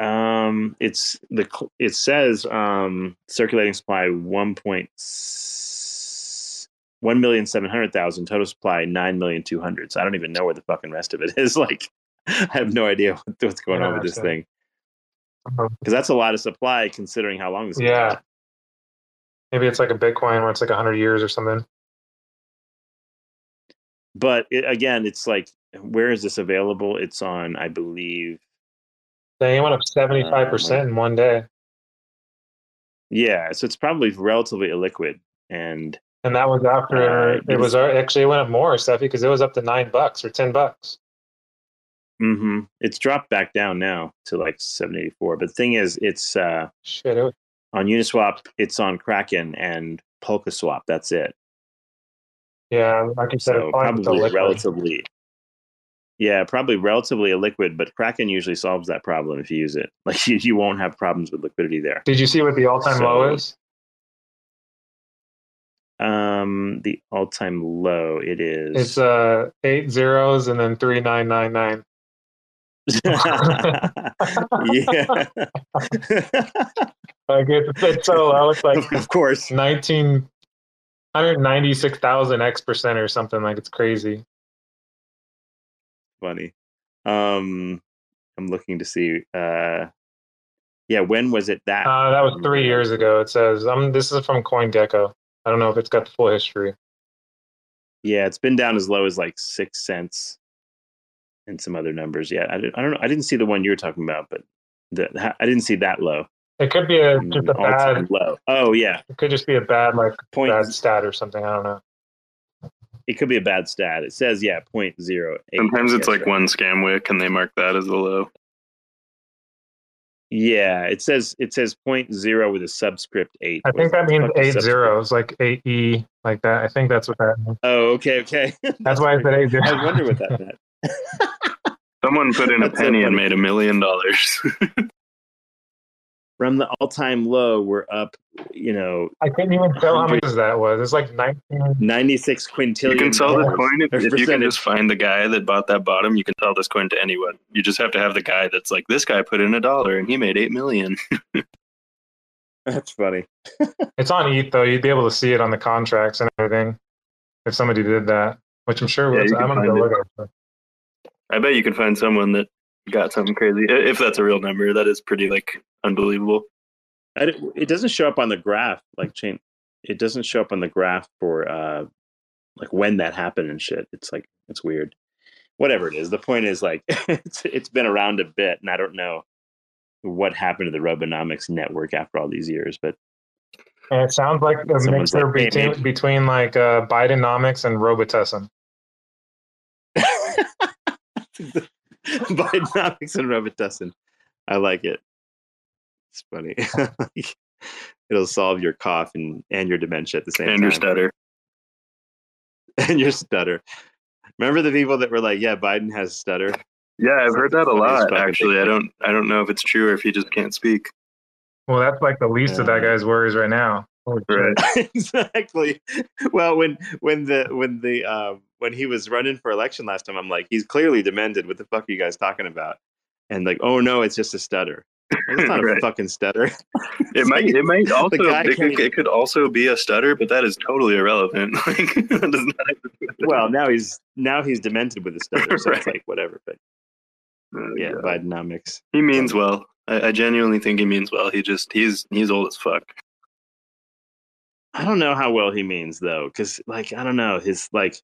Um it's the it says um circulating supply 1. 1 million 700,000 total supply 9 million 200. So I don't even know where the fucking rest of it is like I have no idea what, what's going on with this thing Uh-huh. because that's a lot of supply considering how long this is Yeah. Maybe it's like a Bitcoin where it's like 100 years or something. but it, again it's like where is this available it's on i believe They went up 75% in one day. yeah so it's probably relatively illiquid and And that was after Uh, it was actually it went up more, Cephii, because it was up to nine bucks or 10 bucks. Mm-hmm. it's dropped back down now to like 784 but the thing is it's uh Shit. It was, on uniswap it's on kraken and polkaswap that's it yeah, like you said, so probably relatively yeah probably relatively a liquid, but kraken usually solves that problem if you use it like you, you won't have problems with liquidity there Did you see what the all time So- low is? um the all-time low it is It's uh eight zeros and then three nine nine nine. yeah. Like it's, it's so low. It's like of course. 19, 196,000 X percent or something. Like it's crazy. Funny. Um, I'm looking to see. Uh, yeah, when was it that? Uh, that was three years ago. It says. Um, this is from CoinGecko. I don't know if it's got the full history. Yeah, it's been down as low as like six cents, and some other numbers. Yeah, I, didn't- I don't know. I didn't see the one you were talking about, but the, I didn't see that low. It could be a just a Mm, bad. low. Oh yeah, It could just be a bad like point. bad stat or something. I don't know. It could be a bad stat. It says yeah, point zero eight. Sometimes it's like right. one scam wick and they mark that as a low. Yeah, it says it says point zero with a subscript eight. I think that means fuck is eight zeros, like eight e, like that. I think that's what that means. Oh, okay, okay. That's why I said eight zeros. I wonder what that meant. Someone put in a That's penny and made a million dollars. From the all-time low, we're up. You know, I couldn't even tell how much that was. It's like nineteen. ninety-six quintillion. You can sell this coin if, if you can just find the guy that bought that bottom. You can sell this coin to anyone. You just have to have the guy that's like, this guy put in a dollar and he made eight million. That's funny. It's on ETH though. You'd be able to see it on the contracts and everything if somebody did that, which I'm sure Yeah, was. I'm gonna go look at it. I bet you can find someone that got something crazy. If that's a real number, that is pretty like unbelievable. I d it doesn't show up on the graph like chain. It doesn't show up on the graph for uh like when that happened and shit. It's like it's weird. Whatever it is, the point is like it's it's been around a bit, and I don't know what happened to the Robonomics network after all these years. But And it sounds like a Someone's mixture like, "Hey, between maybe." between like uh, Bidenomics and Robitussin. Bidenomics and Robitussin. I like it. It's funny. It'll solve your cough and, and your dementia at the same and time. And your stutter. and your stutter. Remember the people that were like, "Yeah, Biden has stutter." Yeah, I've heard that a lot. Actually. I don't. I don't know if it's true or if he just can't speak. Well, that's like the least of that guy's worries right now. Holy. Right. exactly. Well, when when the when the um, when he was running for election last time, I'm like, he's clearly demented. What the fuck are you guys talking about? And like, oh no, it's just a stutter. Like, It's not a fucking stutter. It might. It might also. It could, it could also be a stutter, but that is totally irrelevant. Like, does not. well, now he's now he's demented with a stutter, so it's like whatever. But Oh, yeah, God. Bidenomics. He means well. I, I genuinely think he means well. He just he's he's old as fuck. I don't know how well he means though, because like I don't know his like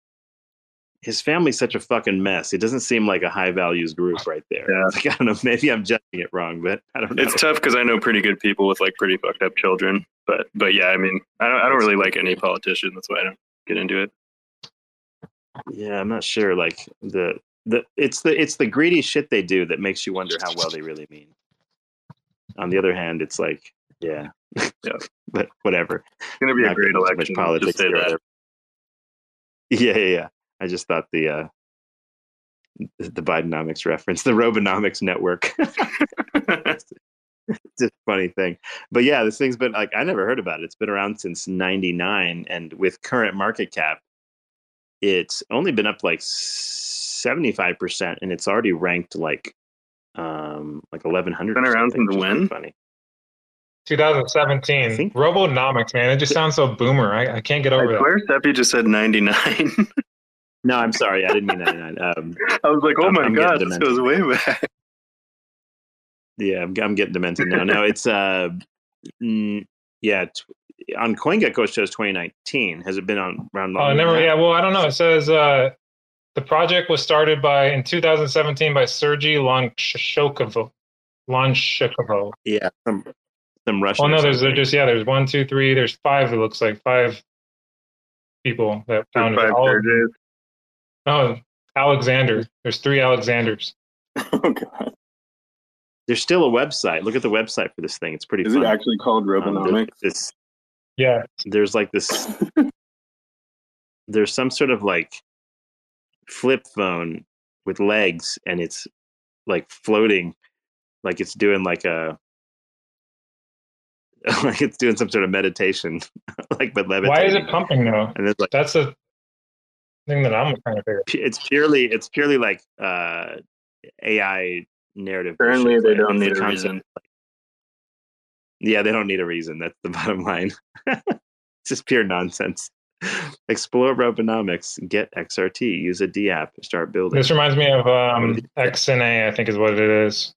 his family's such a fucking mess. It doesn't seem like a high values group right there. Yeah. Like, I don't know. Maybe I'm judging it wrong, but I don't know. It's tough because I know pretty good people with like pretty fucked up children. But but yeah, I mean, I don't I don't really like any politician. That's why I don't get into it. Yeah, I'm not sure. Like the the it's the it's the greedy shit they do that makes you wonder how well they really mean. On the other hand, it's like yeah, Yeah. but whatever. It's gonna be a great election. politics Just say that. Yeah, yeah, yeah. I just thought the uh the the Bidenomics reference, the Robonomics network. it's a funny thing. But yeah, this thing's been like I never heard about it. It's been around since 99 and with current market cap it's only been up like 75% and it's already ranked like um like 1100 Been around since when? funny 2017. Think- Robonomics, man. It just sounds so boomer. I, I can't get I over that. swear Cephii just said 99. no i'm sorry i didn't mean 99 um I was like, oh I'm- my I'm god, this goes way back. yeah i'm, I'm getting demented now no it's uh mm, yeah t- on coingecko it shows 2019 has it been on around Oh, longer never. Yeah. Well, I don't know. It says uh, the project was started by in 2017 by Sergey Lonchakov. Lonchakov. yeah some some russian Oh no, there's there's just yeah. There's one, two, three. There's five. It looks like five people that founded Five it. All, Sergeys. Oh, Alexander. There's three Alexanders. Oh god. there's still a website look at the website for this thing it's pretty Is fun it actually called Um, Robonomics? there's this Yeah. there's like this there's some sort of like flip phone with legs and it's like floating like it's doing like a like it's doing some sort of meditation like but levitating. Why is it pumping though? and it's like That's the thing that I'm trying to figure. pu- it's purely it's purely like uh AI narrative. Apparently, bullshit, they right? don't It's the need a concept- reason. Yeah, they don't need a reason. That's the bottom line. it's just pure nonsense. Explore Robonomics, get XRT, use a D app, to start building. This reminds me of um, What is it? XNA, I think is what it is.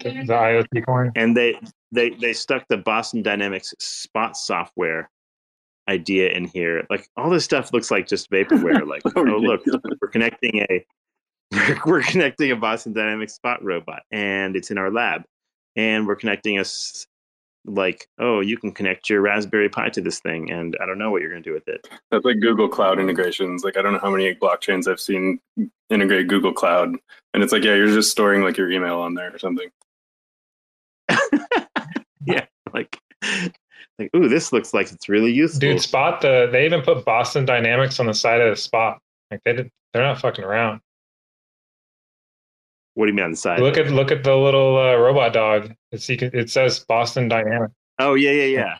The, the IoT coin. and they they they stuck the Boston Dynamics spot software idea in here. Like all this stuff looks like just vaporware. Like oh, oh look, we're connecting a we're, connecting a Boston Dynamics spot robot, and it's in our lab, and we're connecting us like oh you can connect your Raspberry Pi to this thing, and I don't know what you're gonna do with it. That's like Google Cloud integrations. Like I don't know how many blockchains I've seen integrate Google Cloud, and it's like yeah, you're just storing like your email on there or something. Yeah, like like ooh this looks like it's really useful. Dude, Spot the they even put Boston Dynamics on the side of the Spot. Like they did, they're not fucking around. what do you mean on the side? Look at look at the little uh, robot dog. It's you can, it says Boston Dynamics. oh yeah yeah yeah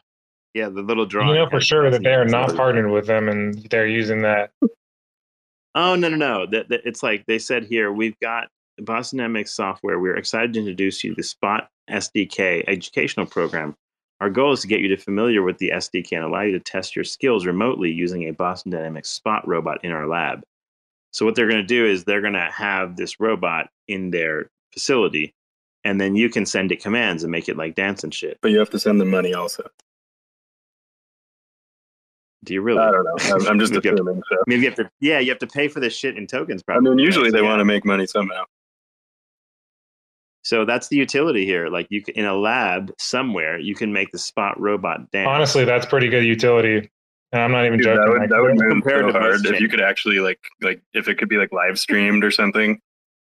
yeah the little drawing. You know for sure that they are not partnered with them, and they're using that. Oh no no no! That, that it's like they said here. We've got Boston Dynamics software. We're excited to introduce you to the Spot SDK educational program. Our goal is to get you to familiar with the SDK and allow you to test your skills remotely using a Boston Dynamics Spot robot in our lab. So what they're going to do is they're going to have this robot in their facility, and then you can send it commands and make it like dance and shit. But you have to send them money also. Do you really? I don't know. I'm, I'm just Maybe have to- assuming. So I mean, you have to. Yeah, you have to pay for this shit in tokens. Probably. I mean, usually they Yeah. want to make money somehow. So that's the utility here. Like you can, in a lab somewhere, you can make the spot robot dance. Honestly, that's pretty good utility. And I'm not even Dude, joking. that would Like, that would move so hard if you could actually like like if it could be like live streamed or something.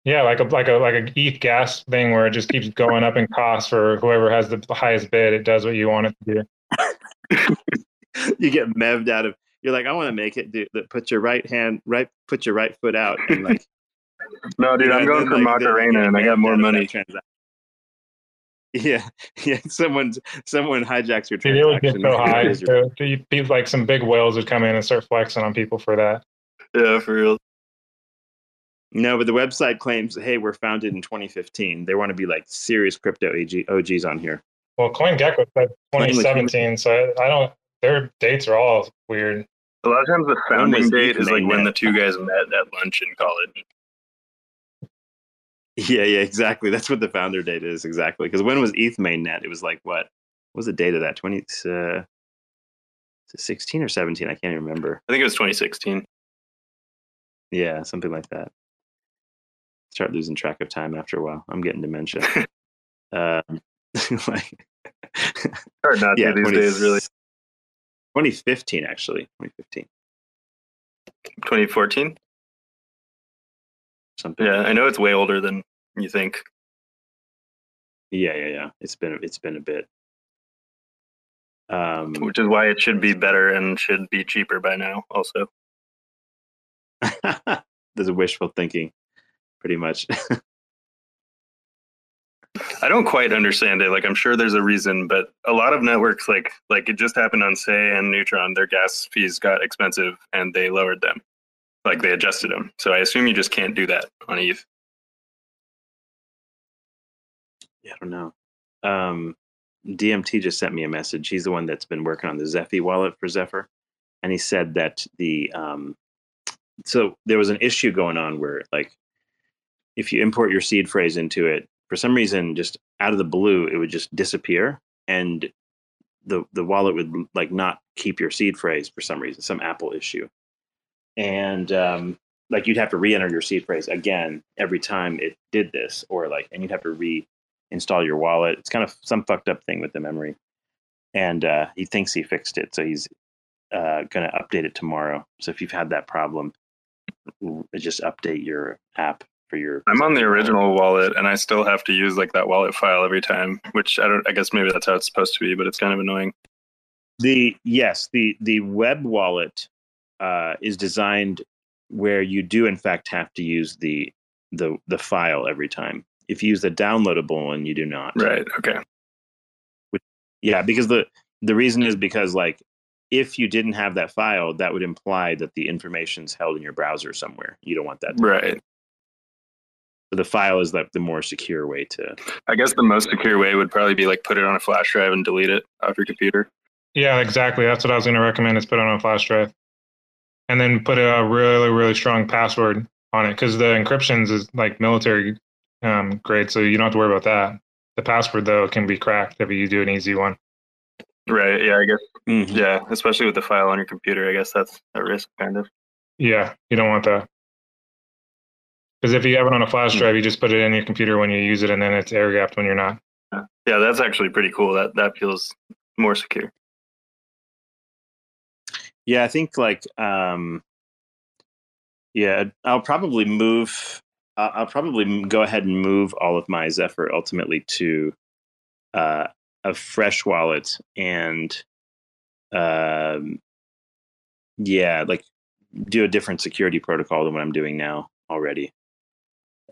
yeah, like a like a like a ETH gas thing where it just keeps going up in cost for whoever has the highest bid. It does what you want it to do. you get meved out of. You're like, I want to make it. Do, that put your right hand, right, put your right foot out, and like. No, dude, you know, I'm going then, for like, Macarena get and I got meved more out of that money. Yeah, yeah. Someone, someone hijacks your Dude, it would get transaction. so high. Here's So, you'd be like some big whales would come in and start flexing on people for that. Yeah, for real. No, but the website claims, hey, we're founded in 2015. They want to be like serious crypto AG, OGs on here. Well, CoinGecko said 2017, so I don't. Their dates are all weird. A lot of times the When founding date is like when the two guys met at lunch in college. Yeah, yeah, exactly. That's what the founder date is exactly. Because when was ETH mainnet? It was like what? What was the date of that? 20, uh, 16 or 17? I can't even remember. I think it was 2016. Yeah, something like that. Start losing track of time after a while. I'm getting dementia. um, like, Hard not yeah, to these 20 days, really. 2015, actually. 2015. 2014. Something. Yeah, I know it's way older than you think. Yeah, yeah, yeah. It's been it's been a bit. Um, which is why it should be better and should be cheaper by now. Also, there's a wishful thinking, pretty much. I don't quite understand it. Like, I'm sure there's a reason, but a lot of networks, like like it just happened on Sei and Neutron, their gas fees got expensive and they lowered them. Like they adjusted them. So I assume you just can't do that on Eve. yeah, I don't know. Um, DMT just sent me a message. He's the one that's been working on the Zephy wallet for Zephyr, and he said that the um, so there was an issue going on where like if you import your seed phrase into it, for some reason, just out of the blue, it would just disappear, and the the wallet would like not keep your seed phrase for some reason, some Apple issue, and um, like you'd have to re-enter your seed phrase again every time it did this, or like, and you'd have to re install your wallet. It's kind of some fucked up thing with the memory. And uh, he thinks he fixed it, so he's uh, going to update it tomorrow. So if you've had that problem, just update your app for your. I'm on the original wallet and I still have to use like that wallet file every time, which I don't I guess maybe that's how it's supposed to be, but it's kind of annoying. The yes, the the web wallet uh, is designed where you do in fact have to use the the the file every time. If you use the downloadable one, you do not. Right. Okay. Yeah, because the the reason is because like if you didn't have that file, that would imply that the information's held in your browser somewhere. You don't want that. Right. But the file is like the more secure way to. I guess the most secure way would probably be like put it on a flash drive and delete it off your computer. Yeah, exactly. That's what I was going to recommend is put it on a flash drive, and then put a really really strong password on it because the encryptions is like military um, grade, so you don't have to worry about that. The password though can be cracked if you do an easy one. Right. Yeah. I guess. Mhm. Yeah. Especially with the file on your computer, I guess that's a risk, kind of. Yeah, you don't want that. Because if you have it on a flash Hmm. drive, you just put it in your computer when you use it, and then it's air gapped when you're not. Yeah. yeah, that's actually pretty cool. That that feels more secure. Yeah, I think like um yeah, I'll probably move I'll probably go ahead and move all of my Zephyr ultimately to uh a fresh wallet and um yeah, like do a different security protocol than what I'm doing now already.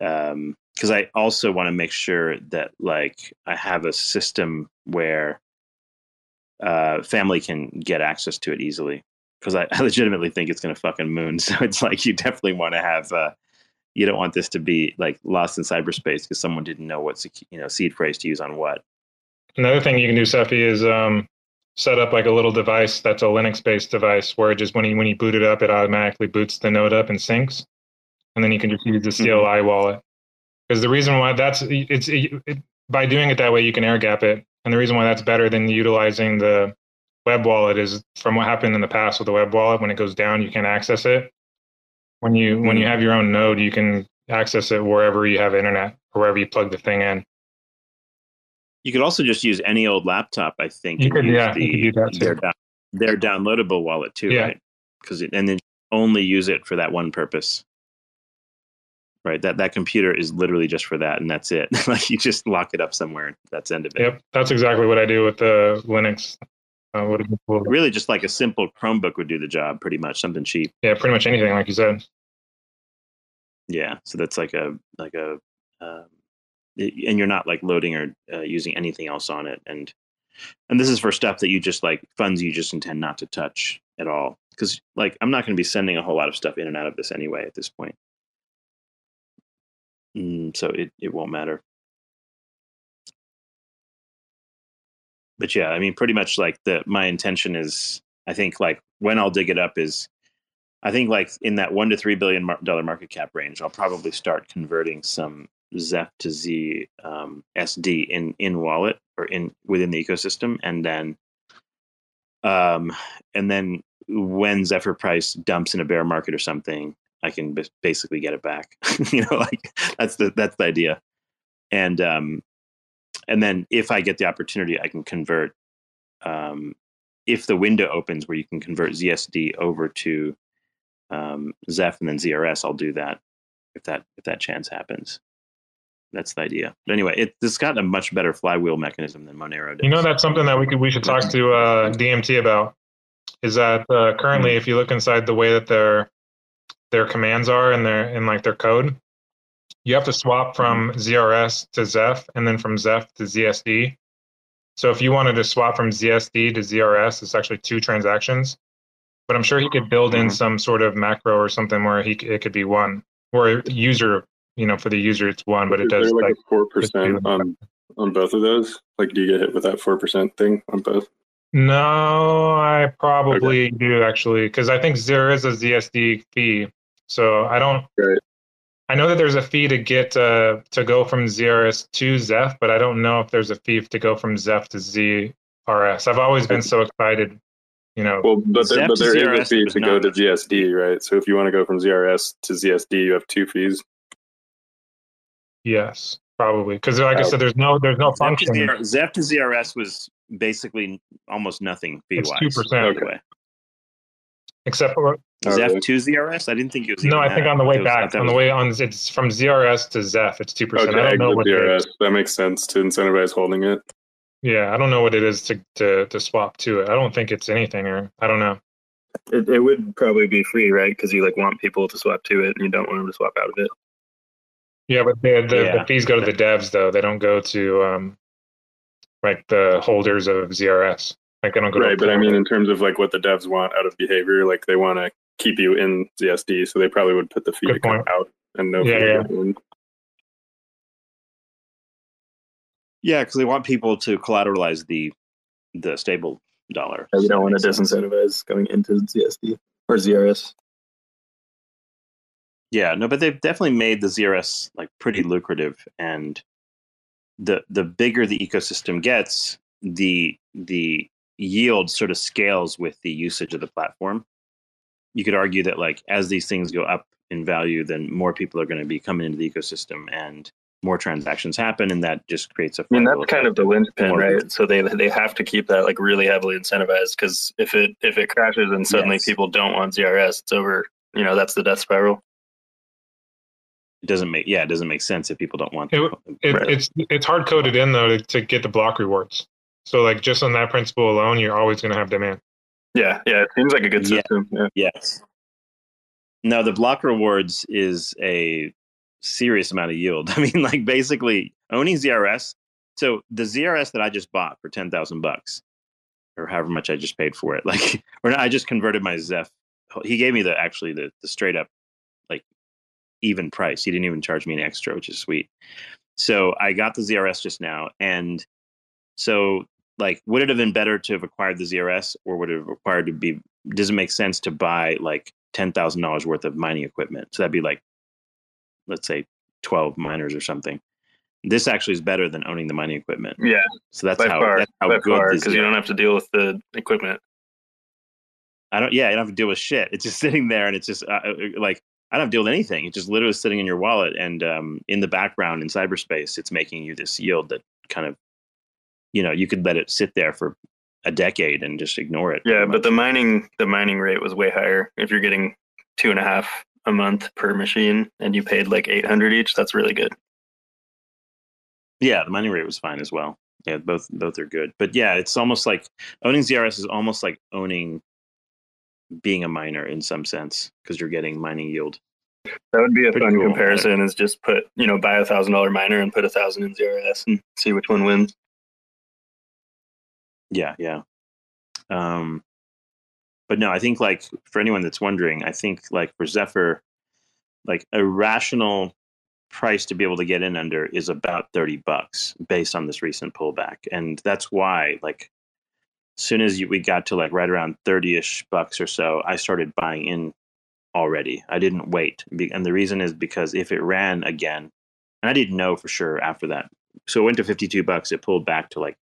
Um because I also want to make sure that like I have a system where uh family can get access to it easily because I, I legitimately think it's going to fucking moon. So it's like you definitely want to have. Uh, you don't want this to be like lost in cyberspace because someone didn't know what you know seed phrase to use on what. Another thing you can do, Cephii, is um, set up like a little device that's a Linux-based device where it just when you when you boot it up, it automatically boots the node up and syncs, and then you can just use the CLI wallet. Because the reason why that's it's it, it, by doing it that way, you can air gap it, and the reason why that's better than utilizing the web wallet is from what happened in the past with the web wallet. When it goes down, you can't access it. When you when you mm-hmm. have your own node, you can access it wherever you have internet or wherever you plug the thing in. You could also just use any old laptop. I think. You could, use yeah, you could do that too. their, down, their downloadable wallet too, Yeah. right? Because and then only use it for that one purpose. Right. That that computer is literally just for that, and that's it. like you just lock it up somewhere. That's end of it. Yep, that's exactly what I do with the Linux. Uh, what is it called? Really, just like a simple Chromebook would do the job, pretty much. Something cheap. Yeah, pretty much anything, like you said. Yeah, so that's like a like a, um, i- and you're not like loading or uh, using anything else on it, and and this is for stuff that you just like funds you just intend not to touch at all, because like I'm not going to be sending a whole lot of stuff in and out of this anyway at this point, mm, so it it won't matter. But yeah, I mean, pretty much like the my intention is, I think like when I'll dig it up is I think like in that one to three billion dollar market cap range, I'll probably start converting some Zeph to Z um, SD in in wallet or in within the ecosystem, and then um, and then when Zephyr price dumps in a bear market or something, I can bas- basically get it back. you know, like that's the that's the idea, and um, and then if I get the opportunity, I can convert. Um, if the window opens where you can convert ZSD over to um, Zeph and then ZRS, I'll do that if that if that chance happens. That's the idea. But anyway, it, it's got a much better flywheel mechanism than Monero does. You know, that's something that we could we should talk to uh, DMT about. Is that uh, currently, if you look inside the way that their their commands are and their in like their code, you have to swap from ZRS to Zeph and then from Zeph to ZSD. So if you wanted to swap from ZSD to ZRS, it's actually two transactions. But I'm sure he could build in Mhm. some sort of macro or something where he it could be one, or user, you know, for the user it's one, but it does like like four do percent on on both of those? Like, do you get hit with that four percent thing on both? No, I probably do actually, because I think there is a ZSD fee. So I don't. Right. I know that there's a fee to get uh, to go from ZRS to Zeph, but I don't know if there's a fee to go from Zeph to ZRS. I've always been so excited, you know. Well, but there, Zep but to there is a fee to go to much. ZSD, right? So if you want to go from ZRS to ZSD, you have two fees. Yes, probably, because like I said, there's no there's no function. ZR, Zeph to ZRS was basically almost nothing fee It's wise. 2%. Okay. Way. Except for Oh, Zeph really? to ZRS? I didn't think it was. no, even I think that. on the way thought it was- I back, on the way on it's from ZRS to Zeph, it's two percent. Okay, I don't know what. ZRS. That makes sense to incentivize holding it. Yeah, I don't know what it is to, to to swap to it. I don't think it's anything, or I don't know. It, it would probably be free, right? Because you like want people to swap to it, and you don't want them to swap out of it. Yeah, but the the, Yeah. the fees go to the devs though. They don't go to um like the holders of ZRS. Like they don't go Right, but I mean, in terms of like what the devs want out of behavior, like they want to keep you in ZSD, so they probably would put the fee to come out and no Yeah, fee yeah. to. Yeah, because they want people to collateralize the the stable dollar. Yeah, we don't want to disincentivize going into ZSD or ZRS. Yeah, no, but they've definitely made the ZRS like pretty lucrative, and the the bigger the ecosystem gets, the the yield sort of scales with the usage of the platform. You could argue that like as these things go up in value, then more people are going to be coming into the ecosystem, and more transactions happen, and that just creates a. I mean, that's kind of the linchpin, More- right? So they they have to keep that like really heavily incentivized because if it if it crashes and suddenly Yes. people don't want ZRS, it's over. You know, that's the death spiral. It doesn't make yeah, it doesn't make sense if people don't want. It It, Right. It's it's hard coded in though to, to get the block rewards. So like just on that principle alone, you're always going to have demand. Yeah, yeah, it seems like a good system. Yeah. Yes. Now the block rewards is a serious amount of yield. I mean, like basically owning ZRS. So the ZRS that I just bought for ten thousand bucks, or however much I just paid for it, like, or I just converted my Zeph. He gave me the actually the the straight up like even price. He didn't even charge me an extra, which is sweet. So I got the ZRS just now, and so like, would it have been better to have acquired the ZRS, or would it have required to be? Does it make sense to buy like ten thousand dollars worth of mining equipment? So that'd be like, let's say, twelve miners or something. This actually is better than owning the mining equipment. Yeah, So that's how far, that's how good because you don't have to deal with the equipment. I don't. Yeah, I don't have to deal with shit. It's just sitting there, and it's just uh, uh, like I don't have to deal with anything. It's just literally sitting in your wallet, and um, in the background in cyberspace, it's making you this yield that kind of, you know, you could let it sit there for a decade and just ignore it. Yeah, but the mining the mining rate was way higher. If you're getting two and a half a month per machine and you paid like eight hundred each, that's really good. yeah, the mining rate was fine as well. Yeah, both both are good. But yeah, it's almost like owning ZRS is almost like owning being a miner in some sense because you're getting mining yield. That would be a Pretty fun cool. comparison. Is just put you know buy a thousand dollar miner and put a thousand in ZRS and see which one wins. Yeah, yeah. Um, but no, I think like for anyone that's wondering, I think like for Zephyr, like a rational price to be able to get in under is about 30 bucks based on this recent pullback. And that's why like as soon as you, we got to like right around 30ish bucks or so, I started buying in already. I didn't wait. And the reason is because if it ran again, and I didn't know for sure after that. So it went to 52 bucks. It pulled back to like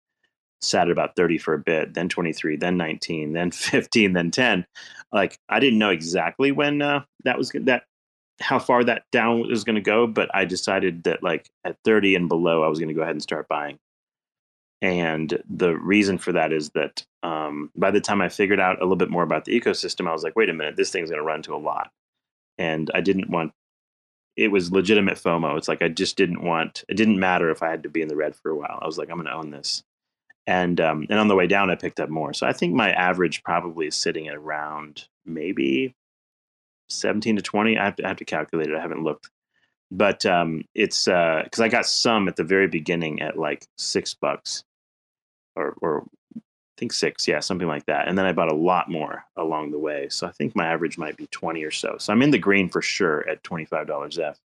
sat at about 30 for a bit, then 23, then 19, then 15, then 10. Like I didn't know exactly when uh, that was that how far that down was going to go, but I decided that like at 30 and below, I was going to go ahead and start buying. And the reason for that is that um, by the time I figured out a little bit more about the ecosystem, I was like, wait a minute, this thing's going to run to a lot. And I didn't want, it was legitimate FOMO. It's like, I just didn't want, it didn't matter if I had to be in the red for a while. I was like, I'm going to own this. And, um, and on the way down, I picked up more. So I think my average probably is sitting at around maybe 17 to 20. I have to, I have to calculate it. I haven't looked but um, it's because I got some at the very beginning at like six bucks, or or I think six, yeah, something like that. And then I bought a lot more along the way, so I think my average might be twenty or so. So I'm in the green for sure at twenty five dollars F.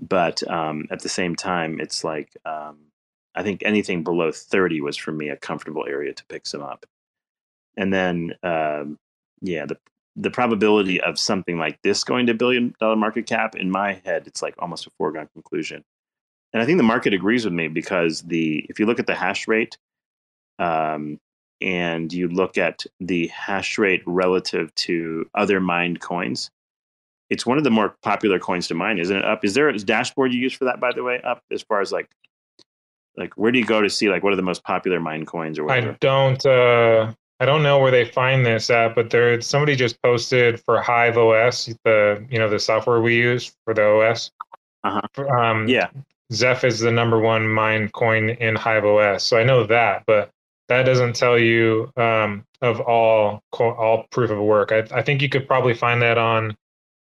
But um, at the same time, it's like um, I think anything below thirty was for me a comfortable area to pick some up. And then um, yeah, the the probability of something like this going to billion dollar market cap in my head it's like almost a foregone conclusion. And i think the market agrees with me because the if you look at the hash rate um, and you look at the hash rate relative to other mined coins it's one of the more popular coins to mine isn't it? Up is there a dashboard you use for that by the way? Up as far as like like where do you go to see like what are the most popular mine coins or whatever I don't uh I don't know where they find this at, but there somebody just posted for Hive OS, the you know the software we use for the OS. Uh-huh. Um, yeah Zeph is the number one mine coin in Hive OS, so I know that, but that doesn't tell you um, of all all proof of work. I, I think you could probably find that on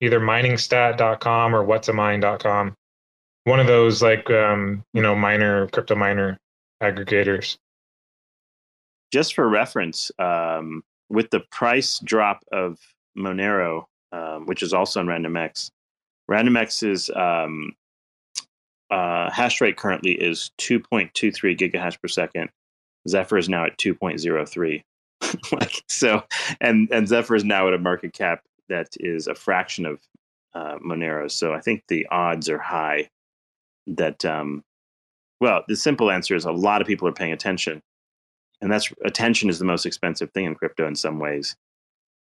either minerstat.com or whattomine.com. One of those like um, you know miner crypto miner aggregators. just for reference, um, with the price drop of Monero, um, which is also on RandomX, RandomX's um, uh, hash rate currently is 2.23 gigahash per second. Zephyr is now at 2.03. like so, and and Zephyr is now at a market cap that is a fraction of uh, Monero. So I think the odds are high that. Um, well, the simple answer is a lot of people are paying attention, and that's attention is the most expensive thing in crypto in some ways.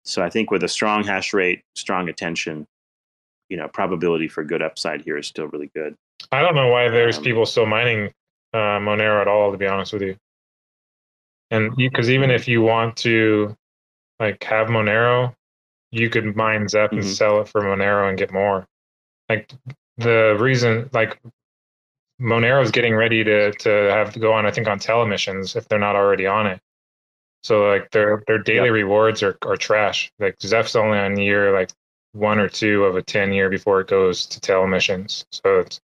So I think with a strong hash rate, strong attention, you know, probability for good upside here is still really good. I don't know why there's Um, people still mining uh, Monero at all, to be honest with you. And because even if you want to like have Monero, you could mine Zep and Mhm. sell it for Monero and get more. Like the reason, like Monero is getting ready to to have to go on, I think, on tail emissions if they're not already on it. So like their their daily rewards are are trash. Like Zeph's only on year like one or two of a ten year before it goes to tail emissions. So it's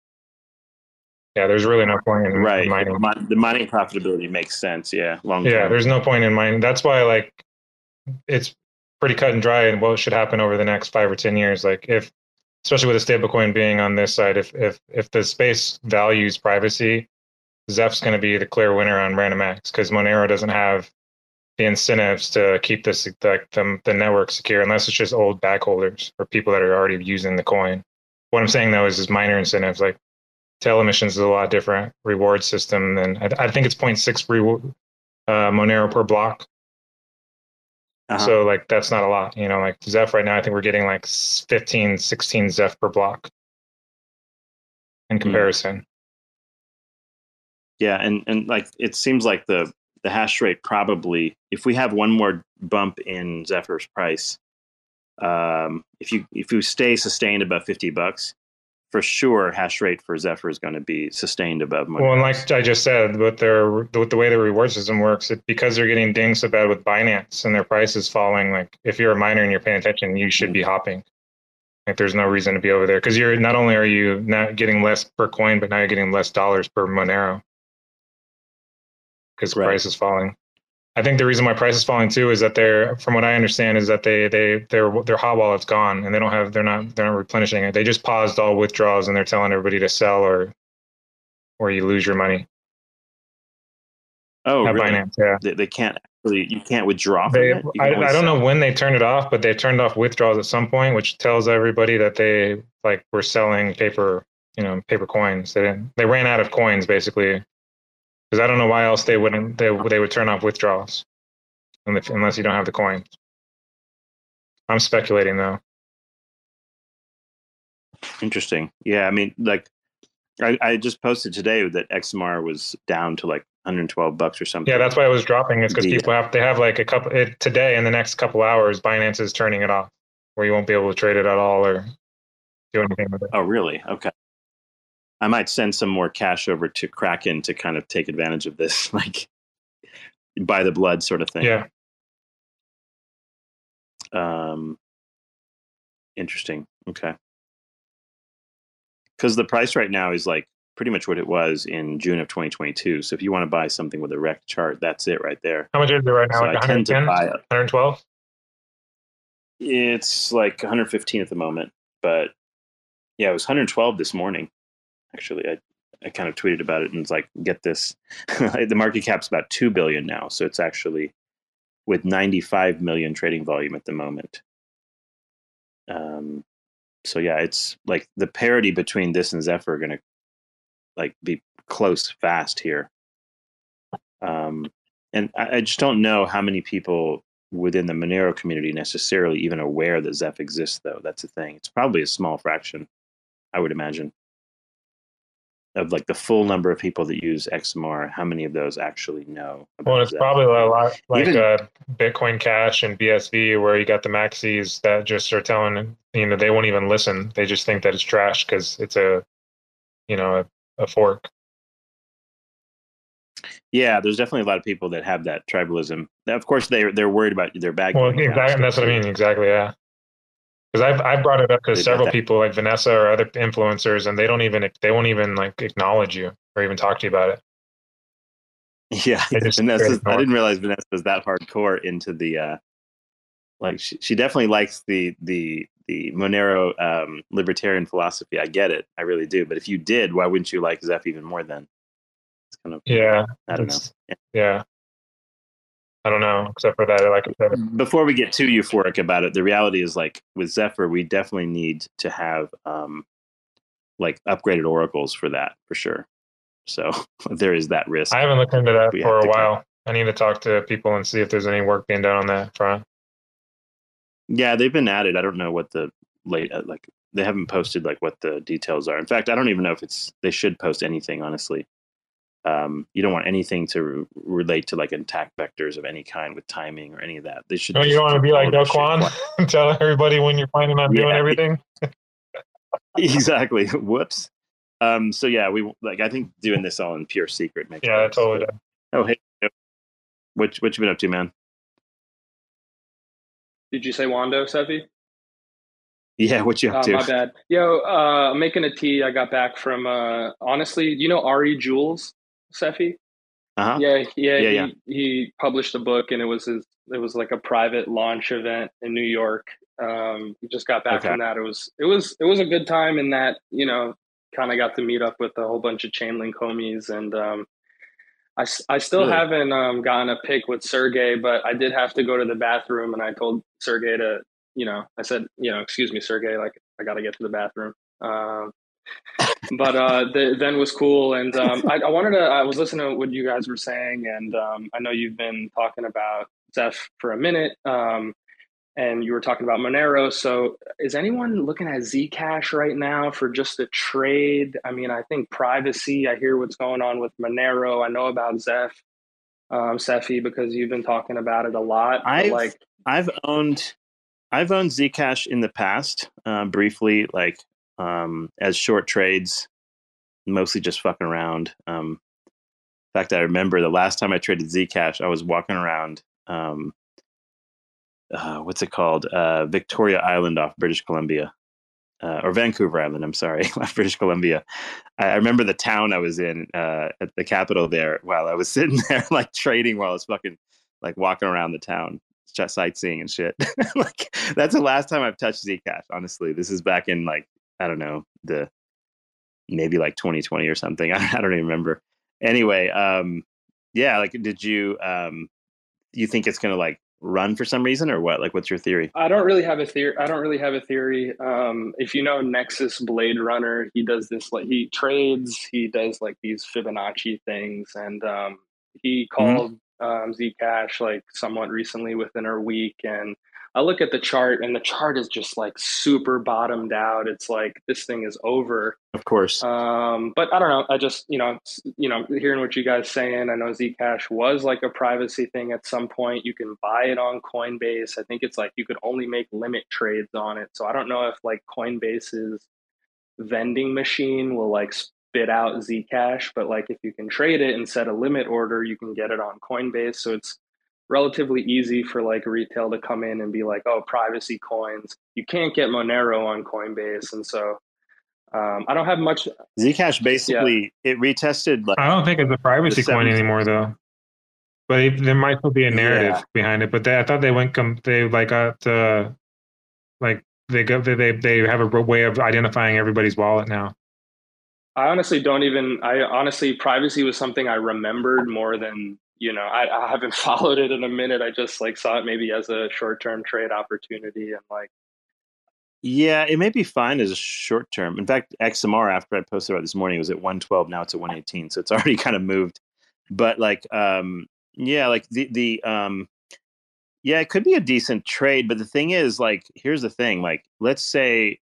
yeah, there's really no point in Right. mining. Mi- The mining profitability makes sense. Yeah. Long Yeah, term. there's no point in mining. That's why like it's pretty cut and dry and what should happen over the next five or ten years. Like if especially with a stablecoin being on this side, if if if the space values privacy, Zeph's going to be the clear winner on RandomX because Monero doesn't have the incentives to keep this the, the the network secure unless it's just old backholders or people that are already using the coin. What I'm saying though is is miner incentives like tail emissions is a lot different reward system than I, I think it's 0.6 reward uh, Monero per block. Uh-huh. So like that's not a lot, you know. Like Zeph right now, I think we're getting like 15, 16 Zeph per block in comparison. Yeah, and and like it seems like the the hash rate probably if we have one more bump in Zephyr's price, um, if you if you stay sustained above fifty bucks, for sure hash rate for Zephyr is going to be sustained above. Monero. Well, and like I just said, with their with the way the reward system works, it, because they're getting dinged so bad with Binance and their price is falling. Like if you're a miner and you're paying attention, you should be mm-hmm. hopping. Like there's no reason to be over there because you're not only are you not getting less per coin, but now you're getting less dollars per Monero because Right. price is falling. I think the reason why price is falling too is that they're, from what I understand, is that they they their their hot wallet's gone and they don't have they're not they're not replenishing it. They just paused all withdrawals and they're telling everybody to sell or or you lose your money oh, really? Binance. Yeah, They, they can't actually. You can't withdraw from they, I, I don't sell. know when they turned it off, but they turned off withdrawals at some point, which tells everybody that they like were selling paper, you know, paper coins. They didn't. They ran out of coins basically, because I don't know why else they wouldn't. They they would turn off withdrawals, unless you don't have the coins. I'm speculating though. Interesting. Yeah, I mean, like, I, I just posted today that XMR was down to like 112 bucks or something. Yeah, that's why it was dropping. It's because people have they have like a couple it, today in the next couple hours. Binance is turning it off, where you won't be able to trade it at all or do anything with it. Oh, really? Okay. I might send some more cash over to Kraken to kind of take advantage of this, like buy the blood sort of thing. Yeah, Um, interesting. Okay. Because the price right now is like pretty much what it was in June of 2022. So if you want to buy something with a rect chart, that's it right there. how much is it right now? So Like I tend to 110, buy 112. It's like 115 at the moment, but yeah, it was 112 this morning. Actually, I I kind of tweeted about it and it's like, get this, the market cap's about two billion now, so it's actually with 95 million trading volume at the moment. Um, so yeah, it's like the parity between this and Zephyr are going to like be close fast here. Um, and I, I just don't know how many people within the Monero community necessarily even aware that Zeph exists, though. That's the thing. It's probably a small fraction, I would imagine, of like the full number of people that use XMR. How many of those actually know? About Well, it's Zeph? probably a lot like Even- uh, Bitcoin Cash and BSV, where you got the maxis that just are telling you know they won't even listen. They just think that it's trash because it's a you know a, a fork. Yeah, there's definitely a lot of people that have that tribalism. Now, Of course, they're they're worried about their bag. Well, exactly. That's what I mean. Exactly. Yeah. Because I've I've brought it up to several people like Vanessa or other influencers, and they don't even they won't even like acknowledge you or even talk to you about it. Yeah, Vanessa. I didn't realize Vanessa was that hardcore into the. uh Like she, she definitely likes the the the Monero um, libertarian philosophy. I get it, I really do. But if you did, why wouldn't you like Zeph even more? Then it's kind of Yeah. I don't know. it's- Yeah. I don't know, except for that, like before we get too euphoric about it, the reality is like with Zephyr, we definitely need to have um, like upgraded oracles for that for sure. So there is that risk. I haven't looked into that We for a while. I need to talk to people and see if there's any work being done on that front. yeah, they've been added. I don't know what the late uh, like they haven't posted like what the details are. In fact, I don't even know if it's they should post anything. Honestly, um, you don't want anything to re- relate to like attack vectors of any kind with timing or any of that. They should. No, you don't want to be like of Do this shit Kwon quiet. and tell everybody when you're planning on doing everything. exactly. Whoops. Um, so yeah, we like. I think doing this all in pure secret makes. Yeah, that sense. totally But- does. Oh hey, what what you been up to, man? Did you say Wando, Cephii? Yeah, what you up Uh, to? my bad. Yo, uh, I'm making a tea. I got back from, uh, honestly, you know Ari Juels, Cephii? Uh huh. Yeah, yeah, Yeah, he, yeah. he published a book and it was his, it was like a private launch event in New York. Um, he just got back Okay. from that. It was, it was, it was a good time in that, you know, kind of got to meet up with a whole bunch of Chainlink homies and, um, I, I still haven't um, gotten a pic with Sergey, but I did have to go to the bathroom and I told Sergey to, you know, I said, you know, excuse me, Sergey, like I got to get to the bathroom. Um, but uh, the event was cool, and um, I, I wanted to. I was listening to what you guys were saying, and um, I know you've been talking about Zeph for a minute, um, and you were talking about Monero. So, is anyone looking at Zcash right now for just a trade? I mean, I think privacy. I hear what's going on with Monero. I know about Zeph, um, Cephii, because you've been talking about it a lot. I've- like, I've owned I've owned Zcash in the past, uh, briefly, like um, as short trades, mostly just fucking around. Um, in fact, I remember the last time I traded Zcash, I was walking around. Um, uh, what's it called? Uh, Victoria Island off British Columbia, uh, or Vancouver Island. I'm sorry, off British Columbia. I, I remember the town I was in uh, at the capital there. While I was sitting there, like trading, while I was fucking like walking around the town just sightseeing and shit. like that's the last time I've touched Zcash. Honestly, this is back in like I don't know the maybe like 2020 or something. I, I don't even remember. Anyway, um, yeah, like did you um, you think it's gonna like run for some reason or what? Like, what's your theory? I don't really have a theory. I don't really have a theory. Um, if you know Nexus Blade Runner, he does this like he trades. He does like these Fibonacci things, and um, he called um, Zcash like somewhat recently within a week. And I look at the chart, and the chart is just like super bottomed out. It's like this thing is over. Of course, Um, but I don't know. I just you know you know hearing what you guys saying. I know Zcash was like a privacy thing at some point. You can buy it on Coinbase. I think it's like you could only make limit trades on it. So I don't know if like Coinbase's vending machine will like spit out Zcash, but like if you can trade it and set a limit order, you can get it on Coinbase. So it's relatively easy for like retail to come in and be like, oh, privacy coins. You can't get Monero on Coinbase, and so um, I don't have much. Zcash basically it retested like I don't think it's a privacy coin anymore, though. But it, there might still be a narrative Yeah. behind it. But they, I thought they went. Com- they like got uh, like they go. They, they they have a way of identifying everybody's wallet now. I honestly don't even. I honestly, privacy was something I remembered more than you know. I, I haven't followed it in a minute. I just like saw it maybe as a short term trade opportunity, and like Yeah, it may be fine as a short term. In fact, XMR after I posted about this morning it was at 112. Now it's at 118, so it's already kind of moved. But like, um, yeah, like the the um, yeah, it could be a decent trade. But the thing is, like, here's the thing: like, let's say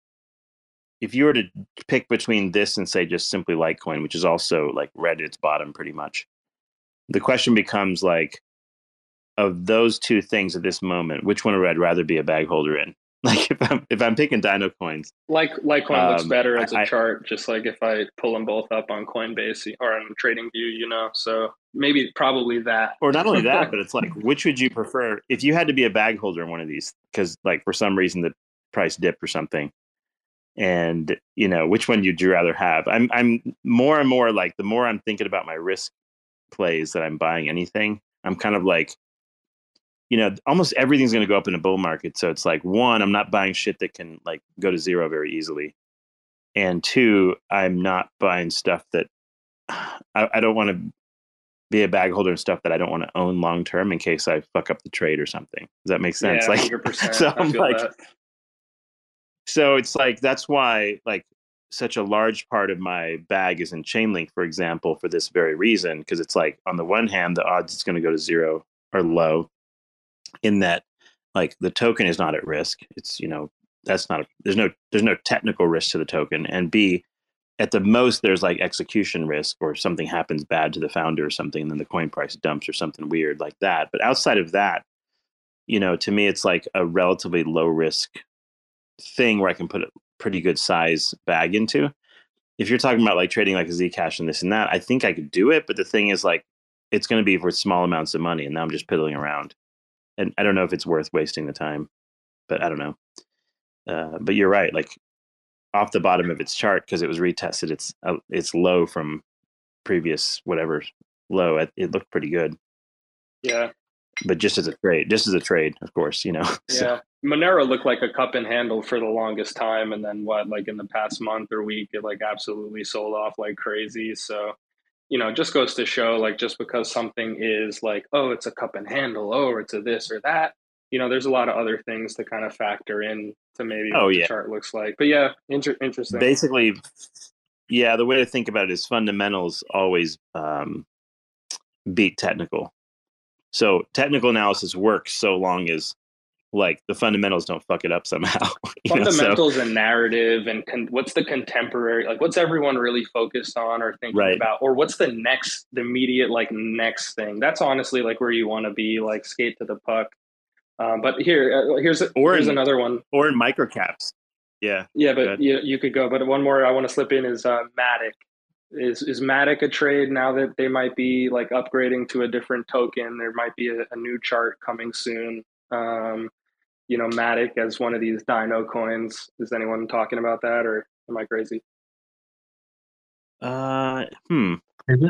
if you were to pick between this and say just simply Litecoin, which is also like red at its bottom pretty much, the question becomes like, of those two things at this moment, which one would I rather be a bag holder in? Like if I'm if I'm picking Dino coins, like Litecoin looks Um, better as a I- chart. Just like if I pull them both up on Coinbase or on Trading View, you know. So maybe probably that. or not only that, but it's like which would you prefer if you had to be a bag holder in one of these? Because like for some reason the price dipped or something, and you know which one you'd you rather have? I'm I'm more and more like the more I'm thinking about my risk plays that I'm buying anything, I'm kind of like you know, almost everything's going to go up in a bull market. So it's like one, I'm not buying shit that can like go to zero very easily, and two, I'm not buying stuff that I, I don't want to be a bag holder and stuff that I don't want to own long term in case I fuck up the trade or something. Does that make sense? Yeah, like, 100%. so I'm like, that. so it's like that's why like such a large part of my bag is in Chainlink, for example, for this very reason. Because it's like on the one hand, the odds it's going to go to zero are low, in that like the token is not at risk. It's you know that's not a, there's no there's no technical risk to the token, and B at the most there's like execution risk or something happens bad to the founder or something and then the coin price dumps or something weird like that but outside of that you know to me it's like a relatively low risk thing where i can put pretty good size bag into if you're talking about like trading like a zcash and this and that i think i could do it but the thing is like it's going to be for small amounts of money and now i'm just piddling around and i don't know if it's worth wasting the time but i don't know uh, but you're right like off the bottom of its chart because it was retested. It's uh, it's low from previous whatever low. It, it looked pretty good, Yeah, but just as a trade, just as a trade, of course, you know. yeah. So, Monero looked like a cup and handle for the longest time, and then what? Like in the past month or week, it like absolutely sold off like crazy. So, you know, it just goes to show like just because something is like, oh, it's a cup and handle, oh, or it's a this or that. You know, there's a lot of other things to kind of factor in to maybe Oh, what yeah. the chart looks like. But yeah, inter- interesting. basically, yeah, the way to think about it is fundamentals always um, beat technical. So technical analysis works so long as like the fundamentals don't fuck it up somehow. you know, so- fundamentals and narrative and con- what's the contemporary like what's everyone really focused on or thinking Right. about or what's the next the immediate like next thing that's honestly like where you want to be like skate to the puck um, but here uh, here's Or here's in- another one or in microcaps. Yeah. yeah but you, you could go but one more i want to slip in is uh, matic is is matic a trade now that they might be like upgrading to a different token there might be a, a new chart coming soon um, you know matic as one of these dino coins is anyone talking about that or am i crazy Uh, hmm.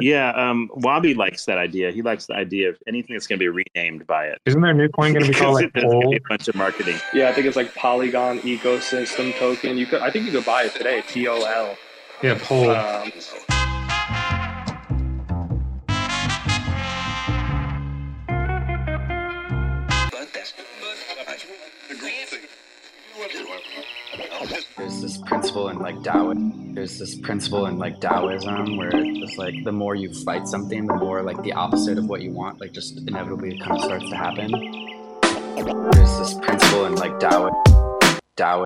Yeah, um, Wabi likes that idea. He likes the idea of anything that's going to be renamed by it. Isn't there a new coin going to be called like There's gonna POL? be a bunch of marketing. yeah i think it's like polygon ecosystem token you could i think you could buy it today tol Yeah, POL. um, there's this principle in like Taoism. There's this principle in like Taoism where it's like the more you fight something, the more like the opposite of what you want, like just inevitably kind of starts to happen. There's this principle in like Tao, Tao, Tao, Tao, Tao,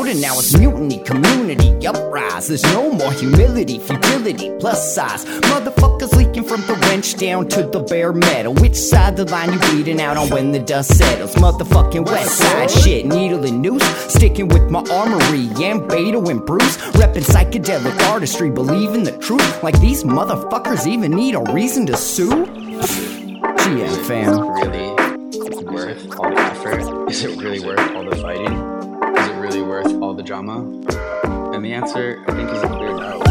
and now it's mutiny, community, uprise. There's no more humility, futility, plus size. Motherfuckers leaking from the wrench down to the bare metal. Which side the line you bleeding out on when the dust settles? Motherfucking west side shit, needle and noose. Sticking with my armory and Beto and Bruce. Reppin' psychedelic artistry, believing the truth. Like these motherfuckers even need a reason to sue? GM fam. really worth all the effort? Is it really worth all the fighting? Really worth all the drama? And the answer, I think, is a clear no.